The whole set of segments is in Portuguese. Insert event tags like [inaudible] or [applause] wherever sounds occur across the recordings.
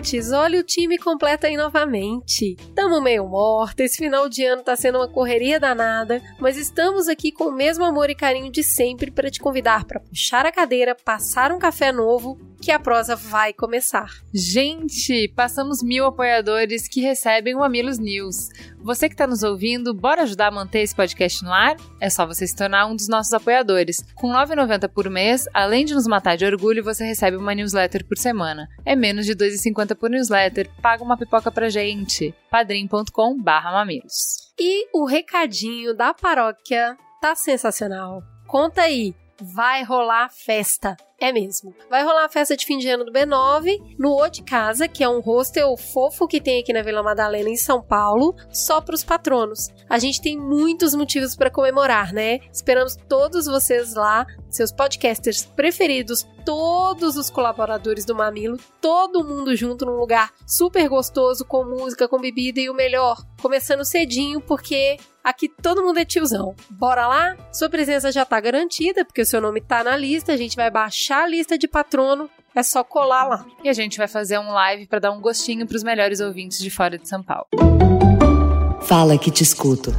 mamiletes, olha o time completo aí novamente. Tamo meio morto, esse final de ano tá sendo uma correria danada, mas estamos aqui com o mesmo amor e carinho de sempre para te convidar para puxar a cadeira, passar um café novo que a prosa vai começar. Gente, passamos mil apoiadores que recebem o Amilos News. Você que está nos ouvindo, bora ajudar a manter esse podcast no ar? É só você se tornar um dos nossos apoiadores. Com R$ 9,90 por mês, além de nos matar de orgulho, você recebe uma newsletter por semana. É menos de R$ 2,50 por newsletter. Paga uma pipoca pra gente. padrim.com mamilos. E o recadinho da paróquia tá sensacional. Conta aí, vai rolar festa. É mesmo. Vai rolar a festa de fim de ano do B9 no O de Casa, que é um hostel fofo que tem aqui na Vila Madalena, em São Paulo, só para os patronos. A gente tem muitos motivos para comemorar, né? Esperamos todos vocês lá, seus podcasters preferidos, todos os colaboradores do Mamilo, todo mundo junto num lugar super gostoso, com música, com bebida e o melhor, começando cedinho, porque Aqui todo mundo é tiozão. Bora lá? Sua presença já tá garantida, porque o seu nome tá na lista. A gente vai baixar a lista de patrono. É só colar lá. E a gente vai fazer um live para dar um gostinho para os melhores ouvintes de fora de São Paulo. Fala que te escuto.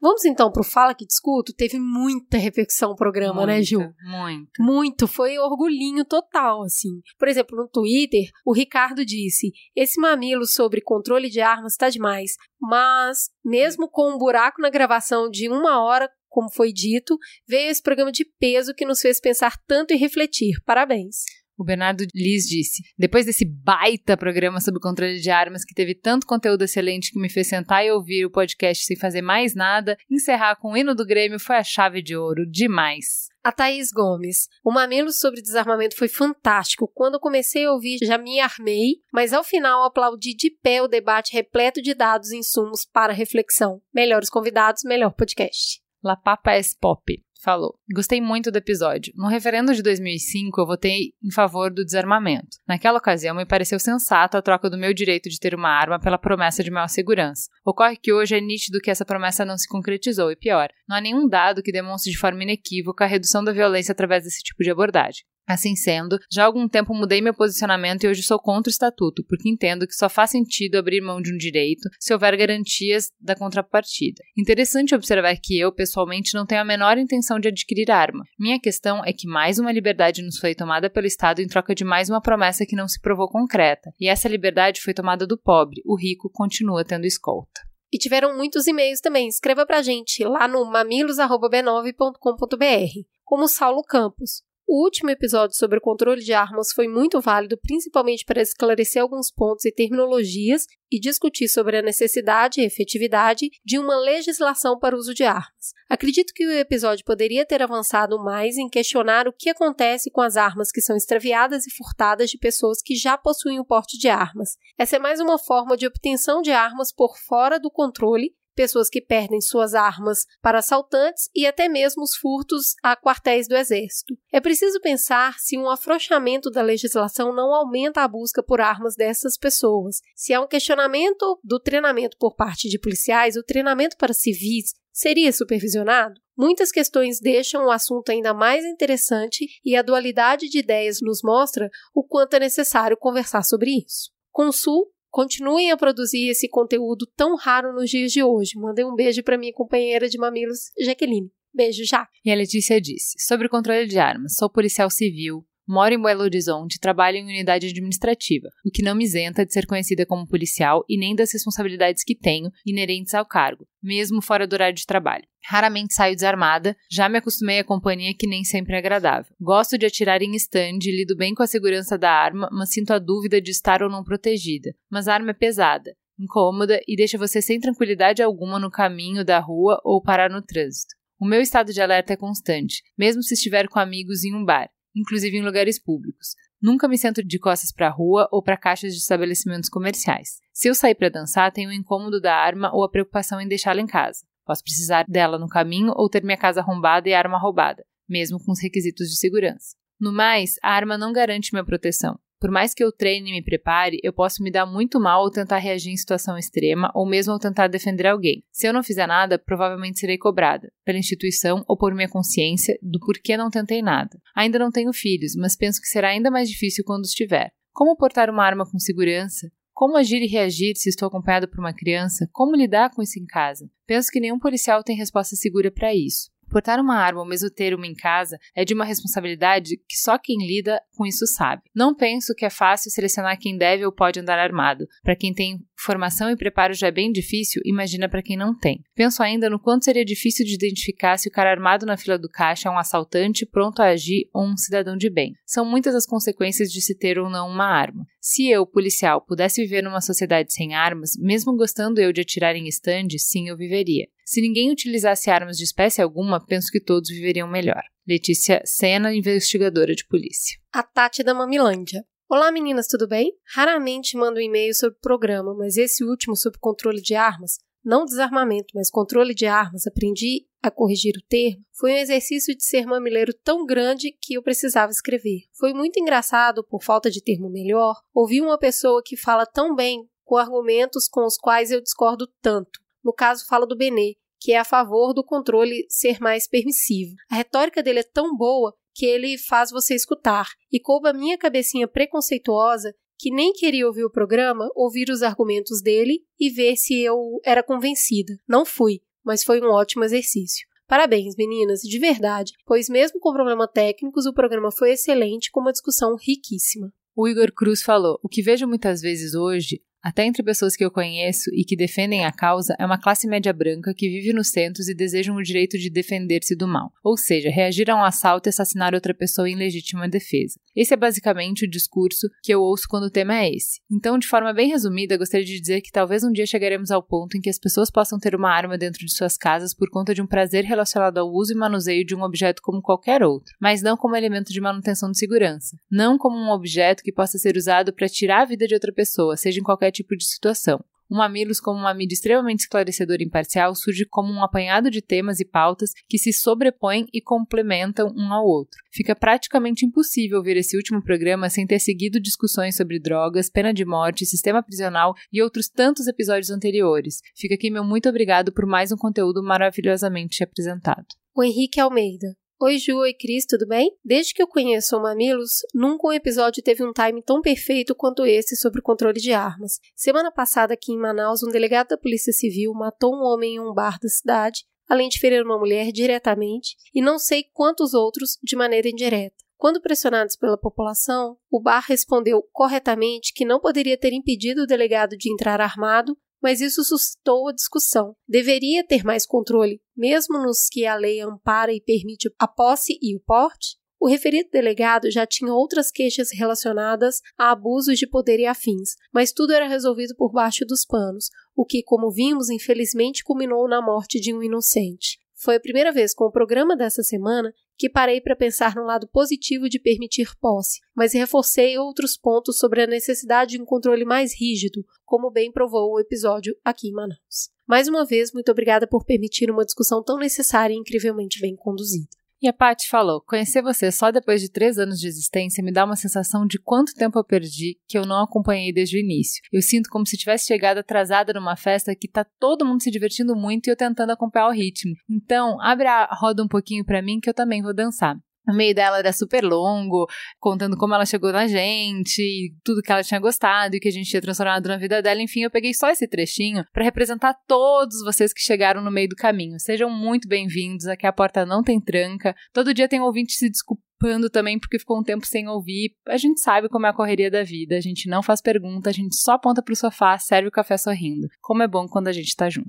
Vamos então pro Fala que Discuto? Teve muita repercussão o programa, muito, né, Gil? Muito. Muito. Foi orgulhinho total, assim. Por exemplo, no Twitter, o Ricardo disse: Esse mamilo sobre controle de armas tá demais. Mas, mesmo com um buraco na gravação de uma hora, como foi dito, veio esse programa de peso que nos fez pensar tanto e refletir. Parabéns. O Bernardo Liz disse: Depois desse baita programa sobre controle de armas que teve tanto conteúdo excelente que me fez sentar e ouvir o podcast sem fazer mais nada, encerrar com o hino do Grêmio foi a chave de ouro. Demais. A Thaís Gomes. O mamilo sobre desarmamento foi fantástico. Quando comecei a ouvir, já me armei, mas ao final aplaudi de pé o debate repleto de dados e insumos para reflexão. Melhores convidados, melhor podcast. La Papa es Pop falou: Gostei muito do episódio. No referendo de 2005, eu votei em favor do desarmamento. Naquela ocasião, me pareceu sensato a troca do meu direito de ter uma arma pela promessa de maior segurança. Ocorre que hoje é nítido que essa promessa não se concretizou, e pior, não há nenhum dado que demonstre de forma inequívoca a redução da violência através desse tipo de abordagem. Assim sendo, já há algum tempo mudei meu posicionamento e hoje sou contra o estatuto, porque entendo que só faz sentido abrir mão de um direito se houver garantias da contrapartida. Interessante observar que eu, pessoalmente, não tenho a menor intenção de adquirir arma. Minha questão é que mais uma liberdade nos foi tomada pelo Estado em troca de mais uma promessa que não se provou concreta, e essa liberdade foi tomada do pobre, o rico continua tendo escolta. E tiveram muitos e-mails também. Escreva pra gente lá no mamilos.b9.com.br, como Saulo Campos. O último episódio sobre o controle de armas foi muito válido, principalmente para esclarecer alguns pontos e terminologias e discutir sobre a necessidade e efetividade de uma legislação para o uso de armas. Acredito que o episódio poderia ter avançado mais em questionar o que acontece com as armas que são extraviadas e furtadas de pessoas que já possuem o porte de armas. Essa é mais uma forma de obtenção de armas por fora do controle pessoas que perdem suas armas para assaltantes e até mesmo os furtos a quartéis do exército. É preciso pensar se um afrouxamento da legislação não aumenta a busca por armas dessas pessoas. Se há um questionamento do treinamento por parte de policiais, o treinamento para civis seria supervisionado? Muitas questões deixam o assunto ainda mais interessante e a dualidade de ideias nos mostra o quanto é necessário conversar sobre isso. Consul Continuem a produzir esse conteúdo tão raro nos dias de hoje. Mandei um beijo para minha companheira de mamilos, Jaqueline. Beijo, já. E a Letícia disse: sobre o controle de armas, sou policial civil, moro em Belo Horizonte e trabalho em unidade administrativa, o que não me isenta de ser conhecida como policial e nem das responsabilidades que tenho inerentes ao cargo, mesmo fora do horário de trabalho. Raramente saio desarmada, já me acostumei à companhia que nem sempre é agradável. Gosto de atirar em stand, lido bem com a segurança da arma, mas sinto a dúvida de estar ou não protegida. Mas a arma é pesada, incômoda e deixa você sem tranquilidade alguma no caminho da rua ou parar no trânsito. O meu estado de alerta é constante, mesmo se estiver com amigos em um bar inclusive em lugares públicos. Nunca me sento de costas para a rua ou para caixas de estabelecimentos comerciais. Se eu sair para dançar, tenho o incômodo da arma ou a preocupação em deixá-la em casa. Posso precisar dela no caminho ou ter minha casa arrombada e a arma roubada, mesmo com os requisitos de segurança. No mais, a arma não garante minha proteção. Por mais que eu treine e me prepare, eu posso me dar muito mal ao tentar reagir em situação extrema ou mesmo ao tentar defender alguém. Se eu não fizer nada, provavelmente serei cobrada, pela instituição ou por minha consciência, do porquê não tentei nada. Ainda não tenho filhos, mas penso que será ainda mais difícil quando os tiver. Como portar uma arma com segurança? Como agir e reagir se estou acompanhado por uma criança? Como lidar com isso em casa? Penso que nenhum policial tem resposta segura para isso. Portar uma arma ou mesmo ter uma em casa é de uma responsabilidade que só quem lida com isso sabe. Não penso que é fácil selecionar quem deve ou pode andar armado. Para quem tem formação e preparo já é bem difícil, imagina para quem não tem. Penso ainda no quanto seria difícil de identificar se o cara armado na fila do caixa é um assaltante pronto a agir ou um cidadão de bem. São muitas as consequências de se ter ou não uma arma. Se eu, policial, pudesse viver numa sociedade sem armas, mesmo gostando eu de atirar em estande, sim, eu viveria. Se ninguém utilizasse armas de espécie alguma, penso que todos viveriam melhor. Letícia Sena, investigadora de polícia. A Tati da Mamilândia. Olá meninas, tudo bem? Raramente mando um e-mail sobre o programa, mas esse último sobre controle de armas, não desarmamento, mas controle de armas, aprendi a corrigir o termo, foi um exercício de ser mamileiro tão grande que eu precisava escrever. Foi muito engraçado, por falta de termo melhor, ouvir uma pessoa que fala tão bem com argumentos com os quais eu discordo tanto. No caso, fala do Benê, que é a favor do controle ser mais permissivo. A retórica dele é tão boa que ele faz você escutar. E coube a minha cabecinha preconceituosa que nem queria ouvir o programa, ouvir os argumentos dele e ver se eu era convencida. Não fui, mas foi um ótimo exercício. Parabéns, meninas, de verdade, pois mesmo com problemas técnicos, o programa foi excelente com uma discussão riquíssima. O Igor Cruz falou: O que vejo muitas vezes hoje até entre pessoas que eu conheço e que defendem a causa, é uma classe média branca que vive nos centros e desejam o direito de defender-se do mal, ou seja, reagir a um assalto e assassinar outra pessoa em legítima defesa. Esse é basicamente o discurso que eu ouço quando o tema é esse. Então, de forma bem resumida, gostaria de dizer que talvez um dia chegaremos ao ponto em que as pessoas possam ter uma arma dentro de suas casas por conta de um prazer relacionado ao uso e manuseio de um objeto como qualquer outro, mas não como elemento de manutenção de segurança, não como um objeto que possa ser usado para tirar a vida de outra pessoa, seja em qualquer qualquer tipo de situação. O Mamilos, como uma mídia extremamente esclarecedora e imparcial, surge como um apanhado de temas e pautas que se sobrepõem e complementam um ao outro. Fica praticamente impossível ver esse último programa sem ter seguido discussões sobre drogas, pena de morte, sistema prisional e outros tantos episódios anteriores. Fica aqui meu muito obrigado por mais um conteúdo maravilhosamente apresentado. O Henrique Almeida. Oi, Ju, oi, Cris, tudo bem? Desde que eu conheço o Mamilos, nunca um episódio teve um time tão perfeito quanto esse sobre o controle de armas. Semana passada, aqui em Manaus, um delegado da Polícia Civil matou um homem em um bar da cidade, além de ferir uma mulher diretamente, e não sei quantos outros de maneira indireta. Quando pressionados pela população, o bar respondeu corretamente que não poderia ter impedido o delegado de entrar armado, mas isso suscitou a discussão. Deveria ter mais controle, mesmo nos que a lei ampara e permite a posse e o porte? O referido delegado já tinha outras queixas relacionadas a abusos de poder e afins, mas tudo era resolvido por baixo dos panos, o que, como vimos, infelizmente culminou na morte de um inocente. Foi a primeira vez com o programa dessa semana que parei para pensar no lado positivo de permitir posse, mas reforcei outros pontos sobre a necessidade de um controle mais rígido, como bem provou o episódio aqui em Manaus. Mais uma vez, muito obrigada por permitir uma discussão tão necessária e incrivelmente bem conduzida. E a Paty falou: conhecer você só depois de três anos de existência me dá uma sensação de quanto tempo eu perdi que eu não acompanhei desde o início. Eu sinto como se tivesse chegado atrasada numa festa que tá todo mundo se divertindo muito e eu tentando acompanhar o ritmo. Então, abre a roda um pouquinho para mim que eu também vou dançar. O meio dela era super longo, contando como ela chegou na gente, tudo que ela tinha gostado e que a gente tinha transformado na vida dela. Enfim, eu peguei só esse trechinho para representar todos vocês que chegaram no meio do caminho. Sejam muito bem-vindos. Aqui a porta não tem tranca. Todo dia tem ouvinte se desculpando também porque ficou um tempo sem ouvir. A gente sabe como é a correria da vida. A gente não faz pergunta, a gente só aponta pro sofá, serve o café sorrindo. Como é bom quando a gente tá junto.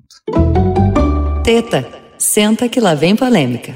Teta, senta que lá vem polêmica.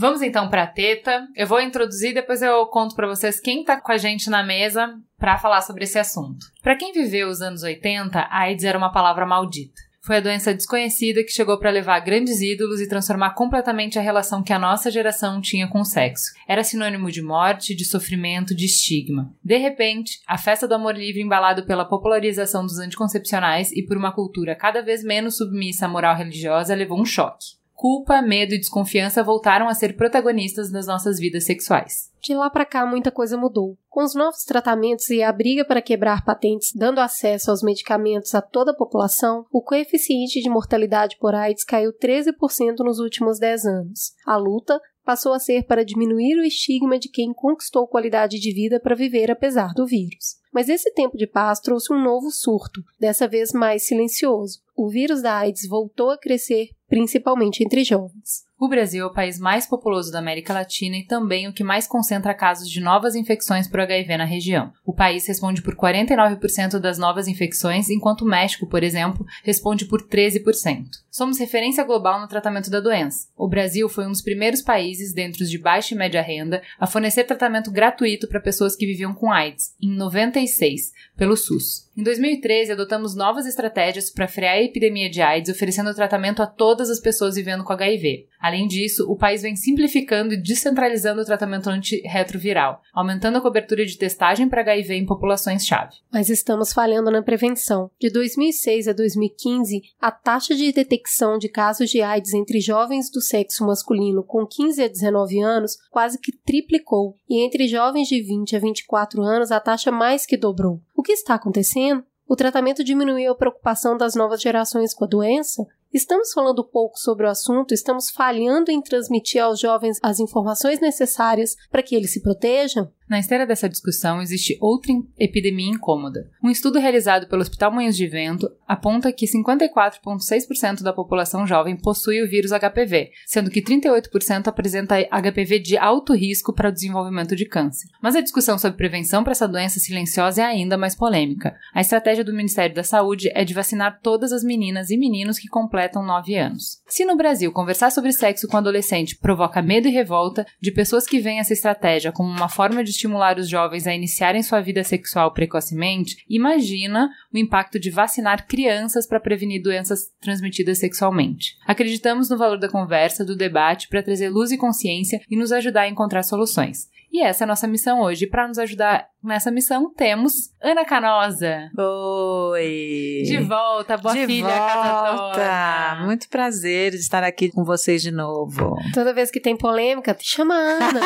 Vamos então para a teta. Eu vou introduzir, depois eu conto para vocês quem tá com a gente na mesa para falar sobre esse assunto. Para quem viveu os anos 80, a AIDS era uma palavra maldita. Foi a doença desconhecida que chegou para levar grandes ídolos e transformar completamente a relação que a nossa geração tinha com o sexo. Era sinônimo de morte, de sofrimento, de estigma. De repente, a festa do amor livre embalado pela popularização dos anticoncepcionais e por uma cultura cada vez menos submissa à moral religiosa levou um choque. Culpa, medo e desconfiança voltaram a ser protagonistas das nossas vidas sexuais. De lá para cá, muita coisa mudou. Com os novos tratamentos e a briga para quebrar patentes dando acesso aos medicamentos a toda a população, o coeficiente de mortalidade por AIDS caiu 13% nos últimos 10 anos. A luta passou a ser para diminuir o estigma de quem conquistou qualidade de vida para viver apesar do vírus. Mas esse tempo de paz trouxe um novo surto, dessa vez mais silencioso. O vírus da AIDS voltou a crescer, principalmente entre jovens. O Brasil é o país mais populoso da América Latina e também o que mais concentra casos de novas infecções por HIV na região. O país responde por 49% das novas infecções, enquanto o México, por exemplo, responde por 13%. Somos referência global no tratamento da doença. O Brasil foi um dos primeiros países, dentro os de baixa e média renda, a fornecer tratamento gratuito para pessoas que viviam com AIDS, em 96, pelo SUS. Em 2013, adotamos novas estratégias para frear a epidemia de AIDS, oferecendo tratamento a todas as pessoas vivendo com HIV. Além disso, o país vem simplificando e descentralizando o tratamento antirretroviral, aumentando a cobertura de testagem para HIV em populações-chave. Mas estamos falhando na prevenção. De 2006 a 2015, a taxa de detecção de casos de AIDS entre jovens do sexo masculino com 15 a 19 anos quase que triplicou, e entre jovens de 20 a 24 anos a taxa mais que dobrou. O que está acontecendo? O tratamento diminuiu a preocupação das novas gerações com a doença? Estamos falando pouco sobre o assunto, estamos falhando em transmitir aos jovens as informações necessárias para que eles se protejam? Na esteira dessa discussão existe outra epidemia incômoda. Um estudo realizado pelo Hospital Moinhos de Vento aponta que 54,6% da população jovem possui o vírus HPV, sendo que 38% apresenta HPV de alto risco para o desenvolvimento de câncer. Mas a discussão sobre prevenção para essa doença silenciosa é ainda mais polêmica. A estratégia do Ministério da Saúde é de vacinar todas as meninas e meninos que completam 9 anos. Se no Brasil conversar sobre sexo com adolescente provoca medo e revolta de pessoas que veem essa estratégia como uma forma de estimular os jovens a iniciarem sua vida sexual precocemente, imagina o impacto de vacinar crianças para prevenir doenças transmitidas sexualmente. Acreditamos no valor da conversa, do debate, para trazer luz e consciência e nos ajudar a encontrar soluções. E essa é a nossa missão hoje. Para nos ajudar nessa missão, temos Ana Canosa. Oi! De volta, boa de filha, volta. casa Muito prazer de estar aqui com vocês de novo. Toda vez que tem polêmica, te chama Ana.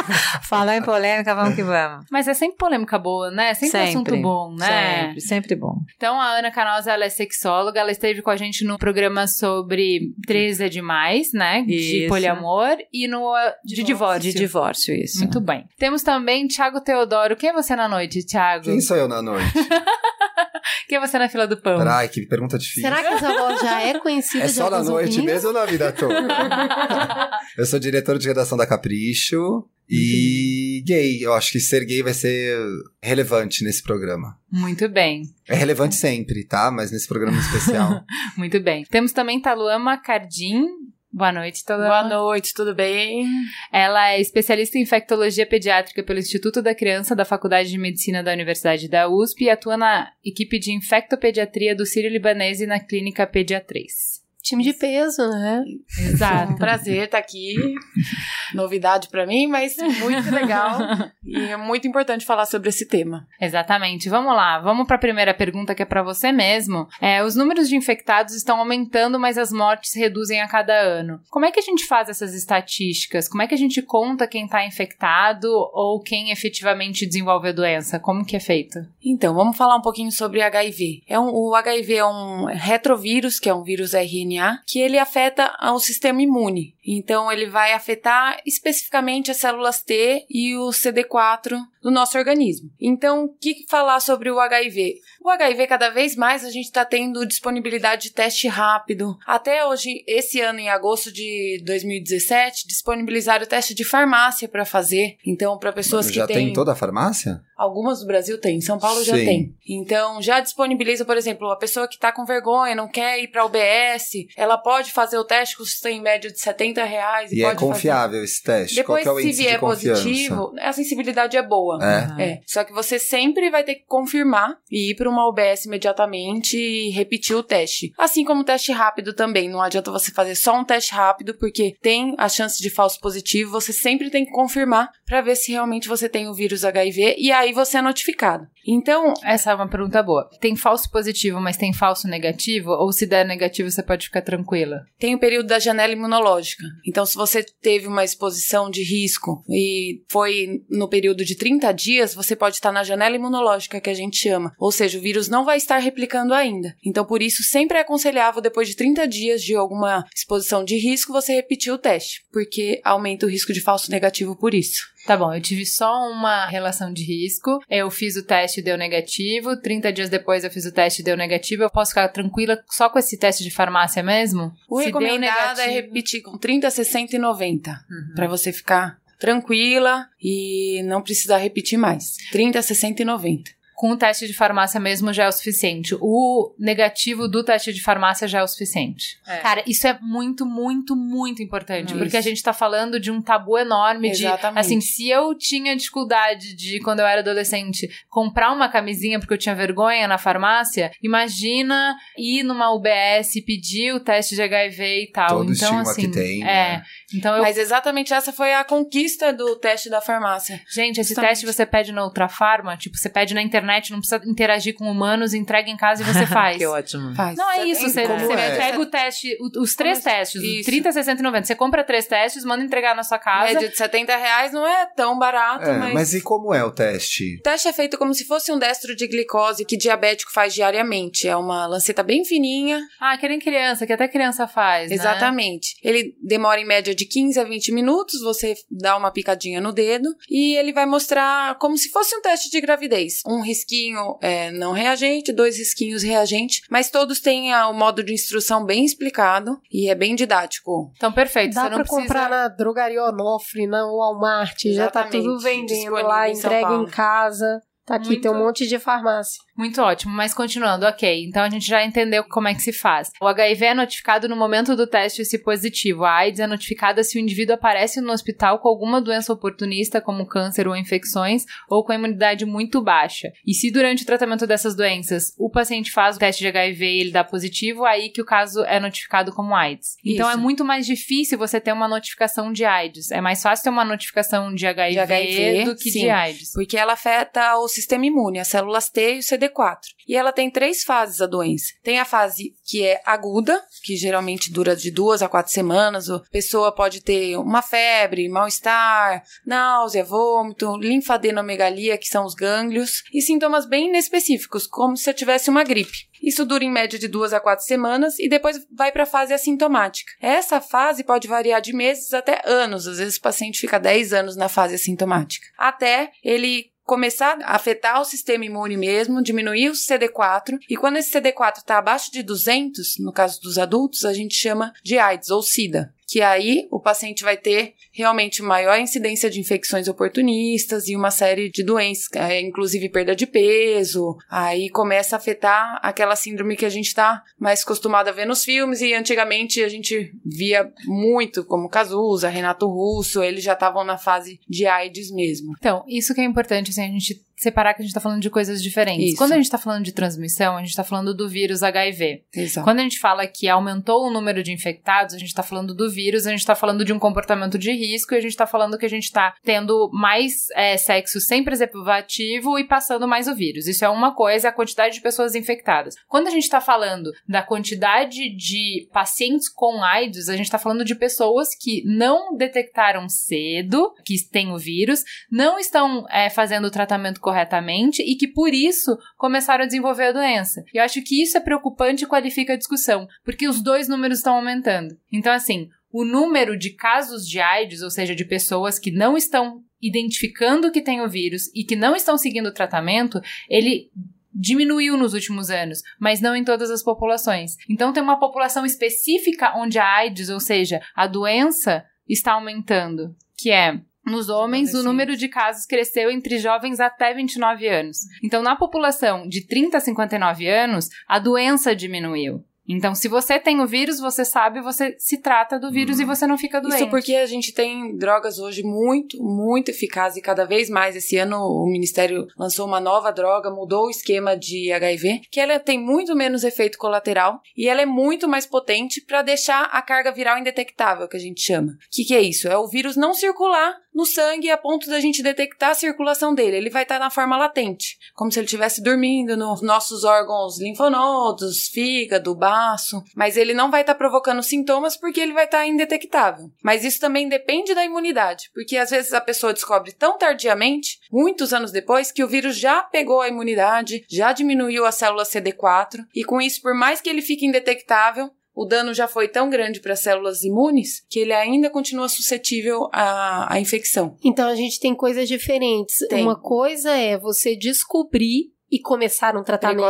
[laughs] Falar em polêmica, vamos que vamos. Mas é sempre polêmica boa, né? Sempre, assunto bom, né? Sempre, sempre bom. Então, a Ana Canosa, ela é sexóloga, ela esteve com a gente no programa sobre 13 é demais, né? De Isso. poliamor e no uh, de divórcio. De divórcio, isso. Muito bem. Temos também Thiago Teodoro. Quem é você na noite, Thiago? Quem sou eu na noite? [laughs] Quem é você na fila do pão? Ai, que pergunta difícil. Será que essa voz já é conhecida É de só na noite ouvintes? mesmo ou na vida toda? [laughs] eu sou diretor de redação da Capricho e gay. Eu acho que ser gay vai ser relevante nesse programa. Muito bem, É relevante sempre, tá? Mas nesse programa especial. [laughs] muito bem. Temos também Taluama Cardim. Boa noite, Taluama. Boa noite, tudo bem? Ela é especialista em infectologia pediátrica pelo Instituto da Criança da Faculdade de Medicina da Universidade da USP e atua na equipe de infectopediatria do Sírio Libanês e na clínica Pediatriz. Time de peso, né? É um Exato. prazer estar aqui. Novidade pra mim, mas muito legal. E é muito importante falar sobre esse tema. Exatamente. Vamos lá, vamos para a primeira pergunta que é para você mesmo. É, os números de infectados estão aumentando, mas as mortes reduzem a cada ano. Como é que a gente faz essas estatísticas? Como é que a gente conta quem está infectado ou quem efetivamente desenvolve a doença? Como que é feito? Então, vamos falar um pouquinho sobre HIV. É um, o HIV é um retrovírus, que é um vírus RNA, que ele afeta o sistema imune. Então, ele vai afetar especificamente as células T e o CD4 do nosso organismo. Então, o que falar sobre o HIV? O HIV, cada vez mais, a gente está tendo disponibilidade de teste rápido. Até hoje, esse ano, em agosto de 2017, disponibilizaram o teste de farmácia para fazer. Então, para pessoas que Já têm... tem em toda a farmácia? Algumas do Brasil tem, em São Paulo já Sim. tem. Então, já disponibiliza, por exemplo, a pessoa que está com vergonha, não quer ir para UBS, ela pode fazer o teste, custa em média de 70 70 reais. E é pode fazer. confiável esse teste? Depois, Qual que é o se vier positivo, a sensibilidade é boa. É? É. Só que você sempre vai ter que confirmar e ir para uma UBS imediatamente e repetir o teste. Assim como o teste rápido também. Não adianta você fazer só um teste rápido, porque tem a chance de falso positivo. Você sempre tem que confirmar para ver se realmente você tem o vírus HIV e aí você é notificado. Então, Essa é uma pergunta boa. Tem falso positivo, mas tem falso negativo? Ou se der negativo, você pode ficar tranquila? tem o período da janela imunológica. Então, se você teve uma exposição de risco e foi no período de 30 dias, você pode estar na janela imunológica, que a gente chama. Ou seja, o vírus não vai estar replicando ainda. Então, por isso, sempre é aconselhável, depois de 30 dias de alguma exposição de risco, você repetir o teste, porque aumenta o risco de falso negativo por isso. Tá bom, eu tive só uma relação de risco. Eu fiz o teste e deu negativo. 30 dias depois eu fiz o teste e deu negativo. Eu posso ficar tranquila só com esse teste de farmácia mesmo? O Se recomendado é repetir com 30, 60 e 90, Uhum. Pra você ficar tranquila e não precisar repetir mais. 30, 60 e 90. Com o teste de farmácia mesmo já é o suficiente. O negativo do teste de farmácia já é o suficiente. É. Cara, isso é muito, muito, muito importante. Isso. Porque a gente tá falando de um tabu enorme de. Exatamente. Assim, se eu tinha dificuldade de, quando eu era adolescente, comprar uma camisinha porque eu tinha vergonha na farmácia, imagina ir numa UBS e pedir o teste de HIV e tal. Todo então, assim. que tem, É. né? Então eu. Mas exatamente essa foi a conquista do teste da farmácia. Gente, esse Justamente. teste você pede na Ultrafarma, tipo, você pede na internet, não precisa interagir com humanos, entrega em casa e você [laughs] faz. que ótimo. Faz. Não é isso, você, você é? pega o teste, os três Como é? testes, Isso. 30, 60 e 90. Você compra três testes, manda entregar na sua casa. Média de 70 reais não é tão barato, É, mas... mas e como é o teste? O teste é feito como se fosse um destro de glicose que diabético faz diariamente. É uma lanceta bem fininha. Ah, que nem criança, que até criança faz, né? Exatamente. Ele demora em média de 15 a 20 minutos, você dá uma picadinha no dedo e ele vai mostrar como se fosse um teste de gravidez. Um risquinho é, não reagente, dois risquinhos reagente, mas todos têm ah, o modo de instrução bem explicado e é bem didático. Então, perfeito. Dá você não pra precisa... comprar na drogaria Onofre, na Walmart, já tá Exatamente. tudo vendendo Disponível lá, em entrega em Paulo. casa. Tá aqui, Muito- tem um monte de farmácia. Muito ótimo, mas continuando, ok. Então a gente já entendeu como é que se faz. O HIV é notificado no momento do teste se positivo. A AIDS é notificada se o indivíduo aparece no hospital com alguma doença oportunista, como câncer ou infecções, ou com a imunidade muito baixa. E se durante o tratamento dessas doenças o paciente faz o teste de HIV e ele dá positivo, aí que o caso é notificado como AIDS. Então Isso. é muito mais difícil você ter uma notificação de AIDS. É mais fácil ter uma notificação de HIV, De HIV, do que sim. de AIDS. Porque ela afeta o sistema imune, as células T e o CD4. E ela tem três fases a doença. Tem a fase que é aguda, que geralmente dura de duas a quatro semanas. A pessoa pode ter uma febre, mal-estar, náusea, vômito, linfadenomegalia, que são os gânglios, e sintomas bem inespecíficos, como se eu tivesse uma gripe. Isso dura em média de duas a quatro semanas e depois vai para a fase assintomática. Essa fase pode variar de meses até anos. Às vezes o paciente fica 10 anos na fase assintomática. Até ele começar a afetar o sistema imune mesmo, diminuir o CD4, e quando esse CD4 está abaixo de 200, no caso dos adultos, a gente chama de AIDS ou SIDA, que aí o paciente vai ter realmente maior incidência de infecções oportunistas e uma série de doenças, é, inclusive perda de peso, aí começa a afetar aquela síndrome que a gente está mais acostumado a ver nos filmes, e antigamente a gente via muito, como Cazuza, Renato Russo, eles já estavam na fase de AIDS mesmo. Então, isso que é importante, assim, a gente separar que a gente tá falando de coisas diferentes. Isso. Quando a gente tá falando de transmissão, a gente tá falando do vírus HIV. Exato. Quando a gente fala que aumentou o número de infectados, a gente tá falando do vírus, a gente tá falando de um comportamento de risco e a gente tá falando que a gente tá tendo mais é, sexo sem preservativo e passando mais o vírus. Isso é uma coisa, a quantidade de pessoas infectadas. Quando a gente tá falando da quantidade de pacientes com AIDS, a gente tá falando de pessoas que não detectaram cedo que têm o vírus, não estão é, fazendo o tratamento corretamente e que por isso começaram a desenvolver a doença. E eu acho que isso é preocupante e qualifica a discussão, porque os dois números estão aumentando. Então, assim, o número de casos de AIDS, ou seja, de pessoas que não estão identificando que tem o vírus e que não estão seguindo o tratamento, ele diminuiu nos últimos anos, mas não em todas as populações. Então tem uma população específica onde a AIDS, ou seja, a doença está aumentando, que é nos homens, o número de casos cresceu entre jovens até 29 anos. Então, na população de 30 a 59 anos, a doença diminuiu. Então, se você tem o vírus, você sabe, você se trata do vírus Hum. e você não fica doente. Isso porque a gente tem drogas hoje muito, muito eficazes e cada vez mais. Esse ano o Ministério lançou uma nova droga, mudou o esquema de HIV, que ela tem muito menos efeito colateral e ela é muito mais potente para deixar a carga viral indetectável, que a gente chama. O que, que é isso? É o vírus não circular no sangue a ponto da gente detectar a circulação dele. Ele vai estar na forma latente, como se ele estivesse dormindo nos nossos órgãos linfonodos, fígado, baço, mas ele não vai estar provocando sintomas porque ele vai estar indetectável. Mas isso também depende da imunidade, porque às vezes a pessoa descobre tão tardiamente, muitos anos depois, que o vírus já pegou a imunidade, já diminuiu a célula CD4 e com isso, por mais que ele fique indetectável, o dano já foi tão grande para as células imunes que ele ainda continua suscetível à, à infecção. Então a gente tem coisas diferentes. Tem. Uma coisa é você descobrir e começar um tratamento.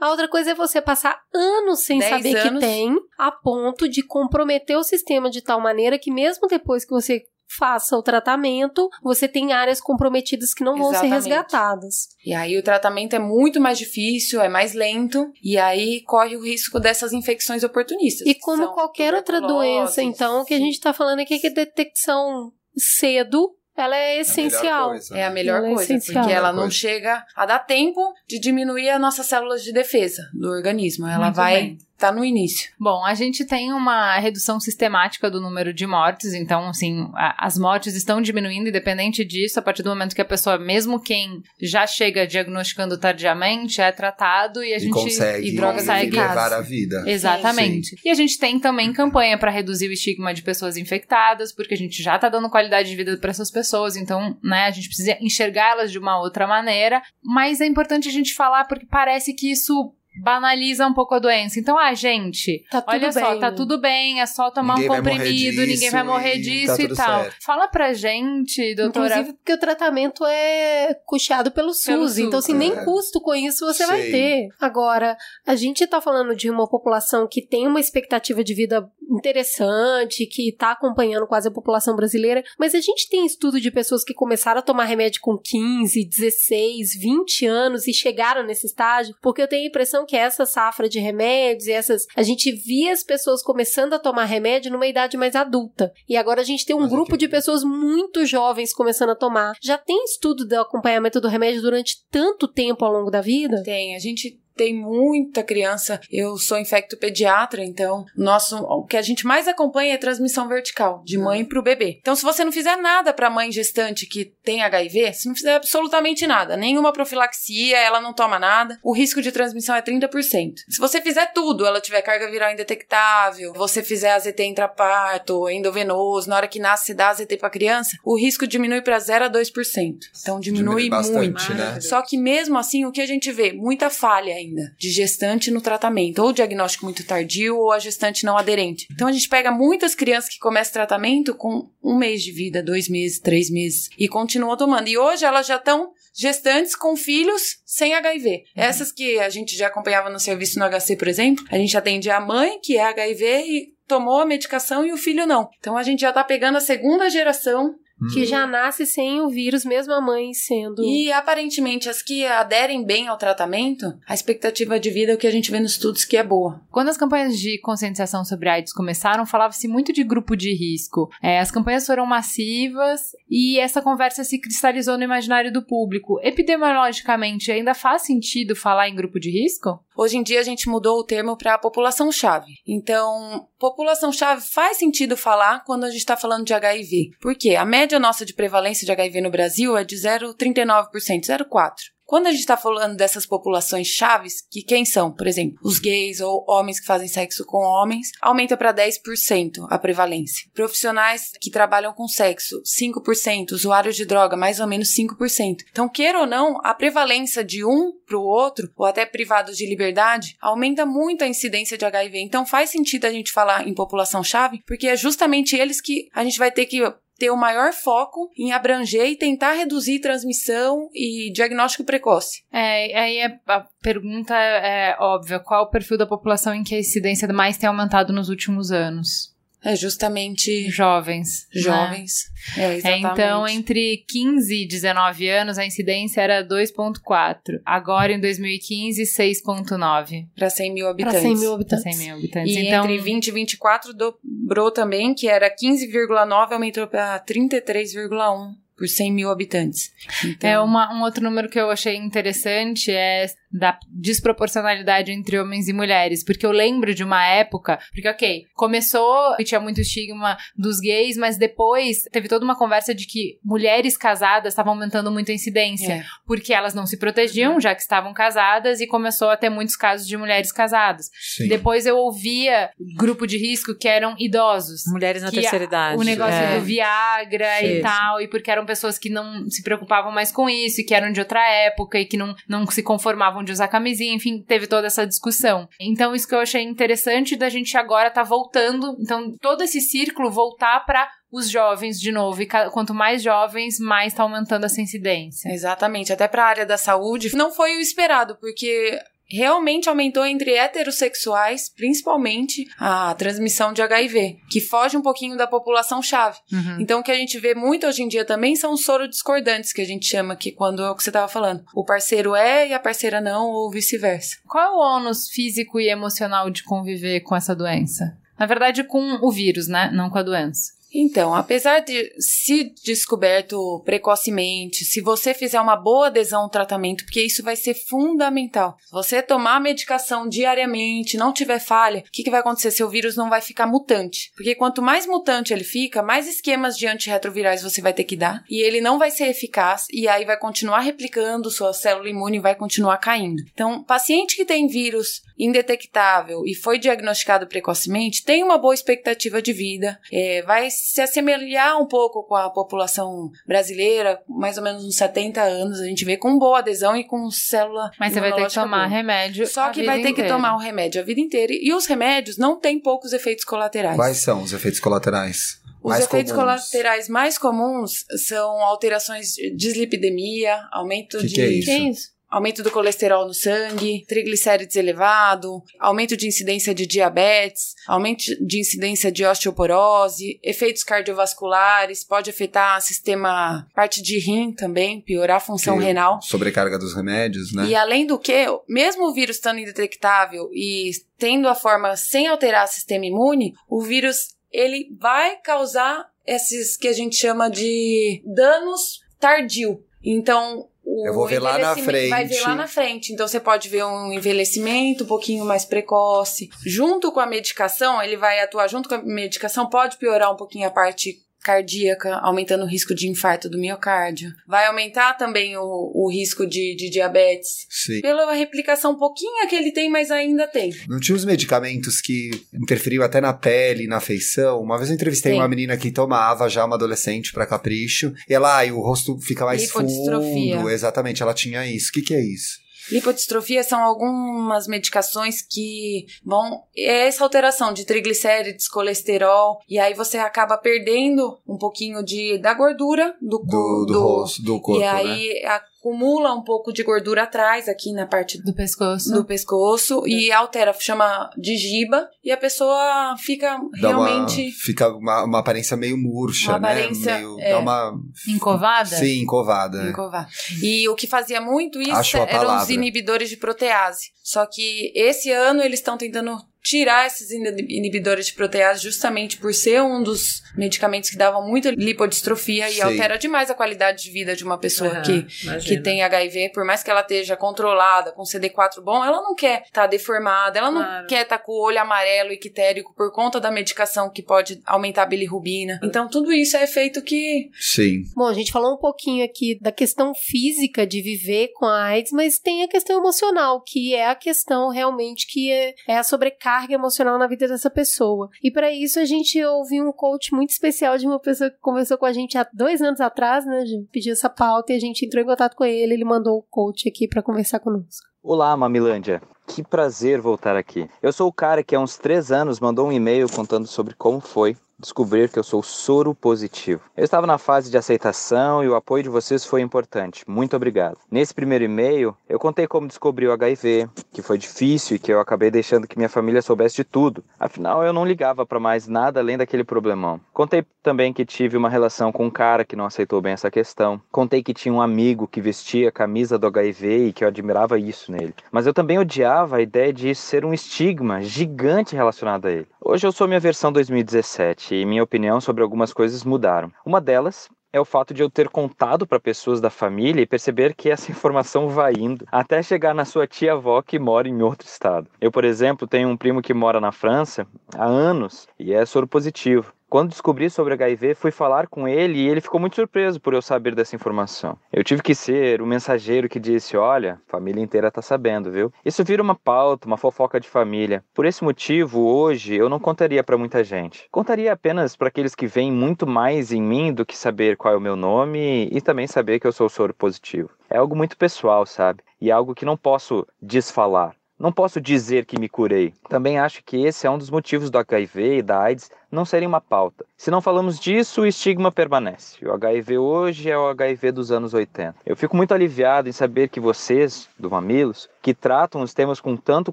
A outra coisa é você passar anos sem saber que anos. tem, a ponto de comprometer o sistema de tal maneira que mesmo depois que você faça o tratamento, você tem áreas comprometidas que não vão ser Exatamente. resgatadas. E aí o tratamento é muito mais difícil, é mais lento, e aí corre o risco dessas infecções oportunistas. E que como qualquer outra doença, então, o que a gente está falando aqui é que detecção cedo, ela é essencial. É a melhor Ela é coisa, essencial. porque ela não Coisa. chega a dar tempo de diminuir as nossas células de defesa do organismo. Ela Muito vai bem. Estar no início. Bom, a gente tem uma redução sistemática do número de mortes, então, assim, a- as mortes estão diminuindo, independente disso, a partir do momento que a pessoa, mesmo quem já chega diagnosticando tardiamente, é tratado e a E gente. consegue e drogas consegue levar a vida. Exatamente. E a gente tem também campanha para reduzir o estigma de pessoas infectadas, porque a gente já tá dando qualidade de vida para essas pessoas, então, né, a gente precisa enxergá-las de uma outra maneira. Mas é importante a gente falar porque parece que isso banaliza um pouco a doença. Então, ah, gente, Tá tudo olha só, bem. tá tudo bem, é só tomar Ninguém um vai comprimido, ninguém vai morrer e disso tá e tal. certo. Fala pra gente, doutora. Inclusive porque o tratamento é custeado pelo SUS, Pelo SUS, então assim, nem é. custo com isso você vai Sei. ter. Agora, a gente tá falando de uma população que tem uma expectativa de vida interessante, que tá acompanhando quase a população brasileira, mas a gente tem estudo de pessoas que começaram a tomar remédio com 15, 16, 20 anos e chegaram nesse estágio, porque eu tenho a impressão que essa safra de remédios e essas, a gente via as pessoas começando a tomar remédio numa idade mais adulta. E agora a gente tem um Mas é grupo que- de pessoas muito jovens começando a tomar. Já tem estudo do acompanhamento do remédio durante tanto tempo ao longo da vida? Tem, a gente tem muita criança. Eu sou infecto pediatra, então nosso, o que a gente mais acompanha é transmissão vertical, de mãe para o bebê. Então, se você não fizer nada para a mãe gestante que tem HIV, se não fizer absolutamente nada, nenhuma profilaxia, ela não toma nada, o risco de transmissão é 30%. Se você fizer tudo, ela tiver carga viral indetectável, você fizer AZT intraparto, endovenoso, na hora que nasce você dá AZT para criança, o risco diminui para 0 a 2%. Então diminui, Diminui bastante, muito. né? Só que mesmo assim, o que a gente vê? Muita falha ainda de gestante no tratamento, ou diagnóstico muito tardio, ou a gestante não aderente. Então a gente pega muitas crianças que começam tratamento com um mês de vida, dois meses, três meses, e continuam tomando. E hoje elas já estão gestantes com filhos sem HIV. Essas que a gente já acompanhava no serviço no HC, por exemplo, a gente atende a mãe, que é HIV, e tomou a medicação e o filho não. Então a gente já tá pegando a segunda geração Que já nasce sem o vírus, mesmo a mãe sendo. E aparentemente as que aderem bem ao tratamento, a expectativa de vida é o que a gente vê nos estudos que é boa. Quando as campanhas de conscientização sobre AIDS começaram, falava-se muito de grupo de risco. É, as campanhas foram massivas e essa conversa se cristalizou no imaginário do público. Epidemiologicamente, ainda faz sentido falar em grupo de risco? Hoje em dia a gente mudou o termo para população-chave. Então, população-chave faz sentido falar quando a gente está falando de HIV. Por quê? A média nossa de prevalência de HIV no Brasil é de 0,39%, 0,4%. Quando a gente está falando dessas populações chaves, que quem são? Por exemplo, os gays ou homens que fazem sexo com homens, aumenta para 10% a prevalência. Profissionais que trabalham com sexo, 5%. Usuários de droga, mais ou menos 5%. Então, queira ou não, a prevalência de um para o outro, ou até privados de liberdade, aumenta muito a incidência de HIV. Então, faz sentido a gente falar em população-chave, porque é justamente eles que a gente vai ter que ter o maior foco em abranger e tentar reduzir transmissão e diagnóstico precoce. É, aí é- a pergunta é óbvia: qual é o perfil da população em que a incidência mais tem aumentado nos últimos anos? É justamente Jovens. né? jovens. É, É, exatamente. então, entre 15 e 19 anos, a incidência era 2,4. Agora, em 2015, 6,9 Para 100 mil Para habitantes. 100 mil para habitantes. 100 mil habitantes. E então, entre 20 e 24 dobrou também, que era 15,9, aumentou para 33,1 por 100 mil habitantes. Então, É uma, um outro número que eu achei interessante é da desproporcionalidade entre homens e mulheres, porque eu lembro de uma época, porque ok, começou e tinha muito estigma dos gays, mas depois teve toda uma conversa de que mulheres casadas estavam aumentando muito a incidência, É. porque elas não se protegiam, já que estavam casadas e começou a ter muitos casos de mulheres casadas. Sim. Depois eu ouvia grupo de risco que eram idosos. Mulheres na Que terceira idade. O negócio é. do Viagra e Isso. tal, e porque eram pessoas que não se preocupavam mais com isso, e que eram de outra época, e que não, não se conformavam de usar camisinha, enfim, teve toda essa discussão. Então, isso que eu achei interessante da gente agora tá voltando, então, todo esse círculo voltar para os jovens de novo, e quanto mais jovens, mais tá aumentando essa incidência. Exatamente, até para a área da saúde, não foi o esperado, porque realmente aumentou entre heterossexuais, principalmente a transmissão de HIV, que foge um pouquinho da população chave. Uhum. Então, o que a gente vê muito hoje em dia também são os sorodiscordantes, que a gente chama aqui quando é o que você estava falando. O parceiro é e a parceira não, ou vice-versa. Qual é o ônus físico e emocional de conviver com essa doença? Na verdade, com o vírus, né? Não com a doença. Então, apesar de se descoberto precocemente, se você fizer uma boa adesão ao tratamento, porque isso vai ser fundamental. Se você tomar a medicação diariamente, não tiver falha, o que, que vai acontecer? Seu vírus não vai ficar mutante. Porque quanto mais mutante ele fica, mais esquemas de antirretrovirais você vai ter que dar. E ele não vai ser eficaz, e aí vai continuar replicando, sua célula imune vai continuar caindo. Então, paciente que tem vírus indetectável e foi diagnosticado precocemente, tem uma boa expectativa de vida, é, vai se assemelhar um pouco com a população brasileira, mais ou menos uns 70 anos, a gente vê com boa adesão e com célula Mas você vai ter que tomar boa. remédio. Só a que vida vai ter que inteira. tomar o remédio a vida inteira. E os remédios não têm poucos efeitos colaterais. Quais são os efeitos colaterais? Os mais efeitos comuns? colaterais mais comuns são alterações de dislipidemia, aumento Que de que é isso? Que isso? Aumento do colesterol no sangue, triglicérides elevado, aumento de incidência de diabetes, aumento de incidência de osteoporose, efeitos cardiovasculares, pode afetar sistema parte de rim também, piorar a função Que- renal. Sobrecarga dos remédios, né? E além do que, mesmo o vírus estando indetectável e tendo a forma sem alterar o sistema imune, o vírus ele vai causar esses que a gente chama de danos tardio. Então, o Eu vou ver lá na envelhecimento- Vai ver frente. lá na frente. Então, você pode ver um envelhecimento um pouquinho mais precoce. Junto com a medicação, ele vai atuar junto com a medicação, pode piorar um pouquinho a parte cardíaca, aumentando o risco de infarto do miocárdio. Vai aumentar também o, o risco de, de diabetes. Sim. Pela replicação pouquinha que ele tem, mas ainda tem. Não tinha os medicamentos que interferiam até na pele, na feição? Uma vez eu entrevistei Tem. uma menina que tomava já uma adolescente pra capricho. E ela, ai, o rosto fica mais fundo. Exatamente, ela tinha isso. O que, que é isso? Lipodistrofia são algumas medicações que vão. É essa alteração de triglicérides, colesterol, e aí você acaba perdendo um pouquinho de, da gordura do, Do, co- do, rosto, do corpo, E né? aí acumula um pouco de gordura atrás, aqui na parte Do pescoço. do pescoço, e altera, chama de giba, e a pessoa fica Dá uma, realmente. fica uma, uma aparência meio murcha, Uma né? aparência, Meio, é. Dá uma... Encovada? Sim, encovada. Encovar. E o que fazia muito isso eram os inibidores de protease. Só que esse ano eles estão tentando tirar esses ini- inibidores de protease justamente por ser um dos medicamentos que davam muita lipodistrofia e Sei. altera demais a qualidade de vida de uma pessoa Aham, que, imagina. que tem HIV, por mais que ela esteja controlada, com CD4 bom, ela não quer estar deformada, ela não Claro. quer estar com o olho amarelo e quitérico por conta da medicação que pode aumentar a bilirrubina. Então tudo isso é efeito que Sim. Bom, a gente falou um pouquinho aqui da questão física de viver com a AIDS, mas tem a questão emocional, que é a questão realmente que é, é a sobrecarga emocional na vida dessa pessoa. E para isso a gente ouviu um coach muito especial de uma pessoa que conversou com a gente há dois anos atrás, né? Pediu essa pauta e a gente entrou em contato com ele, ele mandou o coach aqui para conversar conosco. Olá, Mamilândia. Que prazer voltar aqui. Eu sou o cara que há uns três anos mandou um e-mail contando sobre como foi descobrir que eu sou soro positivo. Eu estava na fase de aceitação e o apoio de vocês foi importante. Muito obrigado. Nesse primeiro e-mail, eu contei como descobri o HIV, que foi difícil e que eu acabei deixando que minha família soubesse de tudo. Afinal, eu não ligava para mais nada além daquele problemão. Contei também que tive uma relação com um cara que não aceitou bem essa questão. Contei que tinha um amigo que vestia a camisa do HIV e que eu admirava isso nele. Mas eu também odiava a ideia de ser um estigma gigante relacionado a ele. Hoje eu sou minha versão 2017 e minha opinião sobre algumas coisas mudaram. Uma delas é o fato de eu ter contado para pessoas da família e perceber que essa [laughs] informação vai indo até chegar na sua tia-avó que mora em outro estado. Eu, por exemplo, tenho um primo que mora na França há anos e é soro positivo. Quando descobri sobre HIV, fui falar com ele e ele ficou muito surpreso por eu saber dessa informação. Eu tive que ser o mensageiro que disse: Olha, família inteira tá sabendo, viu? Isso vira uma pauta, uma fofoca de família. Por esse motivo, hoje eu não contaria para muita gente. Contaria apenas para aqueles que veem muito mais em mim do que saber qual é o meu nome e também saber que eu sou soro positivo. É algo muito pessoal, sabe? E é algo que não posso desfalar. Não posso dizer que me curei. Também acho que esse é um dos motivos do HIV e da AIDS não serem uma pauta. Se não falamos disso, o estigma permanece. O HIV hoje é o HIV dos anos 80. Eu fico muito aliviado em saber que vocês, do Mamilos, que tratam os temas com tanto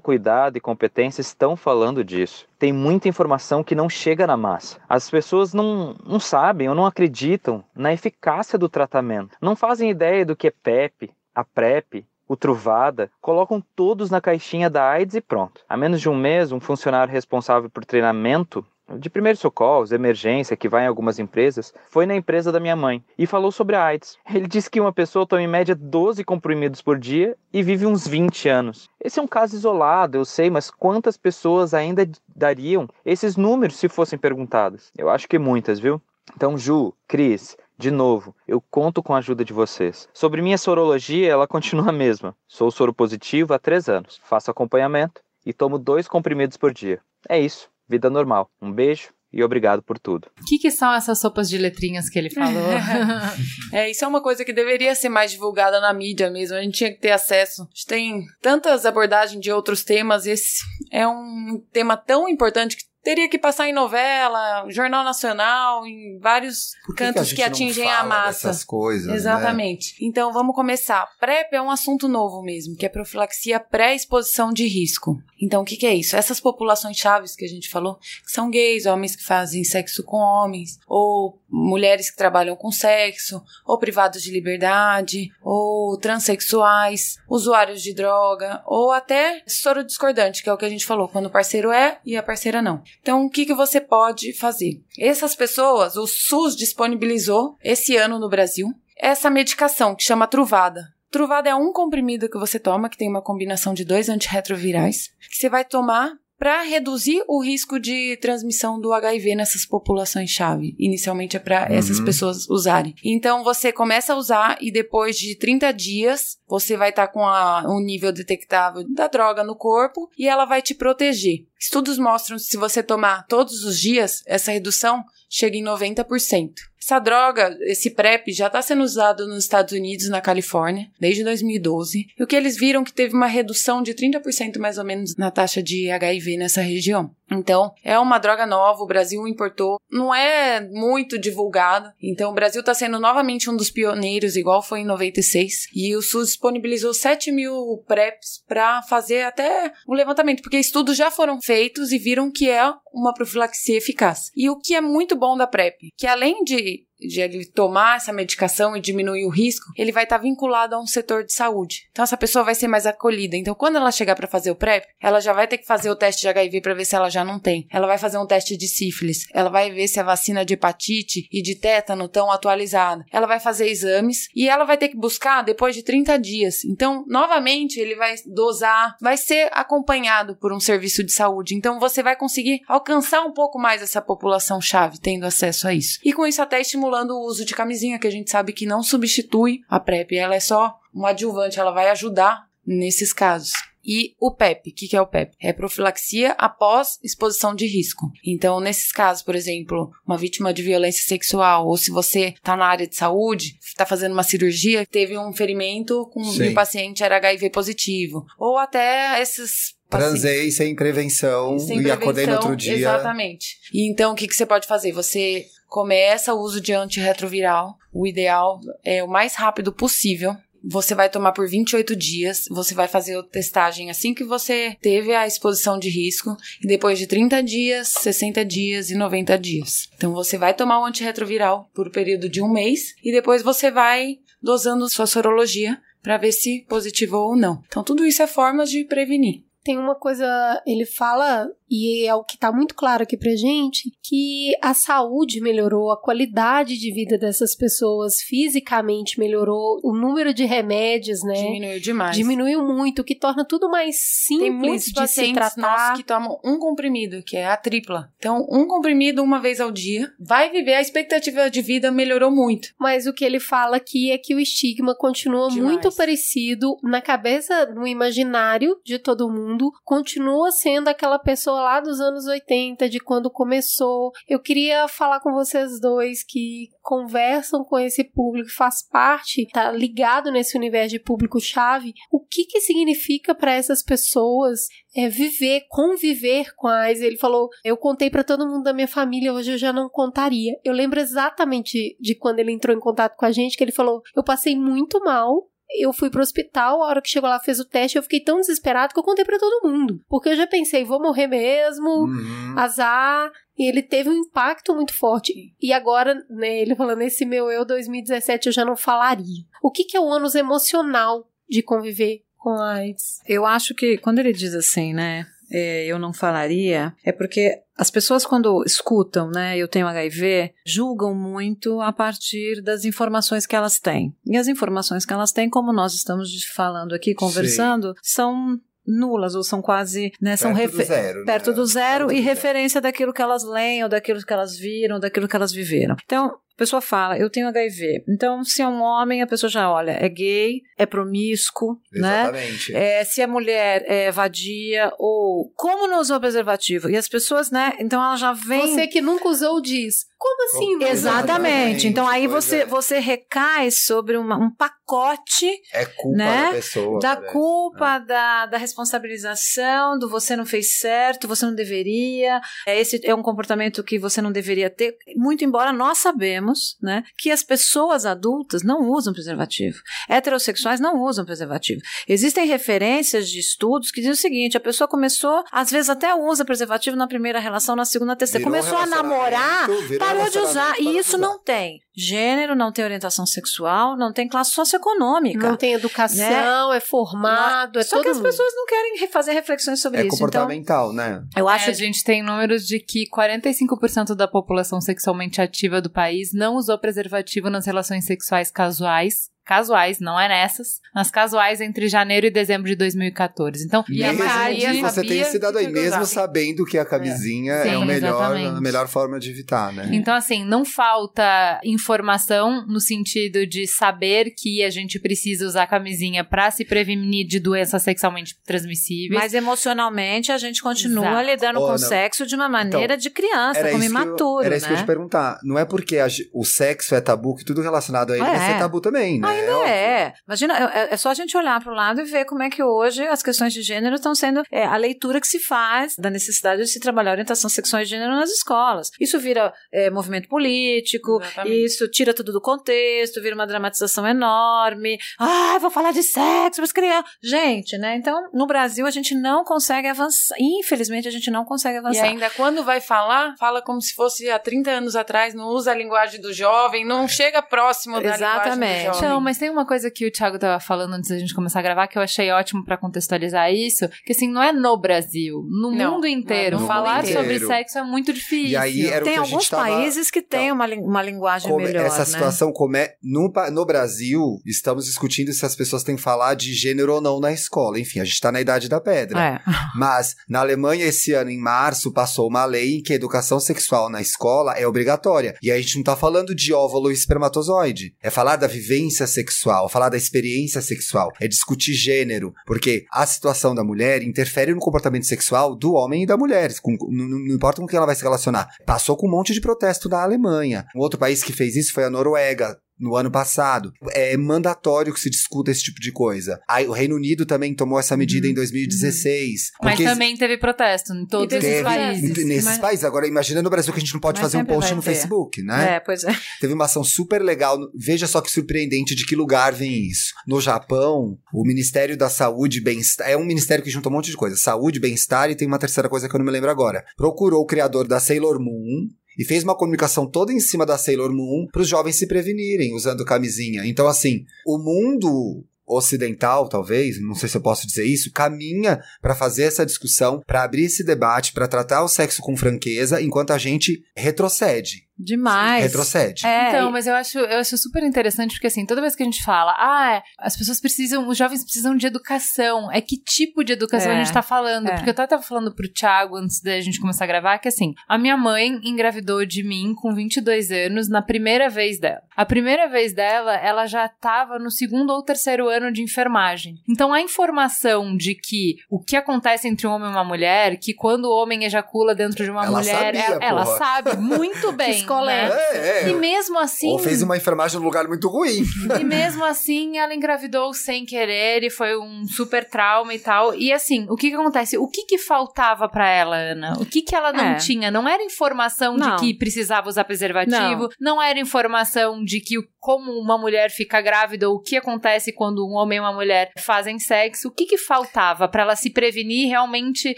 cuidado e competência, estão falando disso. Tem muita informação que não chega na massa. As pessoas não, não sabem ou não acreditam na eficácia do tratamento. Não fazem ideia do que é PEP, a PrEP, o Truvada, colocam todos na caixinha da AIDS e pronto. Há menos de um mês, um funcionário responsável por treinamento de primeiros socorros, emergência, que vai em algumas empresas, foi na empresa da minha mãe e falou sobre a AIDS. Ele disse que uma pessoa toma em média 12 comprimidos por dia e vive uns 20 anos. Esse é um caso isolado, eu sei, mas quantas pessoas ainda dariam esses números se fossem perguntadas? Eu acho que muitas, viu? Então, Ju, Cris, de novo, eu conto com a ajuda de vocês. Sobre minha sorologia, ela continua a mesma. Sou soro positivo há três anos. Faço acompanhamento e tomo dois comprimidos por dia. É isso. Vida normal. Um beijo e obrigado por tudo. O que, que, são essas sopas de letrinhas que ele falou? [laughs] é, isso é uma coisa que deveria ser mais divulgada na mídia mesmo. A gente tinha que ter acesso. A gente tem tantas abordagens de outros temas. Esse é um tema tão importante que teria que passar em novela, jornal nacional, em vários cantos que, que, atingem a massa. Essas coisas, né? Exatamente. Né? Então vamos começar. PrEP é um assunto novo mesmo, que é profilaxia pré-exposição de risco. Então o que, que, é isso? Essas populações chaves que a gente falou, que são gays, homens que fazem sexo com homens, ou mulheres que trabalham com sexo, ou privados de liberdade, ou transexuais, usuários de droga, ou até soro discordante, que é o que a gente falou, quando o parceiro é e a parceira não. Então, o que, que você pode fazer? Essas pessoas, o SUS disponibilizou esse ano no Brasil essa medicação que chama Truvada. Truvada é um comprimido que você toma, que tem uma combinação de dois antirretrovirais, que você vai tomar para reduzir o risco de transmissão do HIV nessas populações-chave. Inicialmente é para uhum. essas pessoas usarem. Então você começa a usar e depois de 30 dias você vai estar tá com a, um nível detectável da droga no corpo e ela vai te proteger. Estudos mostram que se você tomar todos os dias, essa redução chega em 90%. Essa droga, esse PrEP, já está sendo usado nos Estados Unidos, na Califórnia, desde 2012. E o que eles viram que teve uma redução de 30% mais ou menos na taxa de HIV nessa região. Então, é uma droga nova, o Brasil importou, não é muito divulgada. Então, o Brasil está sendo novamente um dos pioneiros, igual foi em 96. E o SUS disponibilizou 7 mil PrEPs para fazer até um levantamento, porque estudos já foram feitos e viram que é uma profilaxia eficaz. E o que é muito bom da PrEP, que além de de ele tomar essa medicação e diminuir o risco, ele vai estar tá vinculado a um setor de saúde. Então essa pessoa vai ser mais acolhida. Então quando ela chegar para fazer o PrEP, ela já vai ter que fazer o teste de HIV para ver se ela já não tem. Ela vai fazer um teste de sífilis. Ela vai ver se a vacina de hepatite e de tétano estão atualizada. Ela vai fazer exames e ela vai ter que buscar depois de 30 dias. Então, novamente, ele vai dosar, vai ser acompanhado por um serviço de saúde. Então você vai conseguir alcançar um pouco mais essa população chave tendo acesso a isso. E com isso até estimular estimulando o uso de camisinha, que a gente sabe que não substitui a PrEP, ela é só um adjuvante, ela vai ajudar nesses casos. e o PEP. O que, que é o PEP? É profilaxia após exposição de risco. Então, nesses casos, por exemplo, uma vítima de violência sexual, ou se você está na área de saúde, está fazendo uma cirurgia, teve um ferimento com Sim. e o paciente era HIV positivo, ou até esses Transei sem prevenção sem e acordei no prevenção, outro dia. Exatamente. E então, o que, que você pode fazer? Você começa o uso de antirretroviral. O ideal é o mais rápido possível. Você vai tomar por 28 dias. Você vai fazer a testagem assim que você teve a exposição de risco. E depois de 30 dias, 60 dias e 90 dias. Então, você vai tomar o antirretroviral por um período de um mês. E depois você vai dosando sua sorologia para ver se positivou ou não. Então, tudo isso é formas de prevenir. Tem uma coisa, ele fala, e é o que tá muito claro aqui pra gente, que a saúde melhorou, a qualidade de vida dessas pessoas fisicamente melhorou, o número de remédios, né? Diminuiu demais. Diminuiu muito, o que torna tudo mais Tem simples muitos de se tratar. que tomam um comprimido, que é a tripla. Então, um comprimido uma vez ao dia, vai viver, a expectativa de vida melhorou muito. Mas o que ele fala aqui é que o estigma continua Demais. muito parecido na cabeça, no imaginário de todo mundo. Continua sendo aquela pessoa lá dos anos 80, de quando começou. Eu queria falar com vocês dois que conversam com esse público, faz parte, tá ligado nesse universo de público-chave. O que que significa para essas pessoas é, viver, conviver com a. Ele falou: Eu contei para todo mundo da minha família, hoje eu já não contaria. Eu lembro exatamente de quando ele entrou em contato com a gente, que ele falou: Eu passei muito mal. Eu fui pro hospital, a hora que chegou lá fez o teste, eu fiquei tão desesperado que eu contei para todo mundo. Porque eu já pensei, vou morrer mesmo, Uhum. azar. E ele teve um impacto muito forte. E agora, né, ele falando, esse meu eu 2017 eu já não falaria. O que, que é o ônus emocional de conviver com a AIDS? Eu acho que quando ele diz assim, né? É, eu não falaria, é porque as pessoas quando escutam, né, eu tenho HIV, julgam muito a partir das informações que elas têm. E as informações que elas têm, como nós estamos falando aqui, conversando, são nulas ou são quase, né, são Perto do refe- zero, né? perto do zero Perto e do referência daquilo que elas leem, ou daquilo que elas viram, daquilo que elas viveram. Então, pessoa fala, eu tenho HIV. Então, se é um homem, a pessoa já olha, é gay, é promíscuo, né? Exatamente. É, se a mulher é vadia ou como não usou preservativo. E as pessoas, né? Então ela já vem. Você que nunca usou diz, como assim? Como-? Exatamente. Então aí você, é. você recai sobre uma- um pacote É culpa né? da pessoa. da parece. culpa, da, da responsabilização, do você não fez certo, você não deveria, é, esse é um comportamento que você não deveria ter. Muito embora nós sabemos, né, que as pessoas adultas não usam preservativo. Heterossexuais não usam preservativo. Existem referências de estudos que dizem o seguinte: a pessoa começou, às vezes até usa preservativo na primeira relação, na segunda, na terceira. Virou Começou a namorar, virou parou de usar. E isso não tem gênero, não tem orientação sexual, não tem classe socioeconômica. Não tem educação, é formado, é Só todo que as mundo. pessoas não querem re- fazer reflexões sobre É isso. Então, comportamental, né? eu É, acho a gente tem números de que 45% da população sexualmente ativa do país não usou preservativo nas relações sexuais casuais. Casuais, não é nessas. Nas casuais entre janeiro e dezembro de 2014. Então, E a mesmo que você sabia tenha se dado aí, que que mesmo usar. sabendo que a camisinha é, Sim, o melhor, a melhor forma de evitar, né? Então, assim, não falta informação no sentido de saber que a gente precisa usar camisinha pra se prevenir de doenças sexualmente transmissíveis. Mas emocionalmente a gente continua Exato. lidando Ô, com o sexo de uma maneira de criança, como eu, imaturo, era isso que eu né? ia te perguntar. Não é porque a o sexo é tabu que tudo relacionado a ele É. vai ser tabu também, né? Ainda óbvio. é. Imagina, é, é só a gente olhar para o lado e ver como é que hoje as questões de gênero estão sendo é, a leitura que se faz da necessidade de se trabalhar a orientação sexual e gênero nas escolas. Isso vira é, movimento político, Exatamente. Isso tira tudo do contexto, vira uma dramatização enorme. Ah, vou falar de sexo, mas criança. Gente, né? Então, no Brasil a gente não consegue avançar. Infelizmente, a gente não consegue E avançar. ainda quando vai falar, fala como se fosse há 30 anos atrás, não usa a linguagem do jovem, não chega próximo da Exatamente. linguagem do jovem. Não, mas tem uma coisa que o Thiago tava falando antes da gente começar a gravar que eu achei ótimo pra contextualizar isso, que assim, não é no Brasil, no Não, mundo inteiro. não é no Falar mundo inteiro. sobre sexo é muito difícil. E aí era o Tem alguns gente tava... países que têm Então, uma, uma linguagem Come- melhor, essa né? situação come... no, no Brasil, estamos discutindo se as pessoas têm que falar de gênero ou não na escola. Enfim, a gente tá na idade da pedra. É. [laughs] Mas na Alemanha, esse ano, em março, passou uma lei em que a educação sexual na escola é obrigatória. E a gente não tá falando de óvulo e espermatozoide. É falar da vivência sexual, falar da experiência sexual, é discutir gênero, porque a situação da mulher interfere no comportamento sexual do homem e da mulher, com, não, não importa com quem ela vai se relacionar. Passou com um monte de protesto da Alemanha. Um outro país que fez isso foi a Noruega no ano passado. É mandatório que se discuta esse tipo de coisa. Aí, o Reino Unido também tomou essa medida Uhum. em 2016. Mas porque também teve protesto em todos E esses teve- países. Nesses Mas- países. Agora, imagina no Brasil que a gente não pode Mas fazer um post no ter. Facebook, né? É, pois é. Teve uma ação super legal. Veja só que surpreendente de que lugar vem isso. No Japão, o Ministério da Saúde e Bem-Estar. É um ministério que junta um monte de coisa. Saúde, bem-estar e tem uma terceira coisa que eu não me lembro agora. Procurou o criador da Sailor Moon. E fez uma comunicação toda em cima da Sailor Moon para os jovens se prevenirem usando camisinha. Então, assim, o mundo ocidental, talvez, não sei se eu posso dizer isso, caminha para fazer essa discussão, para abrir esse debate, para tratar o sexo com franqueza, enquanto a gente retrocede. Demais. Retrocede. É, Então, mas eu acho, eu acho super interessante porque assim, toda vez que a gente fala, ah, as pessoas precisam, os jovens precisam de educação, é que tipo de educação É, a gente tá falando? é. Porque eu até tava falando pro Thiago antes da gente começar a gravar que assim, a minha mãe engravidou de mim com 22 anos na primeira vez dela. A primeira vez dela, ela já tava no segundo ou terceiro ano de enfermagem. Então a informação de que o que acontece entre um homem e uma mulher, que quando o homem ejacula dentro de uma Ela mulher, sabia, ela, ela sabe muito [laughs] bem. Escola? É, é. E mesmo assim. Ou fez uma enfermagem num lugar muito ruim. [laughs] E mesmo assim, ela engravidou sem querer e foi um super trauma e tal. E assim, o que que acontece? O que que faltava pra ela, Ana? O que que ela não É. tinha? Não era informação Não. de que precisava usar preservativo, não, era informação de que o- como uma mulher fica grávida ou o que acontece quando um homem e uma mulher fazem sexo. O que que faltava pra ela se prevenir e realmente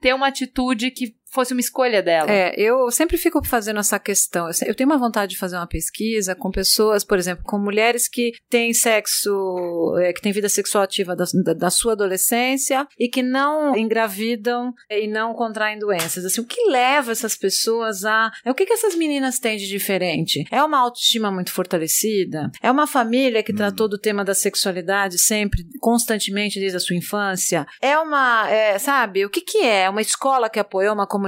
ter uma atitude que fosse uma escolha dela? É, eu sempre fico fazendo essa questão. Eu tenho uma vontade de fazer uma pesquisa com pessoas, por exemplo, com mulheres que têm sexo, é, que têm vida sexual ativa da, da- da sua adolescência e que não engravidam e não contraem doenças. Assim, o que leva essas pessoas a. é, O que, que essas meninas têm de diferente? É uma autoestima muito fortalecida? É uma família que tratou do tema da sexualidade sempre, constantemente, desde a sua infância? É uma. é, sabe, o que, que é? É uma escola que apoiou uma comunidade?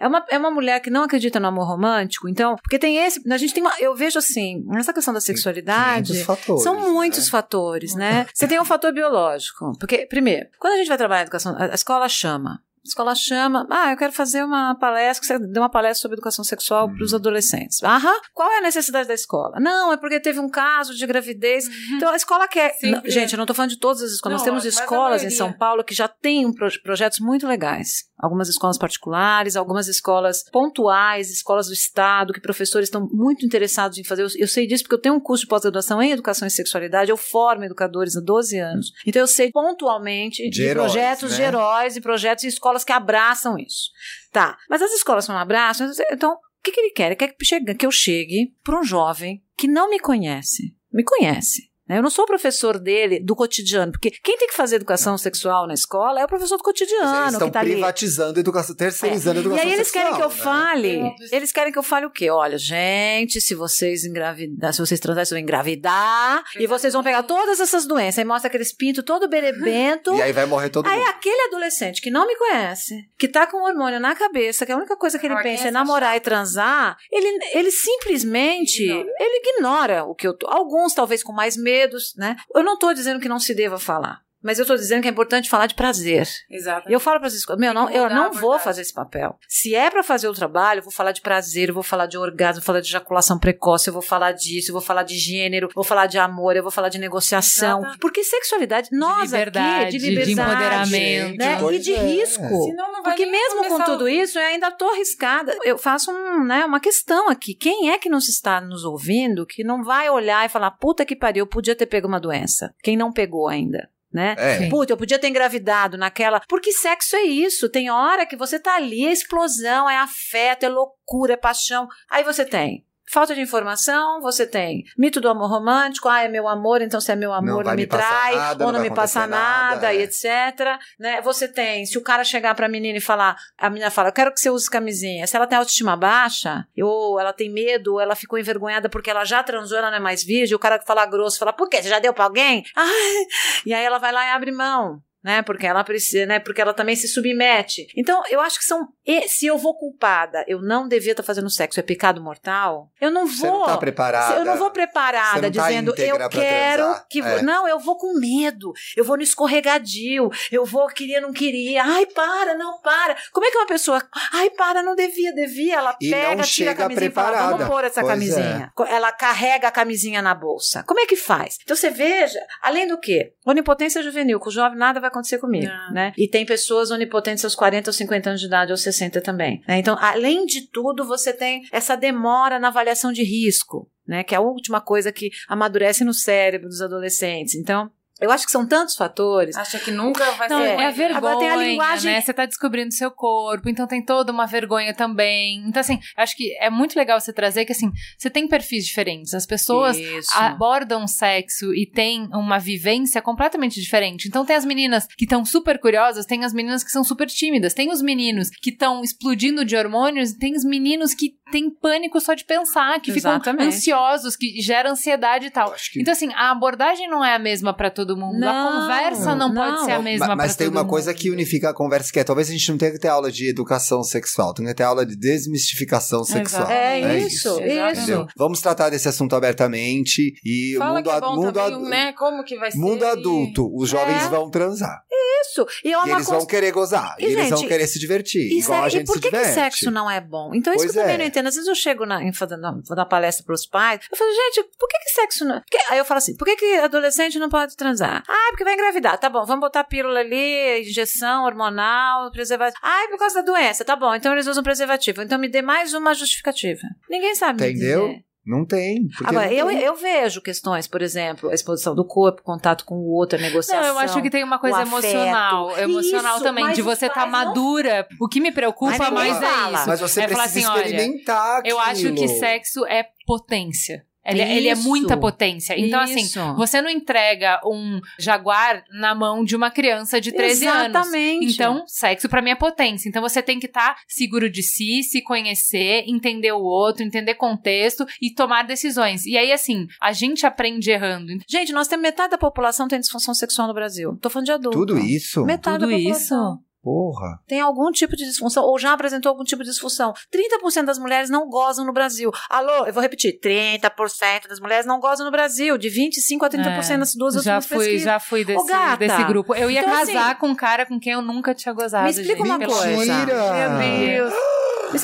É uma, é uma mulher que não acredita no amor romântico? Então, porque tem esse. A gente tem uma. Eu vejo assim, nessa questão da sexualidade. 500 fatores, São muitos né? fatores, né? [laughs] Você tem um fator biológico. Porque, primeiro, quando a gente vai trabalhar em educação, a escola chama. A escola chama, ah, eu quero fazer uma palestra, você deu uma palestra sobre educação sexual para os adolescentes. Aham, qual é a necessidade da escola? Não, é porque teve um caso de gravidez. Então a escola quer. Sempre Não, gente, eu não estou falando de todas as escolas. Não, Nós temos escolas em. São Paulo que já têm um pro- projetos muito legais. Algumas escolas particulares, algumas escolas pontuais, escolas do Estado, que professores estão muito interessados em fazer. Eu, eu sei disso porque eu tenho um curso de pós-graduação em educação e sexualidade, eu formo educadores há 12 anos. Então eu sei pontualmente de, De heróis, projetos né? de heróis e projetos e escolas que abraçam isso. Tá. Mas as escolas que não abraçam, então, o que, que ele quer? Ele quer que, chegue, que eu chegue para um jovem que não me conhece. Me conhece. Né? Eu não sou professor dele do cotidiano, porque quem tem que fazer educação sexual na escola é o professor do Eles cotidiano, estão que tá ali. privatizando a educação, terceirizando a E educação aí eles querem que eu sexual, né? fale. Eles querem que eu fale o quê? Olha, gente, se vocês engravidar, se vocês transarem, vocês vão engravidar. E vocês vão pegar todas essas doenças. Aí mostra aqueles pintos todo berebento. [laughs] E aí vai morrer todo Aí mundo. aquele adolescente que não me conhece, que tá com o hormônio na cabeça, que a única coisa que ele Olha, pensa é namorar e transar, ele, ele simplesmente, Ignora. ele ignora o que eu tô. Alguns talvez com mais né? Eu não tô dizendo que não se deva falar. Mas eu tô dizendo que é importante falar de prazer. Exato. E eu falo para as escolas, meu, não, eu não vou fazer esse papel. Se é para fazer o trabalho, eu vou falar de prazer, eu vou falar de orgasmo, eu vou falar de ejaculação precoce, eu vou falar disso, eu vou falar de gênero, eu vou falar de amor, eu vou falar de negociação. Exato. Porque sexualidade, nós liberdade, aqui, de de liberdade, empoderamento. né? E de é. risco. Senão não vai Porque mesmo com tudo o- isso, eu ainda tô arriscada. Eu faço um, né, uma questão aqui. Quem é que nos está nos ouvindo que não vai olhar e falar, puta que pariu, eu podia ter pego uma doença? Quem não pegou ainda? Né? É. Puta, eu podia ter engravidado naquela. Porque sexo é isso. Tem hora que você tá ali, é explosão, é afeto, é loucura, é paixão. Aí você tem. Falta de informação, você tem mito do amor romântico, ah, é meu amor, então se é meu amor não, vai me trai, nada, ou não não me passa nada, nada, é. e etc. Né? Você tem, se o cara chegar pra menina e falar, a menina fala, eu quero que você use camisinha. Se ela tem autoestima baixa, ou ela tem medo, ou ela ficou envergonhada porque ela já transou, ela não é mais virgem, o cara que fala grosso fala, por quê? Você já deu pra alguém? [laughs] Ai, e aí ela vai lá e abre mão. Né, porque ela precisa, né, porque ela também se submete. Então, eu acho que são e se eu vou culpada, eu não devia estar fazendo sexo, é pecado mortal, eu não vou. Você não tá preparada. Eu não vou preparada não tá dizendo íntegra eu quero transar. que É. não, eu vou com medo, eu vou no escorregadio, eu vou queria não queria. Ai, para, não para. Como é que uma pessoa, ai, para, não devia, devia, ela E pega, tira a camisinha e fala, preparada. vamos pôr essa Pois é. camisinha. Ela carrega a camisinha na bolsa. Como é que faz? Então você veja, além do que? Onipotência juvenil, com o jovem nada vai acontecer comigo, Não. né? E tem pessoas onipotentes aos 40 ou 50 anos de idade ou 60 também. né? Então, além de tudo, você tem essa demora na avaliação de risco, né? Que é a última coisa que amadurece no cérebro dos adolescentes. Então, eu acho que são tantos fatores. Acha que nunca vai Não, ser. é a Agora vergonha, tem a linguagem- né? Você tá descobrindo seu corpo, então tem toda uma vergonha também. Então, assim, acho que é muito legal você trazer que, assim, você tem perfis diferentes. As pessoas Isso. abordam sexo e têm uma vivência completamente diferente. Então, tem as meninas que estão super curiosas, tem as meninas que são super tímidas, tem os meninos que estão explodindo de hormônios, e tem os meninos que têm pânico só de pensar, que Exatamente. ficam ansiosos, que gera ansiedade e tal. Acho que- Então, assim, a abordagem não é a mesma pra todo mundo. Não, a conversa não, pode não. ser a mesma Ma- pra Mas tem todo uma mundo. coisa que unifica a conversa, que é talvez a gente não tenha que ter aula de educação sexual, tem que ter aula de desmistificação sexual. É, É isso, Exatamente. isso. Entendeu? Vamos tratar desse assunto abertamente e o Fala mundo, que é bom mundo, também, ad- né? Como que vai ser? mundo adulto, os jovens É. vão transar. Isso. E é E eles vão cons- querer gozar. E, E, eles vão gente, querer se divertir. Isso igual é- a gente e por se que, que sexo não é bom? Então, isso Pois que eu também é. não entendo. Às vezes eu chego na, em, vou dar palestra para os pais, eu falo, gente, por que, que sexo não. Porque- aí eu falo assim, por que, que adolescente não pode transar? Ah, porque vai engravidar. Tá bom, vamos botar pílula ali, injeção hormonal, preservativo. Ah, é por causa da doença. Tá bom, então eles usam preservativo. Então me dê mais uma justificativa. Ninguém sabe Entendeu? Não tem. Agora, não eu, tem. eu vejo questões, por exemplo, a exposição do corpo, contato com o outro, a negociação. Não, eu acho que tem uma coisa emocional. afeto. Emocional Isso, também, de você estar não- madura. O que me preocupa mais é isso. Mas você é falar precisa assim, olha, experimentar Eu acho que sexo é potência. Ele, ele é Isso. muita potência. Então, assim, Isso. você não entrega um jaguar na mão de uma criança de 13 anos. Exatamente. Então, sexo pra mim é potência. Então, você tem que estar seguro de si, se conhecer, entender o outro, entender contexto e tomar decisões. E aí, assim, a gente aprende errando. Gente, nós temos metade da população tem disfunção sexual no Brasil. Tô falando de adulto. Tudo isso? Metade Tudo da isso? Porra. Tem algum tipo de disfunção ou já apresentou algum tipo de disfunção. 30% das mulheres não gozam no Brasil. Alô, eu vou repetir. 30% das mulheres não gozam no Brasil. De 25% a 30% nas duas já últimas fui, pesquisas. já fui desse, Ô, desse grupo. Eu ia então, casar assim, com um cara com quem eu nunca tinha gozado. Me explica gente, uma coisa. Mentira! Meu Deus.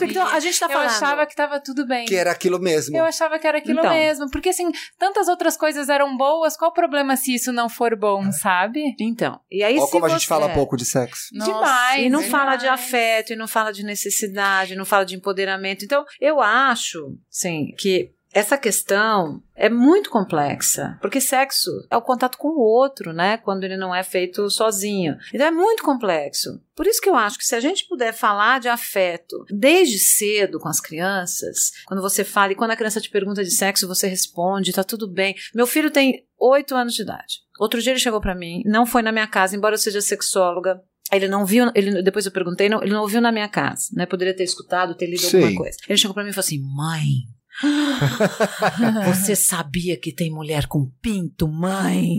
Então, a gente tá eu falando. achava que tava tudo bem. Que era aquilo mesmo. Eu achava que era aquilo Então. mesmo. Porque, assim, tantas outras coisas eram boas, qual o problema se isso não for bom, sabe? Então, e aí Olha se como a gente você- fala pouco de sexo. Demais. E não demais. fala de afeto, e não fala de necessidade, não fala de empoderamento. Então, eu acho, sim, que essa questão é muito complexa, porque sexo é o contato com o outro, né? Quando ele não é feito sozinho. Então é muito complexo. Por isso que eu acho que se a gente puder falar de afeto desde cedo com as crianças, quando você fala e quando a criança te pergunta de sexo, você responde, tá tudo bem. Meu filho tem oito anos de idade. Outro dia ele chegou pra mim, não foi na minha casa, embora eu seja sexóloga. Ele não viu, ele, depois eu perguntei, não, ele não ouviu na minha casa, né? Poderia ter escutado, ter lido Sim. alguma coisa. Ele chegou pra mim e falou assim: mãe. [laughs] Você sabia que tem mulher com pinto, mãe?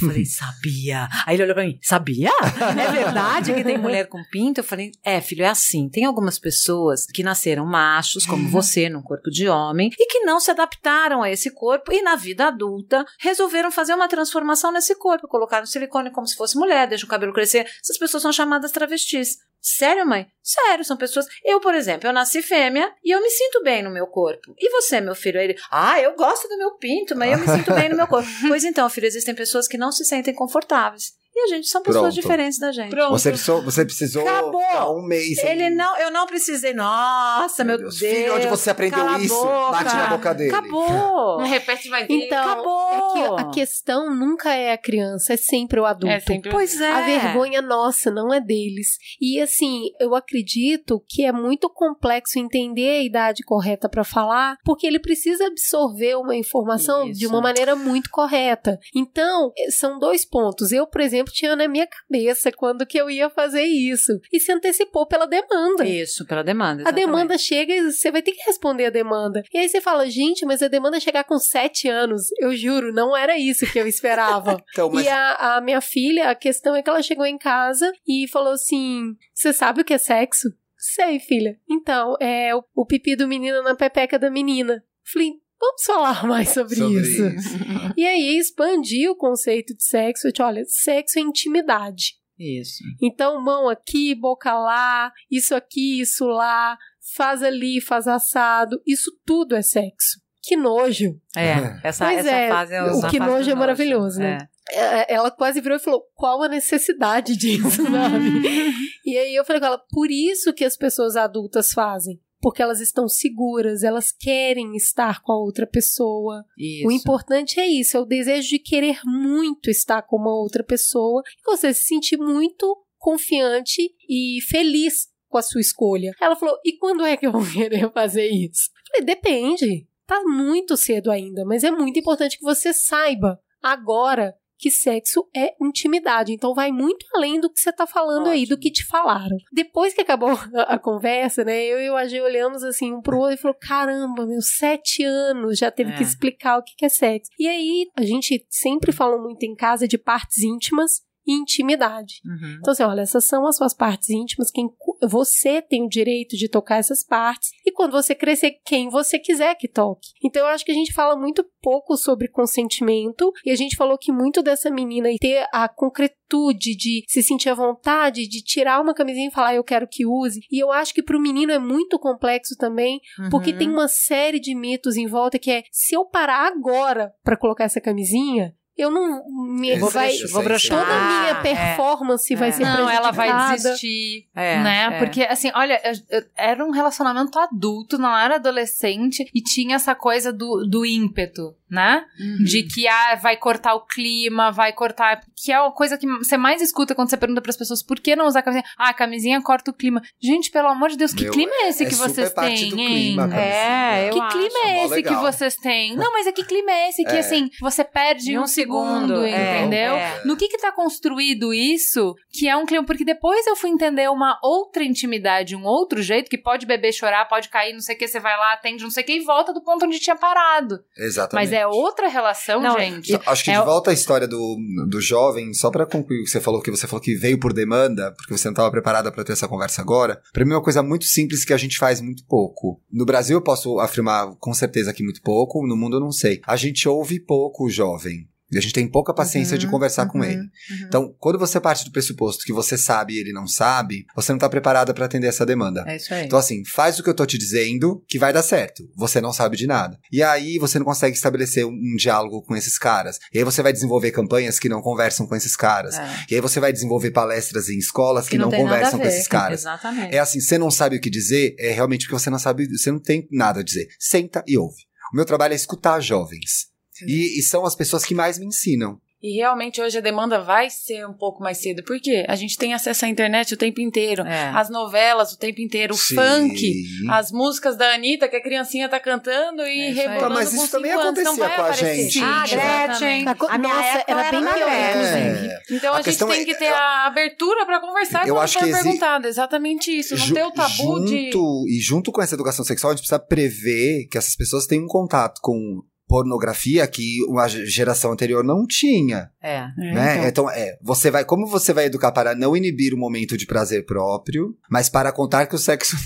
Eu falei, sabia. Aí ele olhou pra mim, sabia? É verdade que tem mulher com pinto? Eu falei, é, filho, é assim. Tem algumas pessoas que nasceram machos, como você, num corpo de homem, e que não se adaptaram a esse corpo e na vida adulta resolveram fazer uma transformação nesse corpo. Colocaram silicone como se fosse mulher, deixam o cabelo crescer. Essas pessoas são chamadas travestis. Sério, mãe? Sério, são pessoas. Eu, por exemplo, eu nasci fêmea e eu me sinto bem no meu corpo. E você, meu filho? Ele, ah, eu gosto do meu pinto, mas eu me sinto bem no meu corpo. [laughs] Pois então, filho, existem pessoas que não se sentem confortáveis. E a gente são pessoas Pronto. diferentes da gente. Pronto. Você precisou, você precisou Acabou. um mês. Ele não, eu não precisei. Nossa, meu, Deus. Filho, onde você aprendeu cala isso? Bate na boca dele. Acabou. Não repete mais Então, Acabou. é que a questão nunca é a criança, é sempre o adulto. É sempre Pois é. A vergonha nossa, não é deles. E assim, eu acredito que é muito complexo entender a idade correta para falar, porque ele precisa absorver uma informação Isso. de uma maneira muito correta. Então, eh, são dois pontos. Eu, por exemplo, tinha na minha cabeça quando que eu ia fazer isso e se antecipou pela demanda. Isso, pela demanda. A exatamente. demanda chega e você vai ter que responder a demanda. E aí você fala, gente, mas a demanda chegar com sete anos. Eu juro, não era isso que eu esperava. [laughs] Então, mas E a, a minha filha, a questão é que ela chegou em casa e falou assim: Você sabe o que é sexo? Sei, filha. Então, é o, o pipi do menino na pepeca da menina. Falei, vamos falar [laughs] mais sobre, Sobre isso. isso. E aí expandir o conceito de sexo, de olha, sexo é intimidade. Isso. Então, mão aqui, boca lá, isso aqui, isso lá, faz ali, faz assado, isso tudo é sexo. Que nojo. É, essa, Pois essa é, fase é o que nojo do é maravilhoso, né? É. É, Ela quase virou e falou: qual a necessidade disso, [laughs] sabe? e aí eu falei com ela: por isso que as pessoas adultas fazem. Porque elas estão seguras, elas querem estar com a outra pessoa. Isso. O importante é isso, é o desejo de querer muito estar com uma outra pessoa e você se sentir muito confiante e feliz com a sua escolha. Ela falou: e quando é que eu vou [laughs] querer fazer isso? Eu falei: depende. Tá muito cedo ainda, mas é muito importante que você saiba agora que sexo é intimidade. Então vai muito além do que você tá falando aí, do que te falaram. Depois que acabou [laughs] a, a conversa, né, eu e o AG olhamos assim um pro outro e falou: caramba, meus sete anos já teve É. que explicar o que que é sexo. E aí, a gente sempre falou muito em casa de partes íntimas e intimidade. Uhum. Então, assim, olha, essas são as suas partes íntimas, quem você tem o direito de tocar essas partes, e quando você crescer, quem você quiser que toque. Então, eu acho que a gente fala muito pouco sobre consentimento, e a gente falou que muito dessa menina e ter a concretude de se sentir à vontade, de tirar uma camisinha e falar, eu quero que use. E eu acho que pro menino é muito complexo também, porque Uhum. tem uma série de mitos em volta que é, se eu parar agora pra colocar essa camisinha, eu não me Vou vai vou broxar. toda a minha Ah, é. performance vai É. ser Não, ela vai desistir. É, né? é. Porque, assim, olha, eu- eu- era um relacionamento adulto, não era adolescente, e tinha essa coisa do, do ímpeto, né? Uhum. De que ah, vai cortar o clima, vai cortar. Que é a coisa que você mais escuta quando você pergunta pras pessoas por que não usar camisinha. Ah, a camisinha corta o clima. Gente, pelo amor de Deus, que Meu, clima é esse é que vocês têm, clima. É, Que clima é mó esse que vocês têm? Não, mas é que clima é esse que, É. assim, você perde Em um, um segundo, segundo, é, entendeu? é. No que que tá construído isso, que é um clima? Porque depois eu fui entender uma outra intimidade, um outro jeito, que pode beber, chorar, pode cair, não sei o que, você vai lá, atende, não sei o que, e volta do ponto onde tinha parado. Exatamente. Mas é outra relação, Não, gente. Acho que É de volta à história do, do jovem, só pra concluir o que você falou, que você falou que veio por demanda, porque você não estava preparada pra ter essa conversa agora. Pra mim é uma coisa muito simples que a gente faz muito pouco. No Brasil eu posso afirmar com certeza que muito pouco, no mundo eu não sei. A gente ouve pouco o jovem. E a gente tem pouca paciência Uhum, de conversar com uhum, ele. uhum. Então, quando você parte do pressuposto que você sabe e ele não sabe, você não tá preparada pra atender essa demanda. É isso aí. Então, assim, faz o que eu tô te dizendo, que vai dar certo. Você não sabe de nada. E aí você não consegue estabelecer um, um diálogo com esses caras. E aí você vai desenvolver campanhas que não conversam com esses caras. É. E aí você vai desenvolver palestras em escolas que, não, tem nada a conversam com esses caras. Exatamente. É assim, você não sabe o que dizer, é realmente porque você não sabe, você não tem nada a dizer. Senta e ouve. O meu trabalho é escutar jovens. E, e são as pessoas que mais me ensinam. E realmente hoje a demanda vai ser um pouco mais cedo. Por quê? A gente tem acesso à internet o tempo inteiro. É. As novelas o tempo inteiro. O Sim. funk. As músicas da Anitta que a criancinha tá cantando e É rebolando Mas com isso também anos. Então acontecia vai com a aparecer. gente. Sim, Ah, exatamente. Gretchen. A co- A minha Nossa, época era bem pior, Gretchen. inclusive. É. Então A a, gente questão tem é- que ter a abertura pra conversar Eu acho que exi- perguntado. Exatamente isso. Não Ju- ter o tabu de. junto, E junto com essa educação sexual, a gente precisa prever que essas pessoas tenham um contato com pornografia que uma geração anterior não tinha, É. É, né? então. Então, é, você vai, como você vai educar para não inibir o momento de prazer próprio, mas para contar que o sexo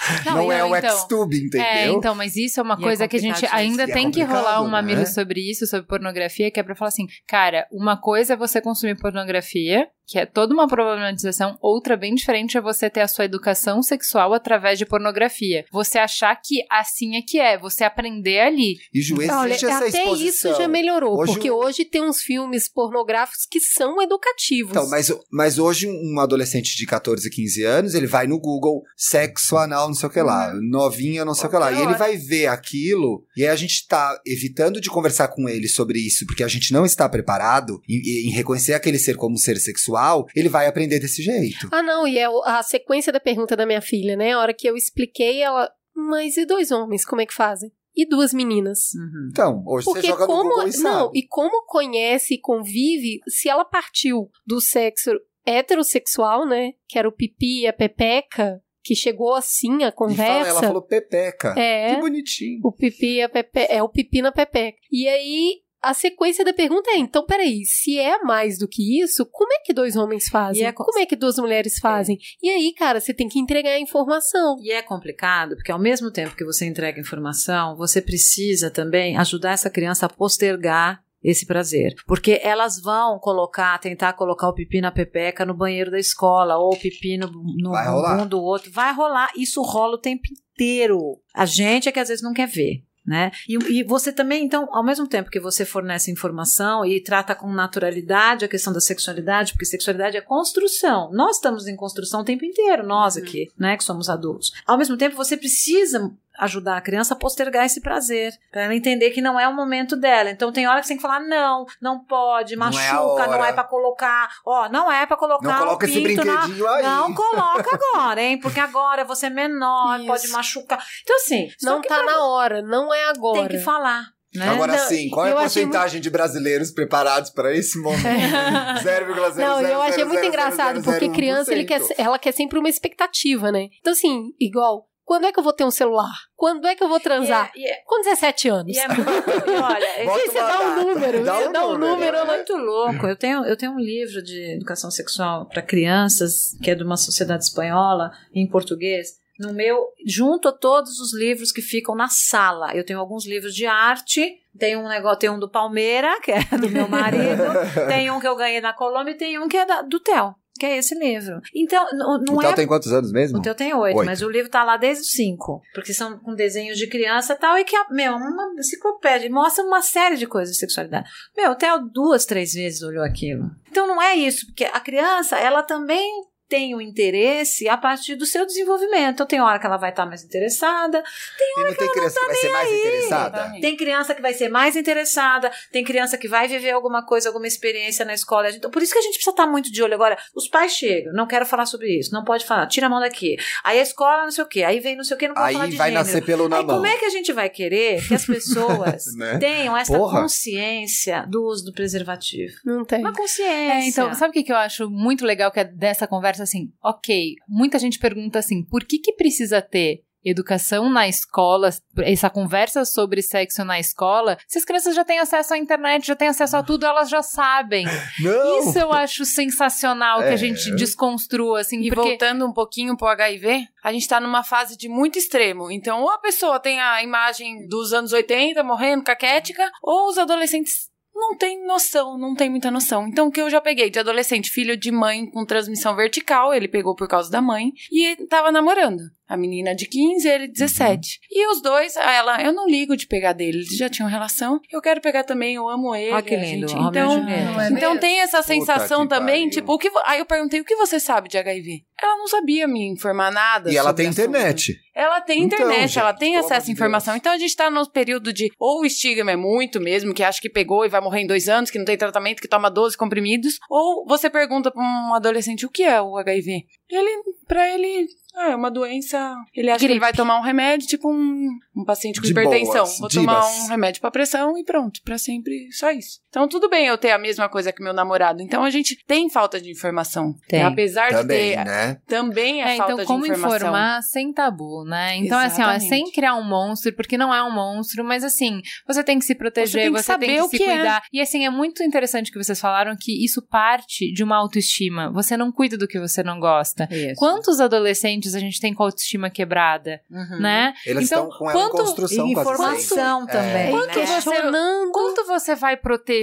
[laughs] não, Não, é o então. ex-tube, entendeu? É, então, mas isso é uma E é coisa que a gente ainda é tem que rolar um mamilo né? sobre isso, sobre pornografia, que é pra falar assim, cara, uma coisa é você consumir pornografia, que é toda uma problematização, outra bem diferente é você ter a sua educação sexual através de pornografia. Você achar que assim é que é, você aprender ali. E Ju, existe Olha, essa até exposição. isso já melhorou, Hoje porque hoje tem uns filmes pornográficos que são educativos. Então, mas, mas hoje um adolescente de 14, 15 anos, ele vai no Google sexo anal, não sei o que lá, novinha, não sei o que lá. E ele hora. vai ver aquilo, e aí a gente tá evitando de conversar com ele sobre isso, porque a gente não está preparado em, em reconhecer aquele ser como um ser sexual, ele vai aprender desse jeito. Ah, não, e é a sequência da pergunta da minha filha, né? A hora que eu expliquei, ela. Mas e dois homens, como é que fazem? E duas meninas? Uhum. Então, hoje Porque você joga no como. Google e não, sabe. e como conhece e convive, se ela partiu do sexo heterossexual, né? Que era o pipi e a pepeca, que chegou assim a E fala, conversa. ela falou pepeca. É. Que bonitinho. O pipi e a pepe... é o pipi na pepeca. E aí a sequência da pergunta é: então, peraí, se é mais do que isso, como é que dois homens fazem? E é co- Como é que duas mulheres fazem? E aí, cara, você tem que entregar a informação. E é complicado, porque ao mesmo tempo que você entrega informação, você precisa também ajudar essa criança a postergar esse prazer. Porque elas vão colocar, tentar colocar o pipi na pepeca no banheiro da escola, ou o pipi no, no Vai rolar. bumbum do outro. Vai rolar. Isso rola o tempo inteiro. A gente é que às vezes não quer ver. Né? E, e você também, então, ao mesmo tempo que você fornece informação e trata com naturalidade a questão da sexualidade, porque sexualidade é construção. Nós estamos em construção o tempo inteiro, nós aqui, né, que somos adultos. Ao mesmo tempo, você precisa ajudar a criança a postergar esse prazer, para ela entender que não é o momento dela. Então tem hora que você tem que falar não, não pode, é machuca, não é, hora. para colocar, ó, não é para colocar Não coloca esse pinto na- brinquedinho aí. Não coloca agora, hein? Porque agora você é menor, Isso. pode machucar. Então assim, Não tá pra- na hora, não é agora. tem que falar, né? Agora Não, sim, qual é a porcentagem de brasileiros preparados para esse momento? 0,0000000001%. Não, eu achei muito engraçado, porque criança ele quer, ela quer sempre uma expectativa, né? Então, assim, igual, quando é que eu vou ter um celular? Quando é que eu vou transar? E é, Com 17 anos. e é muito, e olha, [laughs] Gente, você dá um número, dá você um dá um número, É muito louco. Eu tenho, eu tenho um livro de educação sexual para crianças, que é de uma sociedade espanhola, em português. No meu, junto a todos os livros que ficam na sala. Eu tenho alguns livros de arte. Tem um negócio, tem um do Palmeira, que é do meu marido. [laughs] tem um que eu ganhei na Colômbia e tem um que é da- do Theo, que é esse livro. Então, não O é Theo tem quantos anos mesmo? o teu tem oito, Oito. mas o livro tá lá desde os cinco. Porque são com desenhos de criança e tal, e que, meu, uma enciclopédia, mostra uma série de coisas de sexualidade. Meu, o Theo duas, três vezes olhou aquilo. Então não é isso, porque a criança, ela também tem o interesse a partir do seu desenvolvimento. Então tem hora que ela vai estar mais interessada, E não tem criança que vai ser mais interessada? Exatamente. tem criança que vai ser mais interessada, tem criança que vai viver alguma coisa, alguma experiência na escola. Gente- Por isso que a gente precisa estar muito de olho. Agora, os pais chegam, não quero falar sobre isso, não pode falar, tira a mão daqui. Aí a escola, não sei o quê, aí vem não sei o quê, não pode falar Aí de vai gênero. nascer pelo na Aí mão. como é que a gente vai querer que as pessoas [laughs] Né? tenham essa Porra. consciência do uso do preservativo? Não tem. Uma consciência. É, então, sabe o que, que eu acho muito legal que é dessa conversa assim? Ok, muita gente pergunta assim, por que que precisa ter educação na escola, essa conversa sobre sexo na escola, se as crianças já têm acesso à internet, já têm acesso a tudo, elas já sabem. [laughs] Não! Isso eu acho sensacional que É. a gente desconstrua, assim, E porque... voltando um pouquinho pro HIV, a gente tá numa fase de muito extremo. Então, ou a pessoa tem a imagem dos anos 80 morrendo caquética, ou os adolescentes não têm noção, não tem muita noção. Então, o que eu já peguei de adolescente, filho de mãe com transmissão vertical, ele pegou por causa da mãe, e tava namorando. A menina de 15, ele 17. E os dois, ela, eu não ligo de pegar dele, eles já tinham relação. Eu quero pegar também, eu amo ele. Olha que a lindo, gente- Então, Julieta. então tem essa sensação que também, pariu. tipo, o que, aí eu perguntei, o que você sabe de HIV? Ela não sabia me informar nada. E ela tem assunto. internet. Ela tem Então, internet, ela gente, tem pelo acesso à informação. Deus. Então a gente tá no período de ou o estigma é muito mesmo, que acha que pegou e vai morrer em dois anos, que não tem tratamento, que toma 12 comprimidos, ou você pergunta pra um adolescente o que é o HIV. Ele, pra ele, ah, é uma doença. Ele acha que ele vai tomar um remédio, tipo um, um paciente com De hipertensão. boas, Vou tomar divas. um remédio pra pressão e pronto, pra sempre, só isso. Então tudo bem eu ter a mesma coisa que meu namorado. Então a gente tem falta de informação. Tem. Apesar Também, de ter, né? também é, É, falta então de como informação. informar sem tabu, né? Então, assim, ó, é sem Exatamente. criar um monstro, porque não é um monstro, mas assim, você tem que se proteger, Você tem que saber o se que é. cuidar. E assim, é muito interessante que vocês falaram que isso parte de uma autoestima. Você não cuida do que você não gosta. Isso. Quantos adolescentes a gente tem com a autoestima quebrada, Uhum. né? Eles Então, estão com ela em quanto- construção E informação também. Quanto né? você-. Quanto você vai proteger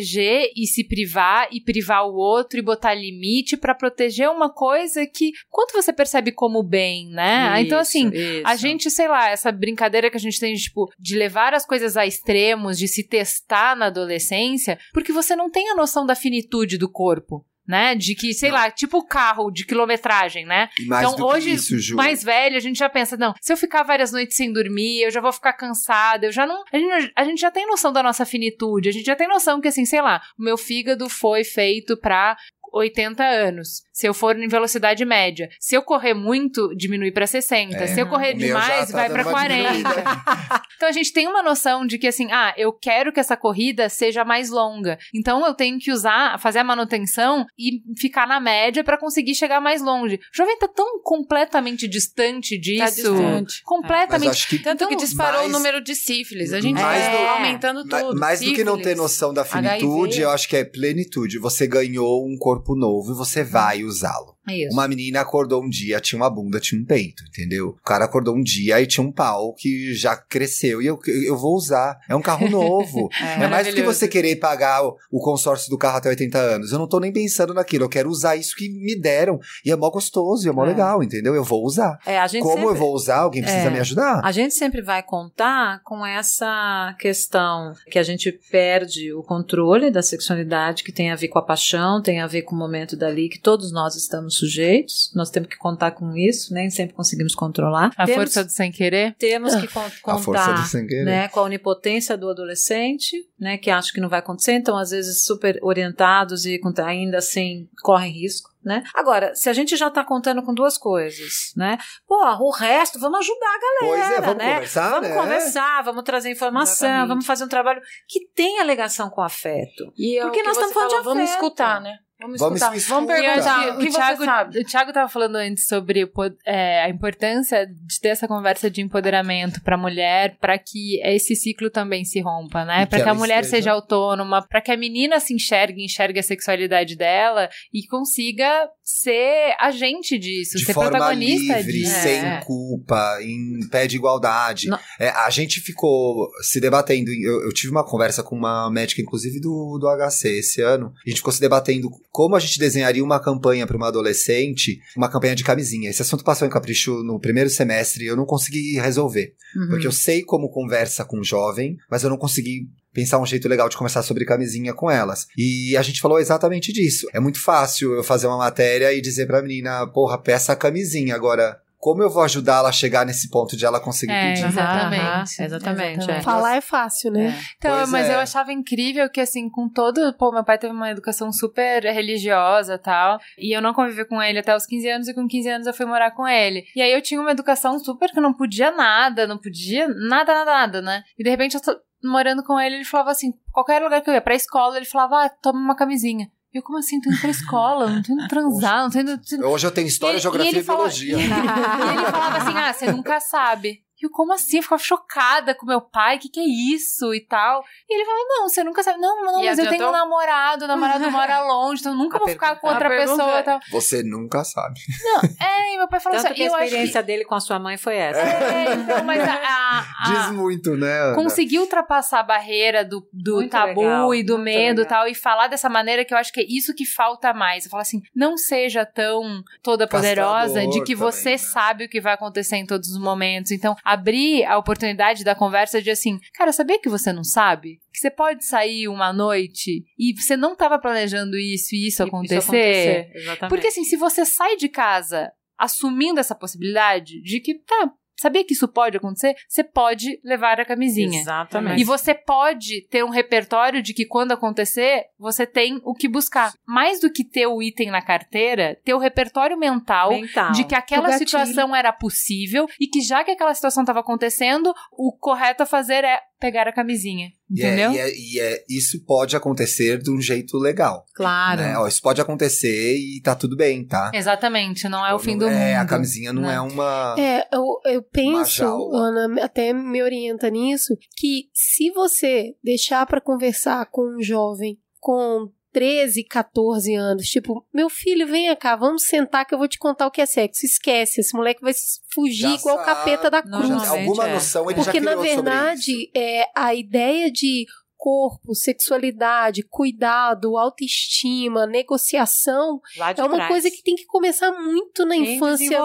e se privar e privar o outro e botar limite pra proteger uma coisa que quanto você percebe como bem, né? então Isso, assim, isso. a gente, sei lá, essa brincadeira que a gente tem tipo, de levar as coisas a extremos, de se testar na adolescência, porque você não tem a noção da finitude do corpo. Né? De que, sei lá, tipo carro de quilometragem, né? Então, hoje, isso, mais velho, a gente já pensa, não, se eu ficar várias noites sem dormir, eu já vou ficar cansada, eu já não. A gente, a gente já tem noção da nossa finitude, a gente já tem noção que, assim, sei lá, o meu fígado foi feito pra 80 anos. Se eu for em velocidade média. Se eu correr muito, diminui para 60. É. Se eu correr demais, tá vai para uma 40. diminuída. [laughs] Então a gente tem uma noção de que assim, ah, eu quero que essa corrida seja mais longa. Então eu tenho que usar, fazer a manutenção e ficar na média para conseguir chegar mais longe. O jovem tá tão completamente distante disso. Tá distante. Completamente. acho que Tanto que Então, disparou mais- o número de sífilis. A gente mais é, do- aumentando tudo. Mais do que não ter noção da finitude, HIV. eu acho que é plenitude. Você ganhou um corpo novo e você vai usá-lo. Isso. Uma menina acordou um dia, tinha uma bunda, tinha um peito, entendeu? O cara acordou um dia e tinha um pau que já cresceu e eu, eu vou usar. É um carro novo. [laughs] é mais do que você querer pagar o, o consórcio do carro até 80 anos. Eu não tô nem pensando naquilo. Eu quero usar isso que me deram. E é mó gostoso, e é mó É. legal, entendeu? Eu vou usar. É, a gente Como sempre... eu vou usar, alguém precisa É. me ajudar. A gente sempre vai contar com essa questão que a gente perde o controle da sexualidade, que tem a ver com a paixão, tem a ver com o momento dali que todos nós estamos sujeitos. Nós temos que contar com isso, nem sempre conseguimos controlar. A temos, força do sem querer. temos que con- A força contar do sem querer. né, com a onipotência do adolescente, né, que acha que não vai acontecer, então às vezes super orientados e ainda assim correm risco. Né? Agora, se a gente já está contando com duas coisas, né? Pô, o resto, vamos ajudar a galera, Pois é, vamos né? conversar, Vamos né? conversar, vamos trazer informação, Exatamente. vamos fazer um trabalho que tenha ligação com afeto. E é Porque o que nós estamos falando de falou, Vamos afeto. escutar, né? Vamos Vamos. Vamos perguntar. O que o Thiago, você sabe? o Thiago tava falando antes sobre é, a importância de ter essa conversa de empoderamento pra mulher, pra que esse ciclo também se rompa, né? Pra que que a mulher esteja- seja autônoma, pra que a menina se enxergue, enxergue a sexualidade dela e consiga ser agente disso, de ser forma protagonista livre, disso. sem É. culpa, em pé de igualdade. É, a gente ficou se debatendo. Eu, eu tive uma conversa com uma médica, inclusive do, do HC esse ano. A gente ficou se debatendo como a gente desenharia uma campanha para uma adolescente, uma campanha de camisinha. Esse assunto passou em capricho no primeiro semestre e eu não consegui resolver. Uhum. Porque eu sei como conversa com um jovem, mas eu não consegui pensar um jeito legal de conversar sobre camisinha com elas. E a gente falou exatamente disso. É muito fácil eu fazer uma matéria e dizer pra menina, porra, peça a camisinha. Agora, como eu vou ajudá-la a chegar nesse ponto de ela conseguir É, pedir? exatamente. Aham, exatamente, é. Falar é fácil, né? Então, Pois mas é. eu achava incrível que, assim, com todo. Pô, meu pai teve uma educação super religiosa e tal. E eu não convivi com ele até os 15 anos, e com 15 anos eu fui morar com ele. E aí eu tinha uma educação super que eu não podia nada, não podia nada, nada, nada, né? E de repente eu tô morando com ele, ele falava assim: qualquer lugar que eu ia, pra escola, ele falava, ah, toma uma camisinha. Eu, como assim? Tô indo pra escola, não tô indo transar, não tô indo. Hoje eu tenho história, E- geografia e e biologia. [laughs] E ele falava assim: ah, você nunca sabe. E eu, como assim? Eu ficava chocada com meu pai, o que, que é isso e tal. E ele falou: não, você nunca sabe. Não, não, E mas eu tenho um namorado, o namorado [laughs] mora longe, então eu nunca A vou ficar com outra pessoa é- e tal. Você nunca sabe. [laughs] É, e meu pai falou Tanto assim: que a acho que. experiência dele com a sua mãe foi essa. É, então, mas a, a- a- Diz muito, né? Ana? conseguir ultrapassar a barreira do, do Muito tabu legal, e do medo e tal, e falar dessa maneira que eu acho que é isso que falta mais. Eu falo assim, não seja tão toda poderosa Castrador de que também, você né? sabe o que vai acontecer em todos os momentos. Então, abrir a oportunidade da conversa de assim, cara, sabia que você não sabe? Que você pode sair uma noite e você não estava planejando isso e isso acontecer? Isso acontecer, exatamente. Porque assim, se você sai de casa assumindo essa possibilidade de que, tá, sabia que isso pode acontecer? Você pode levar a camisinha. Exatamente. E você pode ter um repertório de que quando acontecer, você tem o que buscar. Mais do que ter o item na carteira, ter o repertório mental, Mental. de que aquela situação era possível e que já que aquela situação estava acontecendo, o correto a fazer é pegar a camisinha. E é- Entendeu? E, é, e é- isso pode acontecer de um jeito legal. Claro. né? Ó, isso pode acontecer e tá tudo bem, tá? Exatamente, não é o fim do é, mundo. a camisinha não né? é uma. É, eu, eu penso. Ana até me orienta nisso, que se você deixar pra conversar com um jovem com 13, 14 anos, tipo, meu filho, venha cá, vamos sentar que eu vou te contar o que é sexo. Esquece, esse moleque vai fugir Já igual o sabe, capeta da Não, cruz. Já- Normalmente alguma é. noção ele já Porque, na criou sobre isso. verdade, é, a ideia de corpo, sexualidade, cuidado, autoestima, negociação, é uma trás. coisa que tem que começar muito na Em infância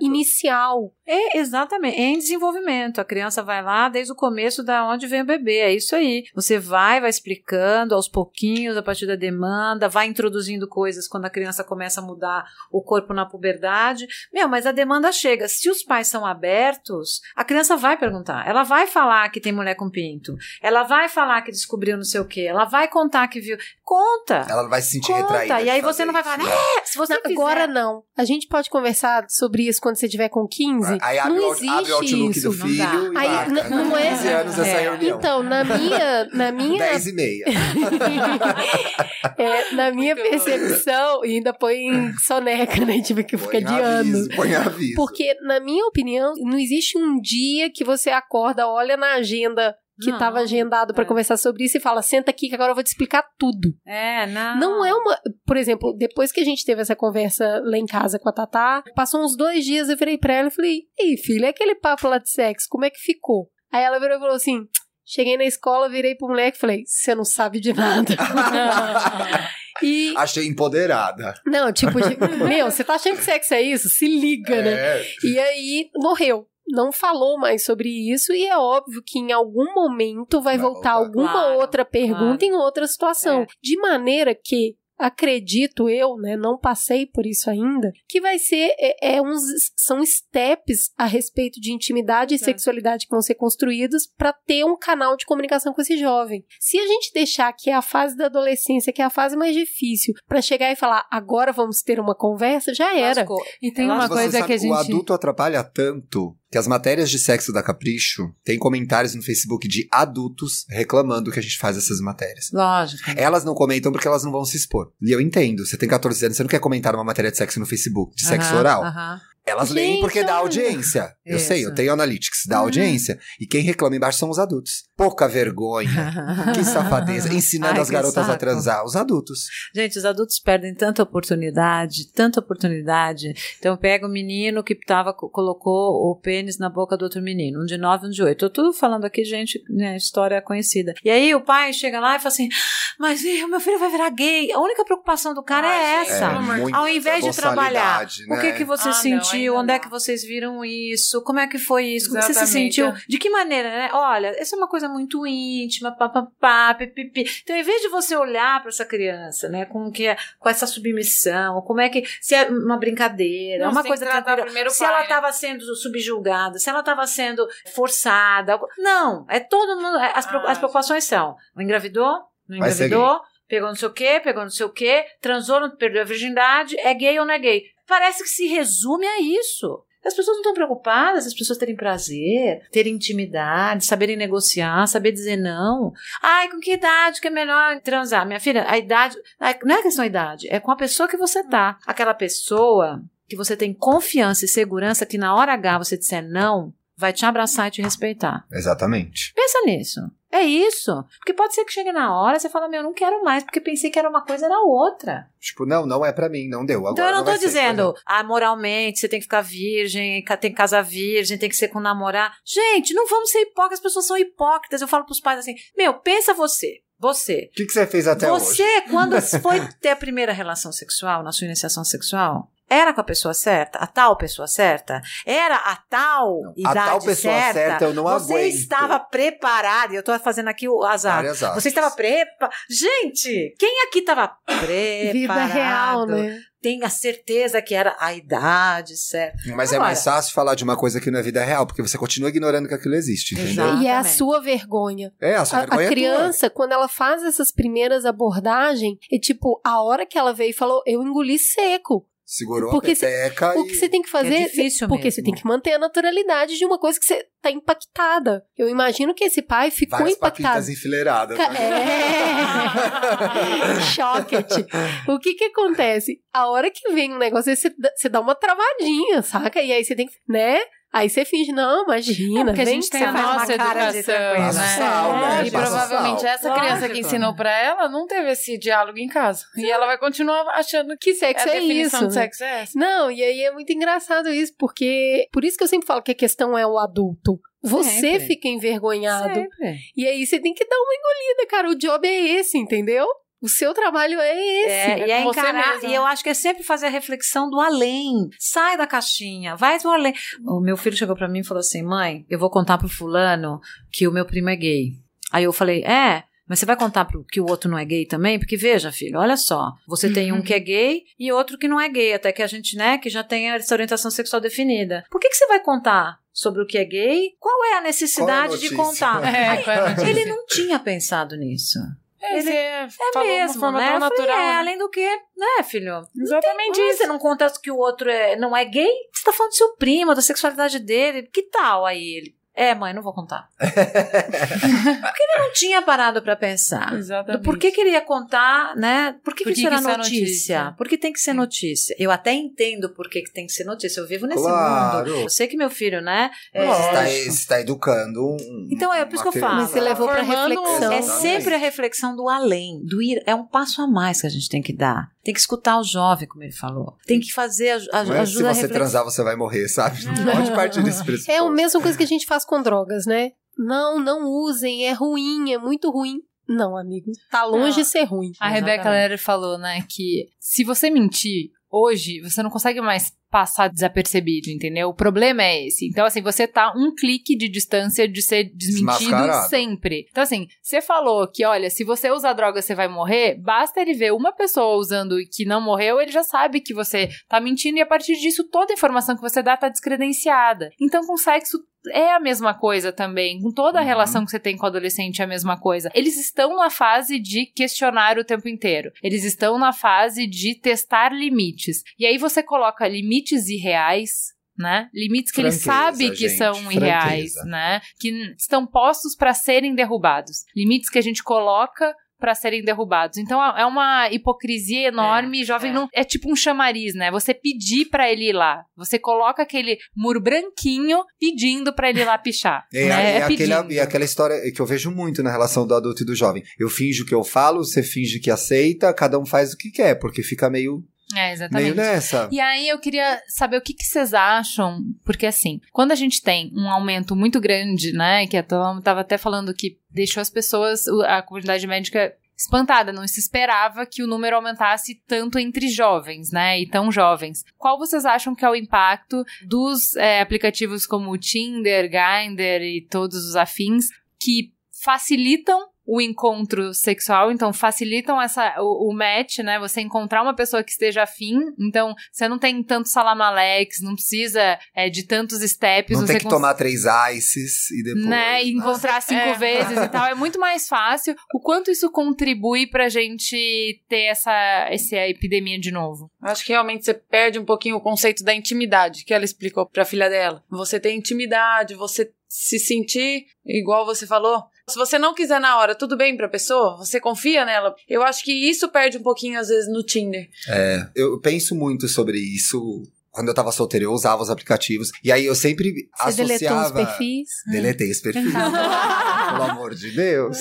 inicial. É, exatamente, em desenvolvimento. A criança vai lá desde o começo da onde vem o bebê, é isso aí. Você vai, vai explicando aos pouquinhos, a partir da demanda, vai introduzindo coisas quando a criança começa a mudar o corpo na puberdade. Meu, mas a demanda chega. Se os pais são abertos, a criança vai perguntar. Ela vai falar que tem mulher com pinto. Ela vai falar que descobriu não sei o quê. Ela vai contar que viu. Conta. Ela não vai se sentir Conta. retraída. E aí de você não vai falar, né? se você Não, agora não. A gente pode conversar sobre isso quando você tiver com 15? Aí abre, não existe abre o Outlook isso. do não filho dá. e Aí, marca. n- não é- 15 anos essa É. reunião. Então, na minha, na minha, 10 e meia. [laughs] é, na minha percepção, e ainda põe em soneca, né? Tipo, que fica Põe de anos. aviso, Põe aviso. Porque, na minha opinião, não existe um dia que você acorda, olha na agenda que Não. estava agendado para É. conversar sobre isso e fala: senta aqui que agora eu vou te explicar tudo. É, não. Não é uma. Por exemplo, depois que a gente teve essa conversa lá em casa com a Tatá, passou uns dois dias, eu virei pra ela e falei: Ei, filha, aquele papo lá de sexo, como é que ficou? Aí ela virou e falou assim. Cheguei na escola, virei pro moleque e falei: Você não sabe de nada. [laughs] e. Achei empoderada. Não, tipo, de, meu, você tá achando que sexo é isso? Se liga, né? É. E aí morreu. Não falou mais sobre isso, e é óbvio que em algum momento vai, Vai voltar, voltar. alguma Claro, outra pergunta em outra situação. É. De maneira que, acredito eu, né, não passei por isso ainda, que vai ser, é, é uns, são steps a respeito de intimidade e sexualidade que vão ser construídos para ter um canal de comunicação com esse jovem. Se a gente deixar que é a fase da adolescência, que é a fase mais difícil, para chegar e falar, agora vamos ter uma conversa, já era. E tem Mas uma coisa sabe, que a gente. O adulto atrapalha tanto que as matérias de sexo da Capricho tem comentários no Facebook de adultos reclamando que a gente faz essas matérias. Lógico. Elas não comentam porque elas não vão se expor. E eu entendo. Você tem 14 anos, você não quer comentar uma matéria de sexo no Facebook, de sexo oral. aham. Elas Gente, leem porque dá audiência. Eu Isso. sei, eu tenho analytics, dá Uhum. audiência. E quem reclama embaixo são os adultos. Pouca vergonha. [laughs] que safadeza. Ensinando Ai, as garotas a saco. transar. Os adultos. Gente, os adultos perdem tanta oportunidade, tanta oportunidade. Então pega o menino que tava, colocou o pênis na boca do outro menino, um de nove, um de oito. Tô tudo falando aqui, gente, né, história conhecida. E aí o pai chega lá e fala assim: Mas o meu filho vai virar gay. A única preocupação do cara Ai, é gente, essa. muita Ao invés de trabalhar, boçalidade, o que né? que você Ah, não, sentiu? Onde é que vocês viram isso? Como é que foi isso? Como você se Exatamente, sentiu? é. De que maneira, né? Olha, essa é uma coisa muito íntima, papapá, pipipi. Então, em vez de você olhar para essa criança, né, com que é, com essa submissão, como é que se é uma brincadeira, Não, uma coisa que tratar primeiro se pai, ela né? estava sendo subjulgada, se ela estava sendo forçada, não, é todo mundo, é- as, Ah, as preocupações são, não engravidou, não engravidou, pegou não sei o quê, pegou não sei o quê, transou, não perdeu a virgindade, é gay ou não é gay. Parece que se resume a isso. As pessoas não estão preocupadas, as pessoas terem prazer, terem intimidade, saberem negociar, saber dizer não. Ai, com que idade que é melhor transar? Minha filha, a idade. Não é questão da idade, é com a pessoa que você tá. Aquela pessoa que você tem confiança e segurança que na hora H você disser não, vai te abraçar e te respeitar. Exatamente. Pensa nisso. É isso. Porque pode ser que chegue na hora e você fala, meu, eu não quero mais, porque pensei que era uma coisa, era outra. Tipo, não, não é pra mim, não deu. Agora então eu não tô vai ser, dizendo, ah, moralmente você tem que ficar virgem, tem que casar virgem, tem que ser com namorar. Gente, não vamos ser hipócritas, as pessoas são hipócritas. Eu falo pros pais assim, meu, pensa você, você. O que, que você fez até hoje? você, quando [laughs] foi ter a primeira relação sexual, na sua iniciação sexual, era com a pessoa certa? A tal pessoa certa? Era a tal a idade tal pessoa certa eu não Você aguento. estava preparada, e eu tô fazendo aqui o azar. Você estava prepa... Gente, quem aqui estava preparado? [laughs] Vida real, né? Tem a certeza que era a idade certa. Mas é Agora- mais fácil falar de uma coisa que não é vida real, porque você continua ignorando que aquilo existe, entendeu? Exato. E é a Exatamente. sua vergonha. É, a sua A, vergonha a é tua. criança, quando ela faz essas primeiras abordagens, é tipo, a hora que ela veio e falou, eu engoli seco. Segurou Porque a peteca O e... que você tem que fazer? É difícil porque mesmo. você tem que manter a naturalidade de uma coisa que você tá impactada. Eu imagino que esse pai ficou Várias impactado. enfileiradas. Né? É! [laughs] Choquete. O que que acontece? A hora que vem um negócio, você dá uma travadinha, saca? E aí você tem que, né? Aí você finge, não, imagina. porque a gente que tem a nossa educação, tranquila. né? Sal, né? E provavelmente sal. essa criança que Lógico. ensinou pra ela não teve esse diálogo em casa. E ela vai continuar achando que Que sexo a é definição isso, de né? sexo é essa. Não, e aí é muito engraçado isso, porque por isso que eu sempre falo que a questão é o adulto. Você Sempre. fica envergonhado. Sempre. E aí você tem que dar uma engolida, cara. O job é esse, entendeu? O seu trabalho é esse. É, e é com você encarar, mesmo. e eu acho que é sempre fazer a reflexão do além. Sai da caixinha, vai do além. O meu filho chegou pra mim e falou assim: mãe, eu vou contar pro fulano que o meu primo é gay. Aí eu falei: é. Mas você vai contar pro, que o outro não é gay também? Porque veja, filho, olha só. Você tem um que é gay e outro que não é gay. Até que a gente, né, que já tem essa orientação sexual definida. Por que, que você vai contar sobre o que é gay, qual é a necessidade de notícia? contar? [laughs] É, é a ele não tinha pensado nisso. Ele é É mesmo, forma né? tão Eu falei, natural. é, né? além do que, né, filho? Exatamente Hum, isso. Você não conta que o outro é, não é gay? Você tá falando do seu primo, da sexualidade dele. Que tal aí ele? É, mãe, não vou contar. [laughs] Porque ele não tinha parado pra pensar. Exatamente. Do por que queria contar, né? Por que, Por que que isso era que notícia? notícia? Por que tem que ser notícia? Eu até entendo por que, que tem que ser notícia. Eu vivo nesse mundo. Claro. Eu sei que meu filho, né? é- Você está, está educando um. Então, é por isso que eu falo. Mas você levou pra Formando- reflexão. É sempre a reflexão do além, do ir. É um passo a mais que a gente tem que dar. Tem que escutar o jovem, como ele falou. Tem que fazer a, a, Não é se ajuda a você transar, você vai morrer, sabe? Não pode partir desse pressuposto. É a mesma coisa que a gente faz com drogas, né? Não, não usem, é ruim, é muito ruim. Não, amigo, tá longe Não. de ser ruim. A Rebeca. Lerer falou, né, que se você mentir hoje, você não consegue mais passar desapercebido, entendeu? O problema é esse. Então, assim, você tá um clique de distância de ser desmentido sempre. Então, assim, você falou que, olha, se você usar droga, você vai morrer, basta ele ver uma pessoa usando e que não morreu, ele já sabe que você tá mentindo e a partir disso toda a informação que você dá tá descredenciada. Então, com sexo é a mesma coisa também. Com toda a Uhum. relação que você tem com o adolescente é a mesma coisa. Eles estão na fase de questionar o tempo inteiro. Eles estão na fase de testar limites. E aí você coloca limites irreais. Né? Limites que ele Franqueza, sabe que gente, são franqueza. irreais, né? Que estão postos para serem derrubados. Limites que a gente coloca para serem derrubados. Então é é uma hipocrisia enorme. Jovem é. não é tipo um chamariz, né? Você pedir para ele ir lá. Você coloca aquele muro branquinho pedindo para ele ir lá pichar. [laughs] É, né? é aquela, pedindo. e aquela história que eu vejo muito na relação do adulto e do jovem. Eu finjo que eu falo, você finge que aceita, cada um faz o que quer, porque fica meio, É, exatamente. meio nessa. E aí eu queria saber o que, que vocês acham, porque assim, quando a gente tem um aumento muito grande, né, que a Tom tava até falando que deixou as pessoas, a comunidade médica espantada, não se esperava que o número aumentasse tanto entre jovens, né, e tão jovens. Qual vocês acham que é o impacto dos é, aplicativos como o Tinder, Grindr e todos os afins que facilitam o encontro sexual, então facilitam essa o, o match, né? Você encontrar uma pessoa que esteja afim, então você não tem tanto salamalex, não precisa é, de tantos steps, Não você tem que cons- tomar três ices e depois. né, e encontrar cinco É. vezes e tal, é muito mais fácil. O quanto isso contribui pra gente ter essa, essa epidemia de novo? Acho que realmente você perde um pouquinho o conceito da intimidade que ela explicou pra filha dela. Você tem intimidade, você se sentir igual você falou. Se você não quiser na hora, tudo bem pra pessoa, você confia nela. Eu acho que isso perde um pouquinho às vezes no Tinder. É, eu penso muito sobre isso. Quando eu tava solteiro, eu usava os aplicativos. E aí eu sempre Você deletou os associava. perfis? Deletei esse perfil. [laughs] Pelo amor de Deus.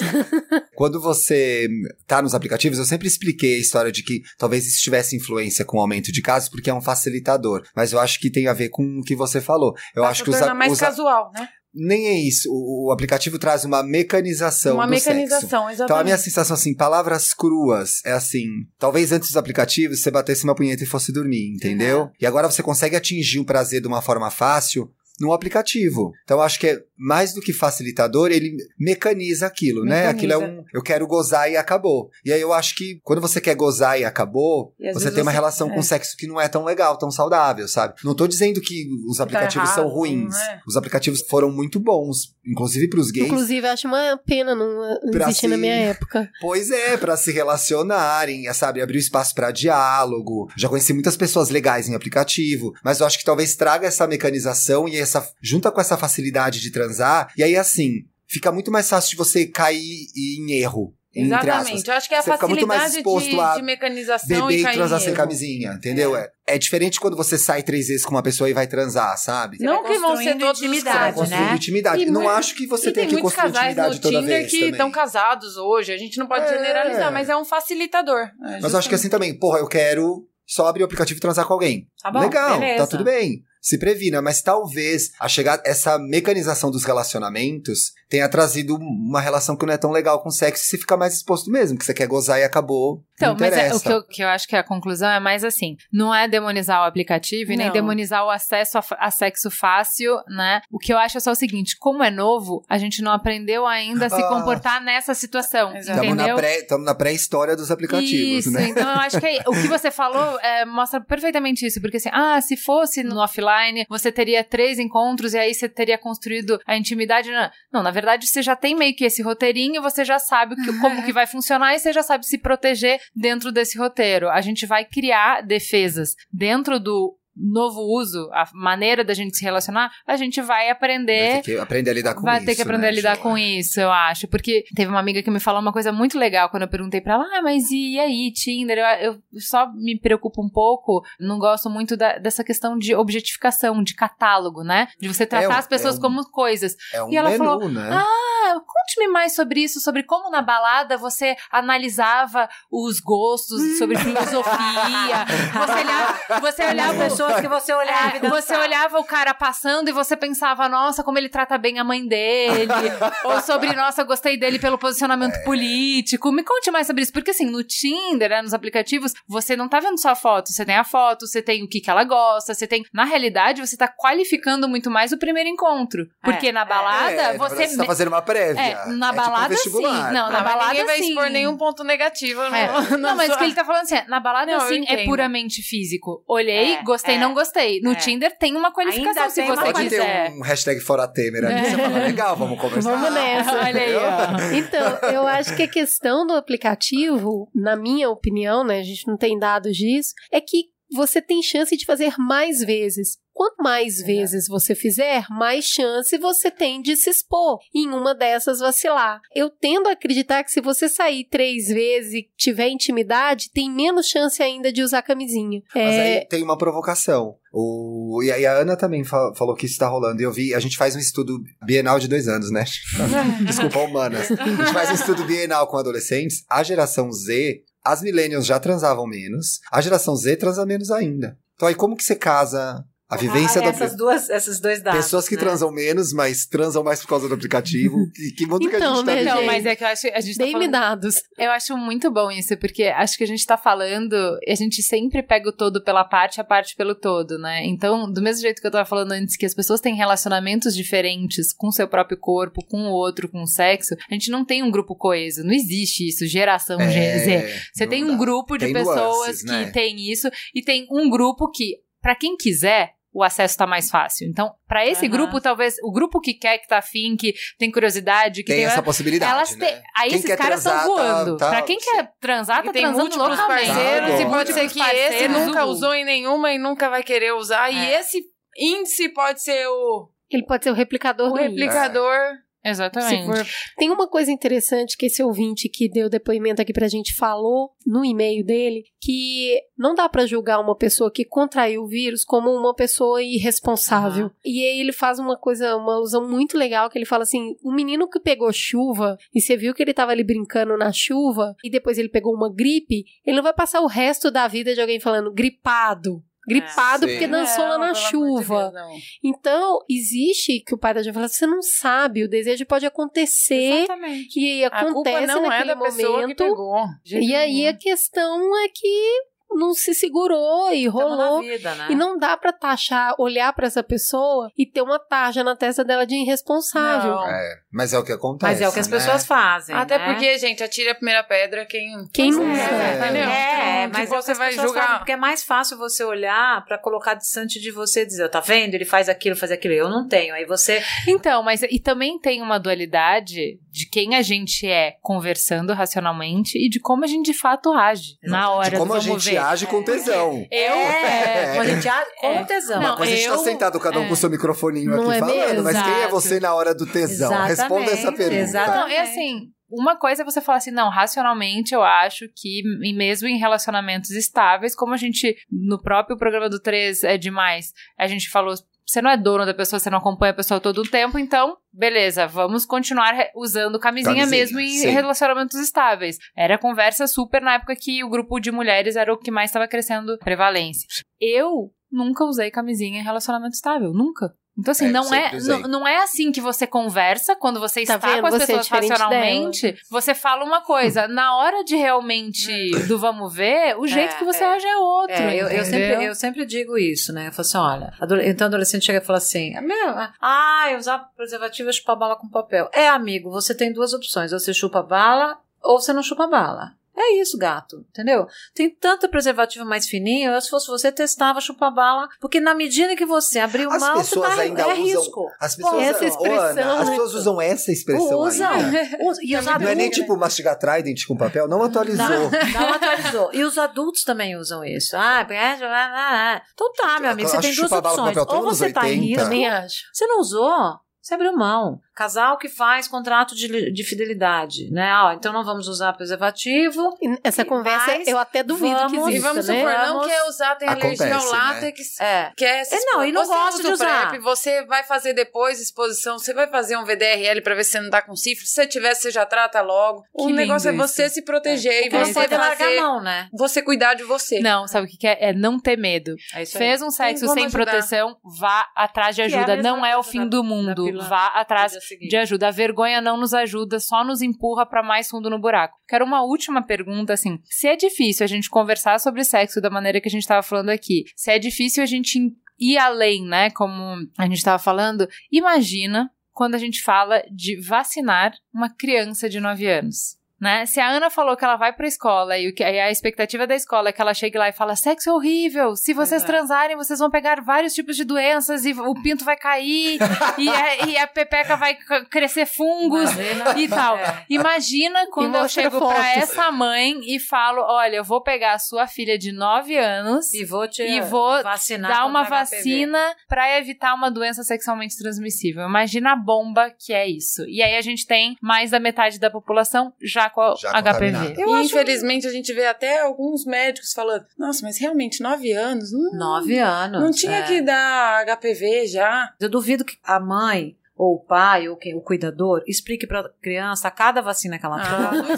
Quando você tá nos aplicativos, eu sempre expliquei a história de que talvez isso tivesse influência com o aumento de casos, porque é um facilitador. Mas eu acho que tem a ver com o que você falou. Eu Pra acho que os, mais os casual, né? Nem é isso. O, o aplicativo traz uma mecanização Uma do sexo. mecanização, Então a exatamente. minha sensação, assim, palavras cruas, é assim, talvez antes dos aplicativos você batesse uma punheta e fosse dormir, entendeu? E agora você consegue atingir o prazer de uma forma fácil no aplicativo. Então acho que é mais do que facilitador, ele mecaniza aquilo, né? Mecaniza. Aquilo é um, eu quero gozar e acabou. E aí eu acho que quando você quer gozar e acabou, E você tem uma você- relação é. com sexo que não é tão legal, tão saudável, sabe? Não tô dizendo que os aplicativos são errado, ruins. não é? Os aplicativos foram muito bons, inclusive pros gays. Inclusive, acho uma pena não existir na se- minha época. [laughs] Pois é, pra se relacionarem, sabe, abrir espaço pra diálogo. Já conheci muitas pessoas legais em aplicativo, mas eu acho que talvez traga essa mecanização e essa junta com essa facilidade de transar, e aí assim, fica muito mais fácil de você cair em erro. Entre aspas. Exatamente. Eu acho que é a Você muito facilidade exposto de, a de mecanização Beber e e transar em sem camisinha, entendeu? É. é diferente quando você sai três vezes com uma pessoa e vai transar, sabe? Não que vão ser todos intimidade. Construindo né? intimidade. E não mu- acho que você tem tem que muitos construir casais intimidade no toda Tinder vez que também. estão casados hoje. A gente não pode É. generalizar, mas é um facilitador. É, Mas eu acho que assim também, porra, eu quero só abrir o aplicativo e transar com alguém. Tá bom, Legal, beleza. tá tudo bem. Se previna, mas talvez a chegar essa mecanização dos relacionamentos tenha trazido uma relação que não é tão legal com o sexo e você fica mais exposto mesmo, que você quer gozar e acabou. Então, não mas é, o que eu, que eu acho que a conclusão é mais assim: não é demonizar o aplicativo e nem demonizar o acesso a, a sexo fácil, né? O que eu acho é só o seguinte: como é novo, a gente não aprendeu ainda a se Ah. [laughs] comportar nessa situação. Estamos na Entendeu? pré- pré-história dos aplicativos, isso, né? então eu acho que o que você falou é, mostra perfeitamente isso, porque assim, ah, se fosse no offline você teria três encontros e aí você teria construído a intimidade. Não, não na verdade, você já tem meio que esse roteirinho, você já sabe que, [laughs] como que vai funcionar e você já sabe se proteger dentro desse roteiro. A gente vai criar defesas dentro do novo uso, a maneira da gente se relacionar, a gente vai aprender. Vai ter que aprender a lidar com vai isso. ter que aprender né, a lidar com isso, eu acho. Porque teve uma amiga que me falou uma coisa muito legal quando eu perguntei pra ela: ah, mas e aí, Tinder? Eu, eu só me preocupo um pouco, não gosto muito da- dessa questão de objetificação, de catálogo, né? De você tratar um- as pessoas é um- como coisas. É um E ela menu, falou, né? Ah, conte-me mais sobre isso, sobre como na balada você analisava os gostos, sobre filosofia. Você olhava, você As olhava pessoas que você olhava é, você olhava o cara passando e você pensava, nossa, como ele trata bem a mãe dele. [laughs] ou sobre, nossa, gostei dele pelo posicionamento político. Me conte mais sobre isso. Porque assim, no Tinder, né, nos aplicativos, você não tá vendo só a foto. Você tem a foto, você tem o que, que ela gosta, você tem. Na realidade, você tá qualificando muito mais o primeiro encontro. Porque na balada, É, você. você tá fazendo uma prévia. É, na tipo um balada vestibular. sim. Não, na Ah, balada ninguém vai sim. expor nenhum ponto negativo. no- É. [laughs] na Não, mas o sua- que ele tá falando assim, é, na balada Não, sim é puramente físico. Olhei, É, gostei, é, não gostei. No é. Tinder tem uma qualificação Ainda se você Pode quiser. ter um hashtag fora Temer ali. Você fala, legal, vamos conversar. Vamos nessa. [laughs] Olha aí, ó. Então, eu acho que a questão do aplicativo, na minha opinião, né, a gente não tem dados disso, é que você tem chance de fazer mais vezes. Quanto mais vezes você fizer, mais chance você tem de se expor e em uma dessas vacilar. Eu tendo a acreditar que se você sair três vezes e tiver intimidade, tem menos chance ainda de usar camisinha. Mas É, aí tem uma provocação. O... E aí a Ana também fa- falou que isso tá rolando. E eu vi, a gente faz um estudo bienal de dois anos, né? [laughs] Desculpa, humanas. A gente faz um estudo bienal com adolescentes. A geração Z, as millennials já transavam menos. A geração Z transa menos ainda. Então aí como que você casa a vivência Ah, da essas duas, esses dois dados. Pessoas que né? transam menos, mas transam mais por causa do aplicativo. [laughs] que, que mundo que a Então, gente tá né, gente? mas é que eu acho a gente tá dei-me falando, dados. Eu acho muito bom isso, porque acho que a gente tá falando, a gente sempre pega o todo pela parte, a parte pelo todo, né? Então, do mesmo jeito que eu tava falando antes, que as pessoas têm relacionamentos diferentes com o seu próprio corpo, com o outro, com o sexo, a gente não tem um grupo coeso, não existe isso, geração É, Z. Você tem dá. um grupo de Tem pessoas nuances, que né? tem isso, e tem um grupo que, pra quem quiser, o acesso tá mais fácil. Então, pra esse Aham. grupo, talvez, o grupo que quer, que tá afim, que tem curiosidade, que Tem tem, essa possibilidade, elas né? têm. Aí Quem esses caras estão tá- voando. tá- pra quem quer transar, E tá tem transando loucamente. parceiros, Tá e pode ser que esse nunca usou em nenhuma e nunca vai querer usar. E É. esse índice pode ser o, Ele pode ser o replicador o do replicador. Se Exatamente. for Tem uma coisa interessante que esse ouvinte que deu depoimento aqui pra gente falou no e-mail dele, que não dá pra julgar uma pessoa que contraiu o vírus como uma pessoa irresponsável. E aí ele faz uma coisa, uma alusão muito legal, que ele fala assim, o menino que pegou chuva, e você viu que ele tava ali brincando na chuva, e depois ele pegou uma gripe, ele não vai passar o resto da vida de alguém falando gripado. Gripado Sim. porque dançou lá na Não, amor de chuva. Deus. Então, existe que o pai da Jovem fala, você não sabe, o desejo pode acontecer Exatamente. que A culpa acontece não é naquele da pessoa que momento. pegou. E aí a questão é que não se segurou e rolou. vida, né? E não dá pra taxar, olhar pra essa pessoa e ter uma tarja na testa dela de irresponsável. Não. É, mas é o que acontece. Mas é o que as né? pessoas fazem. Até né? porque, gente, atire a primeira pedra quem. Quem nunca? É, entendeu? É, Então, mas tipo, é o que você vai julgar. fazem, porque é mais fácil você olhar pra colocar distante de você e dizer, tá vendo? Ele faz aquilo, faz aquilo, eu não tenho. Aí você Então, mas e também tem uma dualidade de quem a gente é conversando racionalmente e de como a gente de fato age na hora De como do a gente ver. Age com tesão. Eu É, É. a gente age com É. tesão. Não, Uma coisa a gente tá sentado cada um é. com o seu microfoninho aqui é falando, mas quem é Exato. você na hora do tesão? Responda essa pergunta. exatamente. Não, é assim, uma coisa é você falar assim, não, racionalmente eu acho que, e mesmo em relacionamentos estáveis, como a gente, no próprio programa do 3 é demais, a gente falou, você não é dono da pessoa, você não acompanha a pessoa todo o tempo, então, beleza, vamos continuar usando camisinha, Camisinha, mesmo em sim. relacionamentos estáveis. Era conversa super na época que o grupo de mulheres era o que mais estava crescendo prevalência. Eu nunca usei camisinha em relacionamento estável, nunca. Então, assim, É, não, é, não, não é assim que você conversa quando você Tá está vendo? com as Você é pessoas diferente racionalmente. Você fala uma coisa. Na hora de realmente do vamos ver, o jeito É, que você é. age é outro. É, eu, eu sempre, eu sempre digo isso, né? Eu falo assim, olha, então o adolescente chega e fala assim, meu, ah, eu usar preservativo é chupar bala com papel. É, amigo, você tem duas opções, ou você chupa bala ou você não chupa bala. É isso, gato, entendeu? Tem tanto preservativo mais fininho, eu, se fosse você, testava chupa-bala, porque na medida que você abrir o As mal, pessoas você tá, ainda é usam. risco. As pessoas, essa expressão, Ana, as né? pessoas usam essa expressão Usam. ainda. [laughs] Usa. E os Não é nem tipo mastigar trident com papel, não atualizou. Não, não atualizou. E os adultos também usam isso. Ah, ah, ah, ah. então tá, meu amigo, você tem duas opções. Ou você tá em 80. risco, você não usou, você abriu mão. Casal que faz contrato de, de fidelidade, né? Ó, então não vamos usar preservativo. E Essa conversa Mas eu até duvido que vamos- E exista, vamos né? supor, não Vamos- quer usar, tem Acontece, alergia ao né? látex. É. Quer se É, não, e não gosta usa de o usar. PrEP, você vai fazer depois exposição, você vai fazer um VDRL pra ver se você não tá com sífilis. Se você tiver, você já trata logo. o Que negócio é você se proteger e Então você não pode largar a fazer, mão, né? você cuidar de você. Não, sabe o que, que é? É não ter medo. É isso aí. Fez um sexo sem ajudar. proteção, vá atrás de Que é ajuda. não é o fim da- do mundo. Vá atrás. De ajuda. A vergonha não nos ajuda, só nos empurra pra mais fundo no buraco. Quero uma última pergunta, assim. Se é difícil a gente conversar sobre sexo da maneira que a gente tava falando aqui, se é difícil a gente ir além, né, como a gente tava falando, imagina quando a gente fala de vacinar uma criança de 9 anos. Né? Se a Ana falou que ela vai pra escola e o que e a expectativa da escola é que ela chegue lá e fala sexo é horrível, se vocês Exato. transarem vocês vão pegar vários tipos de doenças e o pinto vai cair e, a, e a pepeca vai crescer fungos Imagina. e tal. É. Imagina quando eu chego pra fotos. essa mãe e falo, olha, eu vou pegar a sua filha de 9 anos E vou te E vou vacinar dar uma HPV. vacina pra evitar uma doença sexualmente transmissível. Imagina a bomba que é isso. E aí a gente tem mais da metade da população já com Já HPV. contaminada. Eu e, infelizmente, a gente vê até alguns médicos falando: nossa, mas realmente, nove anos? Não, Nove anos. não tinha é. que dar HPV já. Eu duvido que a mãe ou o pai ou quem, o cuidador explique para a criança cada vacina que ela Ah, toma.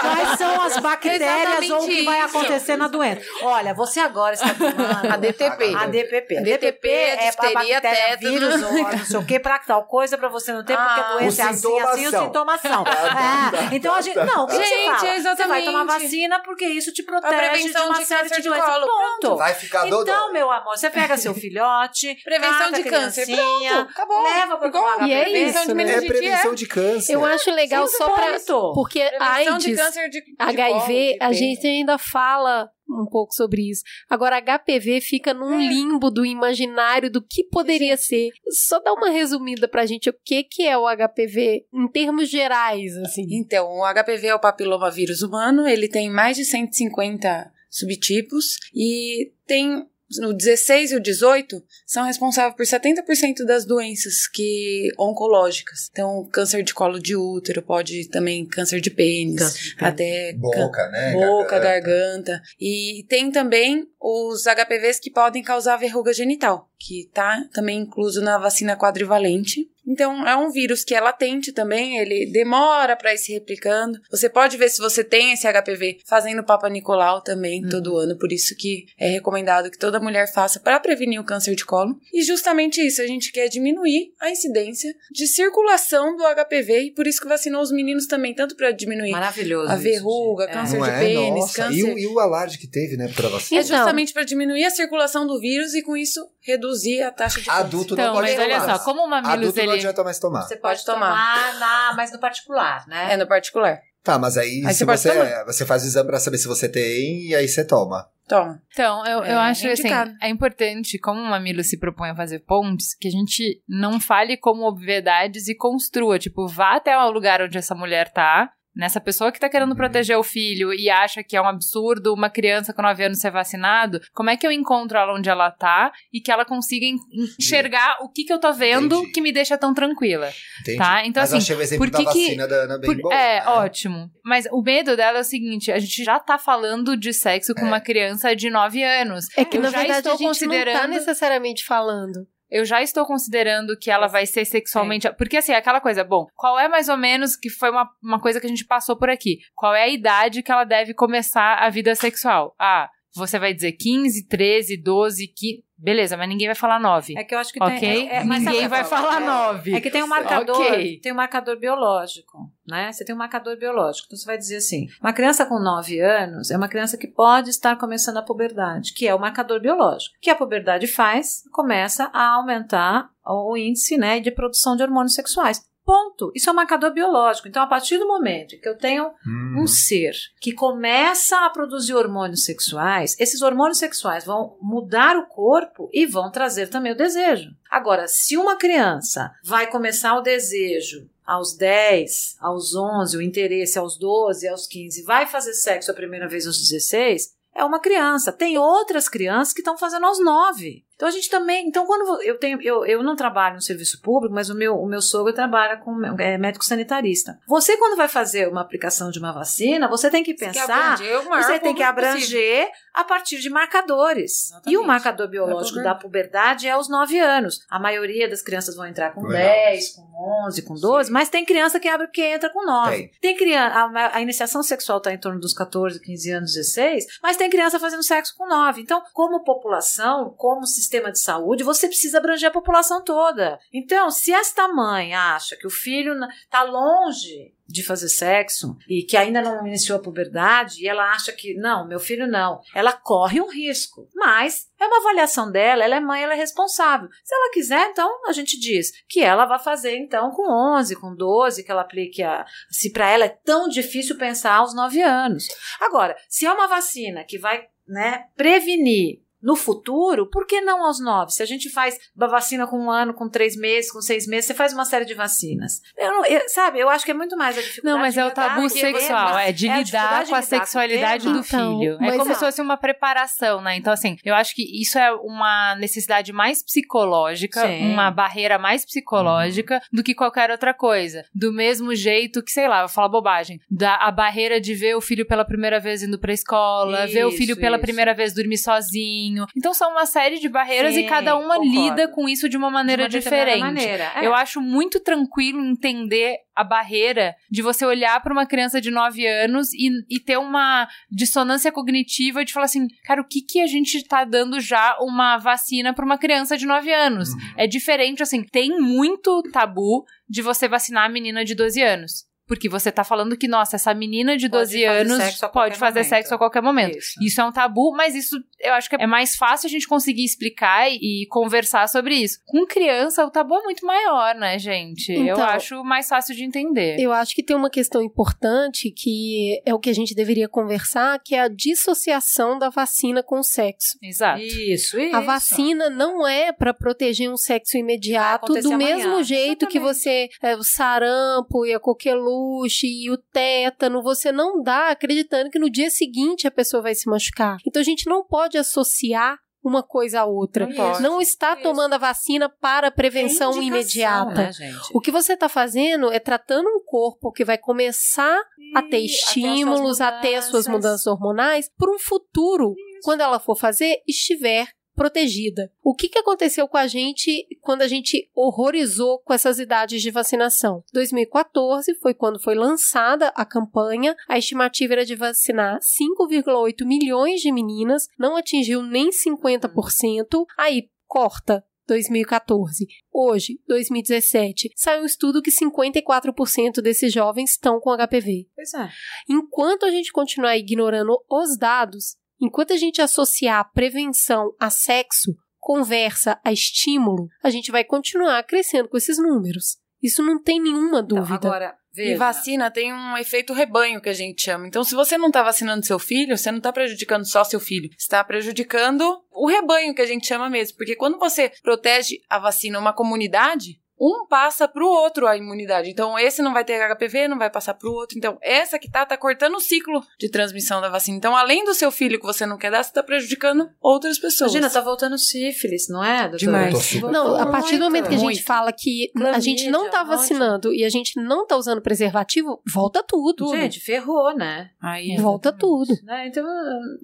Quais são as bactérias ou o que vai isso. acontecer na doença? Olha, você agora está tomando A DTP. a DPP. A DTP, DPP é para difteria, bactéria, tétano. vírus ou não sei o que, para tal coisa para você não ter, porque a Ah, doença é o assim, assim, o sintomação. sintomação. [laughs] tá, É, então a gente, não, o que você Gente, fala? Você vai exatamente. tomar vacina porque isso te protege de prevenção uma de série câncer de de doenças. colo, Ponto. Vai ficar Então, meu amor, você pega seu filhote, Prevenção de câncer. Pronto, acabou. leva para tomar E é isso, prevenção de né? É prevenção de câncer. Eu acho legal Sim, só pra. ponto. Porque Prevenção de AIDS, câncer de, de HIV, a de gente ainda fala um pouco sobre isso. Agora, HPV fica num limbo do imaginário do que poderia ser. Só dá uma resumida pra gente o que, que é o HPV em termos gerais, assim. Então, o HPV é o papiloma vírus humano, ele tem mais de 150 subtipos e tem o 16 e o 18 são responsáveis por 70% das doenças que oncológicas. Então, câncer de colo de útero, pode também câncer de pênis, Câncer de pênis. até Boca, né? boca, Garganta. garganta. E tem também os HPVs que podem causar verruga genital, que tá também incluso na vacina quadrivalente. Então, é um vírus que é latente também, ele demora para ir se replicando. Você pode ver se você tem esse HPV fazendo Papa Nicolau também todo ano, por isso que é recomendado que toda mulher faça para prevenir o câncer de colo. E justamente isso, a gente quer diminuir a incidência de circulação do HPV e por isso que vacinou os meninos também, tanto para diminuir Maravilhoso. a verruga, gente. câncer Não de é? pênis, Nossa. câncer. E, o, e o alarde que teve, né, pra vacina? É Então. justamente para diminuir a circulação do vírus e com isso reduzir a taxa de Adulto Então, não pode mas olha tomar. só, como o Mamilos Adulto não ele adianta mais tomar. Você Pode pode tomar, na, mas no particular, né? É no particular. Tá, mas aí, Aí se você você, você faz o exame pra saber se você tem e aí você toma. Toma. Então, eu, É, eu acho é assim, é importante, como o Mamilo se propõe a fazer pontes, que a gente não fale como obviedades e construa. Tipo, vá até o lugar onde essa mulher tá, nessa pessoa que tá querendo Uhum. proteger o filho e acha que é um absurdo uma criança com 9 anos ser vacinado, como é que eu encontro ela onde ela tá e que ela consiga en- enxergar o que que eu tô vendo Entendi. que me deixa tão tranquila, Entendi. tá? Então, mas assim, achei o exemplo por da que que- vacina da Ana bem por- bom. é, né? ótimo. Mas o medo dela é o seguinte: a gente já tá falando de sexo com É. uma criança de 9 anos. É que, eu na já verdade, estou a gente não tá considerando. necessariamente falando. Eu já estou considerando que ela vai ser sexualmente. Porque, assim, aquela coisa, bom, qual é mais ou menos que foi uma, uma coisa que a gente passou por aqui? Qual é a idade que ela deve começar a vida sexual? Ah, você vai dizer 15, 13, 12, 15. Beleza, mas ninguém vai falar 9. É que eu acho que ok? tem. é- é- mas ninguém vai falar é- 9. É que tem um marcador, Ok. tem um marcador biológico, né? Você tem um marcador biológico. Então você vai dizer assim: uma criança com 9 anos é uma criança que pode estar começando a puberdade, que é o marcador biológico. O que a puberdade faz? Começa a aumentar o índice, né, de produção de hormônios sexuais. Ponto. Isso é um marcador biológico. Então, a partir do momento que eu tenho Hum. um ser que começa a produzir hormônios sexuais, esses hormônios sexuais vão mudar o corpo e vão trazer também o desejo. Agora, se uma criança vai começar o desejo aos 10, aos 11, o interesse aos 12, aos 15, vai fazer sexo a primeira vez aos 16, é uma criança. Tem outras crianças que estão fazendo aos 9. Então a gente também. Então, quando eu tenho. Eu, eu não trabalho no serviço público, mas o meu, o meu sogro trabalha como é, médico sanitarista. Você, quando vai fazer uma aplicação de uma vacina, você tem que que pensar. abranger o maior Você tem que público possível. abranger a partir de marcadores. Exatamente. E o marcador biológico É da puberdade é aos 9 anos. A maioria das crianças vão entrar com Legal. 10, com 11, com 12, mas tem criança que abre que entra com 9. Tem. Tem criança, a, a iniciação sexual está em torno dos 14, 15 anos, 16, mas tem criança fazendo sexo com 9. Então, como população, como sistema de saúde, você precisa abranger a população toda. Então, se esta mãe acha que o filho está longe de fazer sexo e que ainda não iniciou a puberdade e ela acha que não, meu filho não, ela corre um risco. Mas é uma avaliação dela, ela é mãe, ela é responsável. Se ela quiser, então a gente diz que ela vai fazer então com 11, com 12, que ela aplique a se para ela é tão difícil pensar aos 9 anos. Agora, se é uma vacina que vai, né, prevenir no futuro, por que não aos nove? Se a gente faz uma vacina com um ano, com três meses, com seis meses, você faz uma série de vacinas. Eu não, eu- sabe, eu acho que é muito mais a dificuldade. Não, mas de é o tabu sexual, é de É a lidar com a de lidar sexualidade com do tema. filho. Então, é como mas- se fosse uma preparação, né? Então, assim, eu acho que isso é uma necessidade mais psicológica, Sim. uma barreira mais psicológica do que qualquer outra coisa. Do mesmo jeito que, sei lá, eu vou falar bobagem, da a barreira de ver o filho pela primeira vez indo pra escola, ver o Isso, filho pela isso. primeira vez dormir sozinho. Então, são uma série de barreiras Sim, e cada uma concordo. lida com isso de uma maneira De uma diferente. maneira, é. Eu acho muito tranquilo entender a barreira de você olhar para uma criança de 9 anos e, e ter uma dissonância cognitiva de falar assim, cara, o que que a gente tá dando já uma vacina para uma criança de 9 anos? Uhum. É diferente, assim, tem muito tabu de você vacinar a menina de 12 anos. Porque você tá falando que, nossa, essa menina de Pode 12 fazer anos sexo a pode fazer momento. sexo a qualquer momento. Isso. Isso é um tabu, mas isso eu acho que é mais fácil a gente conseguir explicar e, e conversar sobre isso. Com criança, o tabu é muito maior, né, gente? eu Então, acho mais fácil de entender. Eu acho que tem uma questão importante que é o que a gente deveria conversar, que é a dissociação da vacina com o sexo. Exato. Isso, isso. A vacina não é para proteger um sexo imediato do acontecer mesmo amanhã. jeito que Exatamente. você é, o sarampo e a coqueluche e o tétano, você não dá acreditando que no dia seguinte a pessoa vai se machucar. Então a gente não pode associar uma coisa à outra. Não pode. Não está Isso. tomando a vacina para prevenção É imediata. né? O que você está fazendo é tratando um corpo que vai começar a ter E estímulos, a ter as suas mudanças hormonais, para um futuro, quando ela for fazer, estiver protegida. O que, que aconteceu com a gente quando a gente horrorizou com essas idades de vacinação? 2014 foi quando foi lançada a campanha, a estimativa era de vacinar 5,8 milhões de meninas, não atingiu nem 50%, aí corta 2014. Hoje, 2017, sai um estudo que 54% desses jovens estão com HPV. Pois é. Enquanto a gente continuar ignorando os dados, enquanto a gente associar a prevenção a sexo, conversa a estímulo, a gente vai continuar crescendo com esses números. Isso não tem nenhuma Então, dúvida. agora, E veja. vacina tem um efeito rebanho que a gente chama. Então, se você não tá vacinando seu filho, você não tá prejudicando só seu filho. Você tá prejudicando o rebanho que a gente chama mesmo. Porque quando você protege a vacina uma comunidade, um passa pro outro a imunidade. Então, esse não vai ter HPV, não vai passar pro outro. Então, essa que tá, tá cortando o ciclo de transmissão da vacina. Então, além do seu filho que você não quer dar, você tá prejudicando outras pessoas. Imagina, tá voltando sífilis, não é, doutora? Demais. Não, a partir do momento que a gente muito. fala que a gente não tá vacinando e a gente não tá usando preservativo, volta tudo. Gente, ferrou, né? Aí, volta tudo. Né? Então,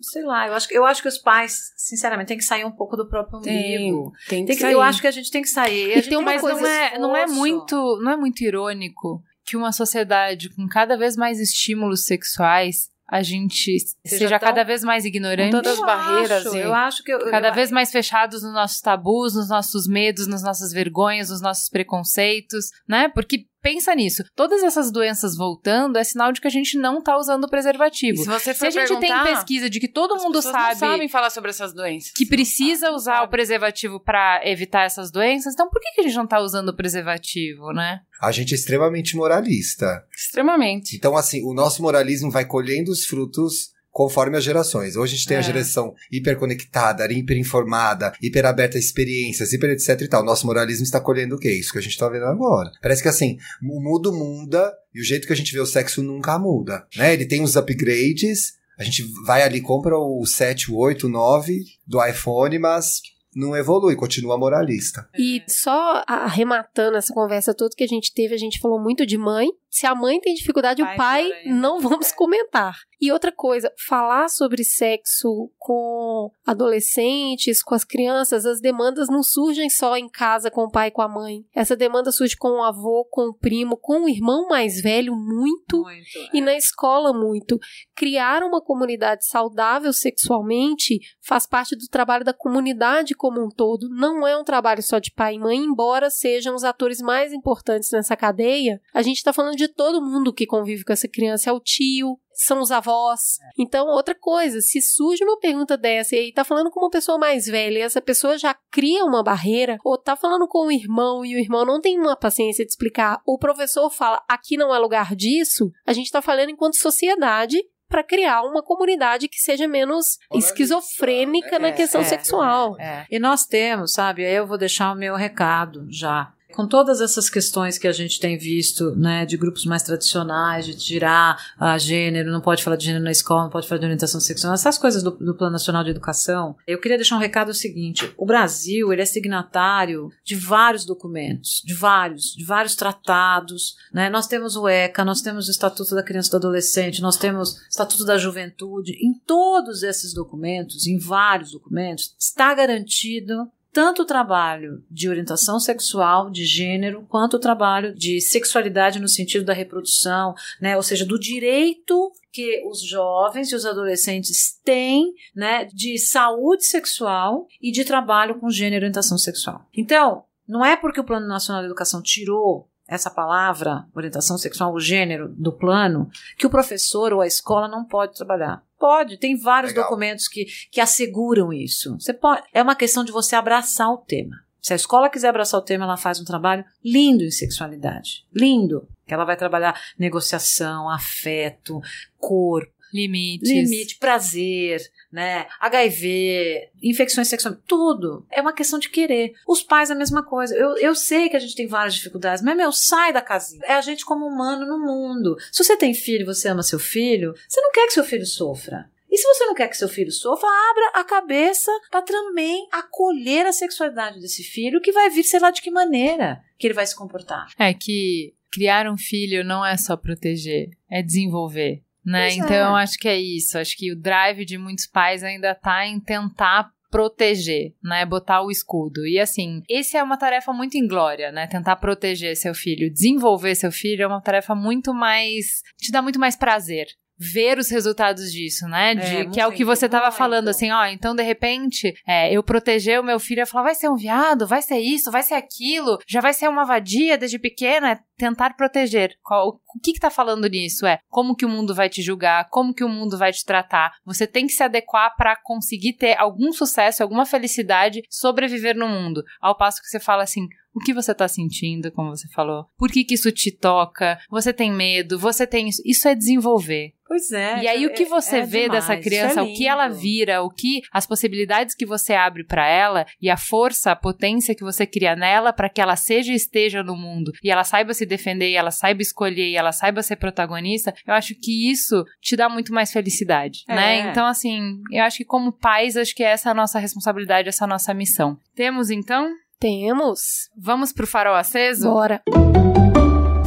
sei lá, eu acho, que- eu acho que os pais, sinceramente, têm que sair um pouco do próprio tem, umbigo. tem, Tem que que, sair. eu acho que a gente tem que sair. E A gente tem uma tem coisa- não fazer é, não é muito, não é muito irônico que uma sociedade com cada vez mais estímulos sexuais, a gente Seja seja, tão- cada vez mais ignorante, Com todas as Eu barreiras acho, e- eu acho que eu, cada eu, vez mais fechados nos nossos tabus, nos nossos medos, nas nossas vergonhas, nos nossos preconceitos, né? Porque pensa nisso. Todas essas doenças voltando é sinal de que a gente não tá usando o preservativo. E se você Se for a gente tem pesquisa de que todo mundo sabe sabem falar sobre essas doenças. que precisa Não usar o sabe. preservativo pra evitar essas doenças, então por que, que a gente não tá usando o preservativo, né? A gente é extremamente moralista. Extremamente. Então, assim, o nosso moralismo vai colhendo os frutos conforme as gerações. Hoje a gente tem a É. geração hiperconectada, hiperinformada, hiperaberta a experiências, hiper etc e tal. Nosso moralismo está colhendo o quê? Isso que a gente tá vendo agora. Parece que assim, o mundo muda e o jeito que a gente vê o sexo nunca muda, né? Ele tem os upgrades, a gente vai ali, compra o 7, o 8, o 9 do iPhone, mas não evolui, continua moralista. E só arrematando essa conversa toda que a gente teve, a gente falou muito de mãe. Se a mãe tem dificuldade, Pai o pai não vamos comentar. E outra coisa, falar sobre sexo com adolescentes, com as crianças, as demandas não surgem só em casa com o pai e com a mãe. Essa demanda surge com o avô, com o primo, com o irmão mais velho, muito Muito. e na escola muito. Criar uma comunidade saudável sexualmente faz parte do trabalho da comunidade como um todo. Não é um trabalho só de pai e mãe, embora sejam os atores mais importantes nessa cadeia. A gente está falando de todo mundo que convive com essa criança. É o tio, são os avós. Então, outra coisa, se surge uma pergunta dessa e aí tá falando com uma pessoa mais velha e essa pessoa já cria uma barreira, ou tá falando com o irmão e o irmão não tem uma paciência de explicar, o professor fala aqui não é lugar disso, a gente tá falando enquanto sociedade para criar uma comunidade que seja menos esquizofrênica na É, questão é, sexual. É. E nós temos, sabe? Aí eu vou deixar o meu recado já. Com todas essas questões que a gente tem visto, né, de grupos mais tradicionais, de tirar a gênero, não pode falar de gênero na escola, não pode falar de orientação sexual, essas coisas do, do Plano Nacional de Educação, eu queria deixar um recado seguinte: o Brasil ele é signatário de vários documentos, de vários, de vários tratados, né? Nós temos o ECA, nós temos o Estatuto da Criança e do Adolescente, nós temos o Estatuto da Juventude. Em todos esses documentos, em vários documentos, está garantido tanto o trabalho de orientação sexual, de gênero, quanto o trabalho de sexualidade no sentido da reprodução, né? Ou seja, do direito que os jovens e os adolescentes têm, né, de saúde sexual e de trabalho com gênero e orientação sexual. Então, não é porque o Plano Nacional de Educação tirou essa palavra, orientação sexual, o gênero, do plano, que o professor ou a escola não pode trabalhar. Pode, tem vários Legal. documentos que, que asseguram isso. Você pode, é uma questão de você abraçar o tema. Se a escola quiser abraçar o tema, ela faz um trabalho lindo em sexualidade. Lindo. Que ela vai trabalhar negociação, afeto, corpo, Limites. limite, prazer, né? HIV, infecções sexuais, tudo. É uma questão de querer. Os pais, a mesma coisa. Eu, eu sei que a gente tem várias dificuldades, mas, meu, sai da casinha. É a gente como humano no mundo. Se você tem filho e você ama seu filho, você não quer que seu filho sofra. E se você não quer que seu filho sofra, abra a cabeça para também acolher a sexualidade desse filho, que vai vir, sei lá de que maneira que ele vai se comportar. É que criar um filho não é só proteger, é desenvolver, né? Pois então é. eu acho que é isso. Acho que o drive de muitos pais ainda tá em tentar proteger, né? Botar o escudo. E assim, esse é uma tarefa muito inglória, né? Tentar proteger seu filho, desenvolver seu filho é uma tarefa muito mais te dá muito mais prazer. Ver os resultados disso, né? De, É, que é o que você tava muito. falando, assim, ó. Então, de repente, é, eu proteger o meu filho, eu falar, vai ser um viado, vai ser isso, vai ser aquilo, já vai ser uma vadia desde pequena. É tentar proteger. Qual- o que que tá falando nisso? É como que o mundo vai te julgar, como que o mundo vai te tratar. Você tem que se adequar para conseguir ter algum sucesso, alguma felicidade, sobreviver no mundo. Ao passo que você fala assim, o que você tá sentindo, como você falou? Por que que isso te toca? Você tem medo? Você tem isso? Isso é desenvolver. Pois é. E aí, o que você é vê demais, dessa isso criança, é o que ela vira, o que as possibilidades que você abre pra ela e a força, a potência que você cria nela pra que ela seja e esteja no mundo e ela saiba se defender, e ela saiba escolher e ela saiba ser protagonista, eu acho que isso te dá muito mais felicidade, É. né? Então, assim, eu acho que como pais, acho que essa é a nossa responsabilidade, essa é a nossa missão. Temos, então? Temos. Vamos pro farol aceso? Bora.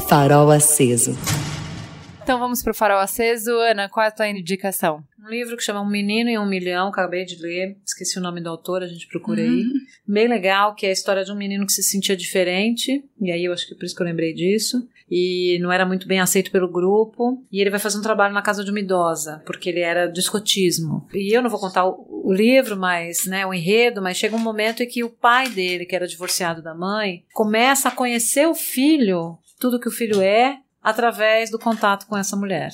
Farol aceso. Então vamos pro farol aceso. Ana, qual é a tua indicação? Um livro que chama Um Menino em um Milhão, acabei de ler, esqueci o nome do autor, a gente procura aí. Bem legal, que é a história de um menino que se sentia diferente, e aí eu acho que é por isso que eu lembrei disso, e não era muito bem aceito pelo grupo, e ele vai fazer um trabalho na casa de uma idosa, porque ele era do escotismo. E eu não vou contar o, o livro, mas, né, o enredo, mas chega um momento em que o pai dele, que era divorciado da mãe, começa a conhecer o filho tudo que o filho é através do contato com essa mulher.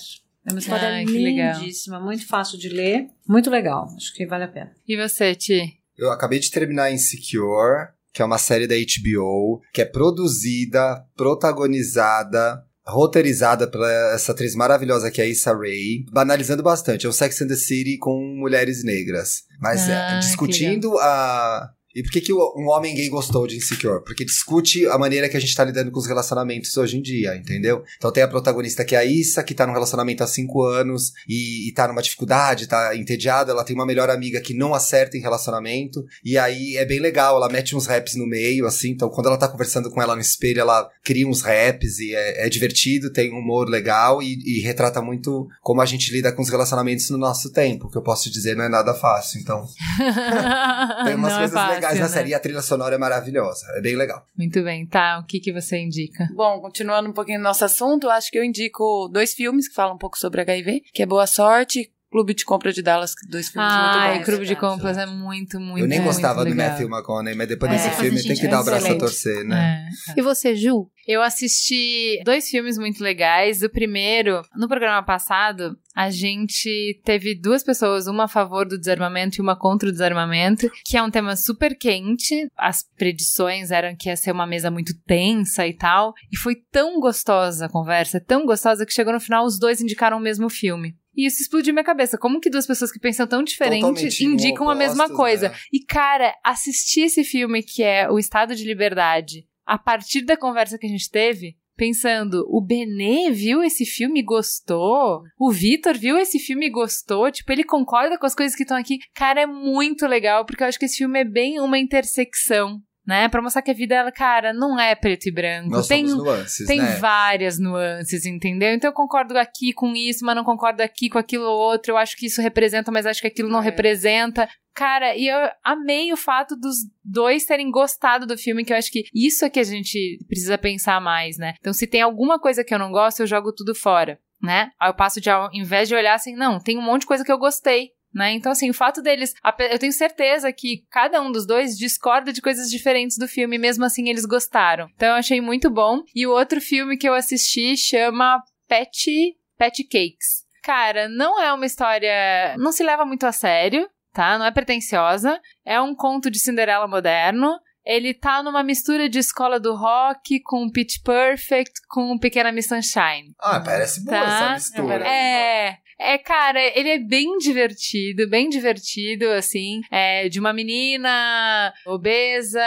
É uma história Ai, lindíssima, muito fácil de ler, muito legal. Acho que vale a pena. E você, Ti? Eu acabei de terminar Insecure, que é uma série da HBO, que é produzida, protagonizada, roteirizada pela essa atriz maravilhosa que é Issa Rae, banalizando bastante. É o Sex and the City com mulheres negras. Mas é, Ah, que discutindo a. E por que, que um homem gay gostou de Insecure? Porque discute a maneira que a gente tá lidando com os relacionamentos hoje em dia, entendeu? Então tem a protagonista que é a Issa, que tá num relacionamento há cinco anos e, e tá numa dificuldade, tá entediada. Ela tem uma melhor amiga que não acerta em relacionamento. E aí é bem legal, ela mete uns raps no meio, assim. Então quando ela tá conversando com ela no espelho, ela cria uns raps e é, é divertido, tem um humor legal e, e retrata muito como a gente lida com os relacionamentos no nosso tempo. O que eu posso dizer não é nada fácil, então. [laughs] Tem umas Não é coisas fácil, legais na né? série. E a trilha sonora é maravilhosa. É bem legal. Muito bem, tá. O que, que você indica? Bom, continuando um pouquinho no nosso assunto, acho que eu indico dois filmes que falam um pouco sobre HIV, que é Boa Sorte, Clube de Compra de Dallas, dois filmes Ai, muito bons. Clube de Compras é muito, muito eu nem muito gostava do. Matthew McConaughey, mas depois É, desse filme tem que dar o é braço a torcer, né? É. E você, Ju? Eu assisti dois filmes muito legais. O primeiro, no programa passado, a gente teve duas pessoas, uma a favor do desarmamento e uma contra o desarmamento, que é um tema super quente. As predições eram que ia ser uma mesa muito tensa e tal. E foi tão gostosa a conversa, tão gostosa que chegou no final os dois indicaram o mesmo filme. E isso explodiu minha cabeça. Como que duas pessoas que pensam tão diferente Totalmente indicam a mesma coisa? né? E, cara, assistir esse filme que é O Estado de Liberdade, a partir da conversa que a gente teve, pensando, o Benê viu esse filme e gostou? O Vitor viu esse filme e gostou? Tipo, ele concorda com as coisas que estão aqui? Cara, é muito legal, porque eu acho que esse filme é bem uma intersecção. Né? Pra mostrar que a vida, ela, cara, não é preto e branco. Nós tem nuances, tem né? várias nuances, entendeu? Então eu concordo aqui com isso, mas não concordo aqui com aquilo outro. Eu acho que isso representa, mas acho que aquilo não É. representa. Cara, e eu amei o fato dos dois terem gostado do filme, que eu acho que isso é que a gente precisa pensar mais, né? Então, se tem alguma coisa que eu não gosto, eu jogo tudo fora, né? Aí eu passo de, ao invés de olhar assim, não, tem um monte de coisa que eu gostei. Né? Então, assim, o fato deles. Eu tenho certeza que cada um dos dois discorda de coisas diferentes do filme, mesmo assim eles gostaram. Então, eu achei muito bom. E o outro filme que eu assisti chama Pet, Pet Cakes. Cara, não é uma história. Não se leva muito a sério, tá? Não é pretensiosa. É um conto de Cinderela moderno. Ele tá numa mistura de escola do rock com Pitch Perfect com Pequena Miss Sunshine. Ah, parece boa Tá. essa mistura. É, é, cara, ele é bem divertido, bem divertido, assim. É de uma menina obesa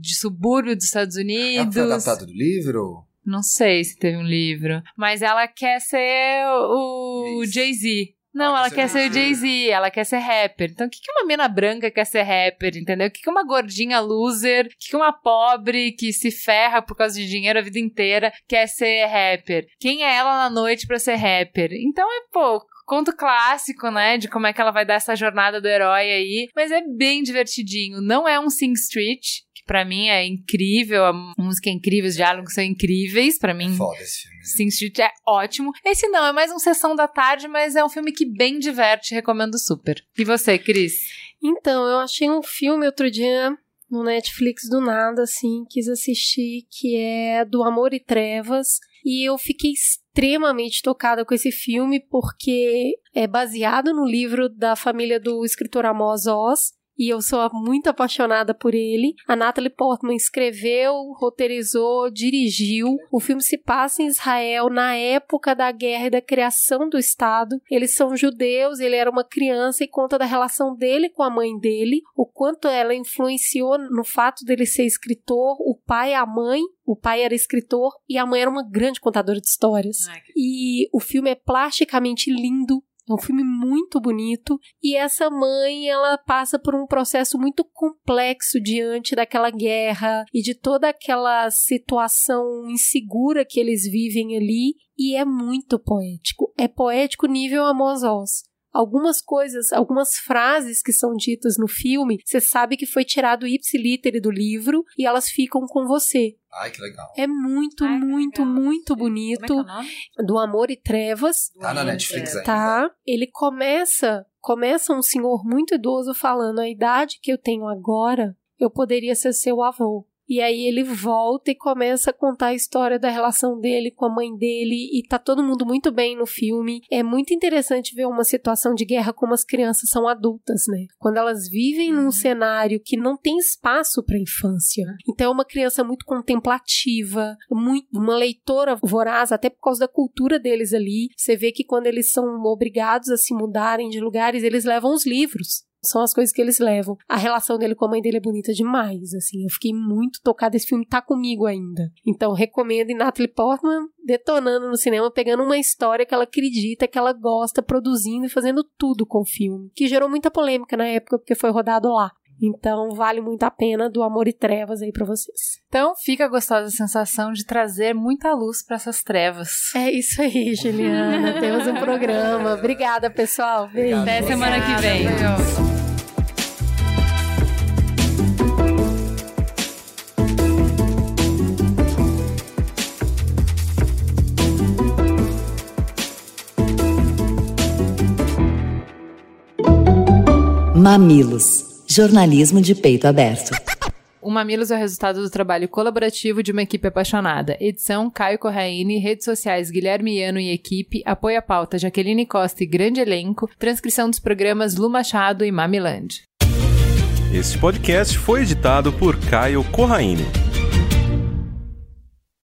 de subúrbio dos Estados É, Unidos. foi adaptado do livro? Não sei se teve um livro. Mas ela quer ser o. Jay-Z. Não, Ela ela quer ser Jay-Z, ela quer ser rapper. Então, o que que uma mina branca quer ser rapper, entendeu? O que que uma gordinha loser, o que que uma pobre que se ferra por causa de dinheiro a vida inteira quer ser rapper? Quem é ela na noite pra ser rapper? Então, é, pô, conto clássico, né, de como é que ela vai dar essa jornada do herói aí, mas é bem divertidinho. Não é um Sing Street, pra mim é incrível, a música é incrível, os diálogos são incríveis, pra mim Foda esse filme. né? Street é ótimo. Esse não, é mais um Sessão da Tarde, mas é um filme que bem diverte, recomendo super. E você, Cris? Então, eu achei um filme outro dia no Netflix do nada, assim, quis assistir, que é do Amor e Trevas. E eu fiquei extremamente tocada com esse filme, porque é baseado no livro da família do escritor Amos Oz. E eu sou muito apaixonada por ele. A Natalie Portman escreveu, roteirizou, dirigiu. O filme se passa em Israel na época da guerra e da criação do Estado. Eles são judeus, ele era uma criança e conta da relação dele com a mãe dele, o quanto ela influenciou no fato dele ser escritor, o pai e a mãe. O pai era escritor e a mãe era uma grande contadora de histórias. E o filme é plasticamente lindo. É um filme muito bonito e essa mãe ela passa por um processo muito complexo diante daquela guerra e de toda aquela situação insegura que eles vivem ali e é muito poético. É poético nível Amos Oz. Algumas coisas, algumas frases que são ditas no filme, você sabe que foi tirado ipsiliter do livro e elas ficam com você. Ai, que legal. É muito, Ai, muito, legal. muito Como é bonito. que é o nome? Do Amor e Trevas. Tá na Netflix ainda. Tá. Ele começa, começa um senhor muito idoso falando: a idade que eu tenho agora, eu poderia ser seu avô. E aí ele volta e começa a contar a história da relação dele com a mãe dele e tá todo mundo muito bem no filme. É muito interessante ver uma situação de guerra como as crianças são adultas, né? Quando elas vivem num cenário que não tem espaço para infância. Então é uma criança muito contemplativa, muito, uma leitora voraz, até por causa da cultura deles ali. Você vê que quando eles são obrigados a se mudarem de lugares, eles levam os livros são as coisas que eles levam. A relação dele com a mãe dele é bonita demais, assim. Eu fiquei muito tocada. Esse filme tá comigo ainda. Então, recomendo. E Natalie Portman detonando no cinema, pegando uma história que ela acredita, que ela gosta, produzindo e fazendo tudo com o filme. Que gerou muita polêmica na época, porque foi rodado lá. Então vale muito a pena do Amor e Trevas aí para vocês. Então fica a gostosa sensação de trazer muita luz para essas trevas. É isso aí, Juliana. [laughs] Temos um programa. Obrigada, pessoal. Beijo. Até semana que vem. Mamilos. Jornalismo de peito aberto. O Mamilos é o resultado do trabalho colaborativo de uma equipe apaixonada. Edição Caio Corraine, redes sociais Guilherme Iano e equipe, apoio à pauta Jaqueline Costa e grande elenco, transcrição dos programas Lu Machado e Mamiland. Este podcast foi editado por Caio Corraine.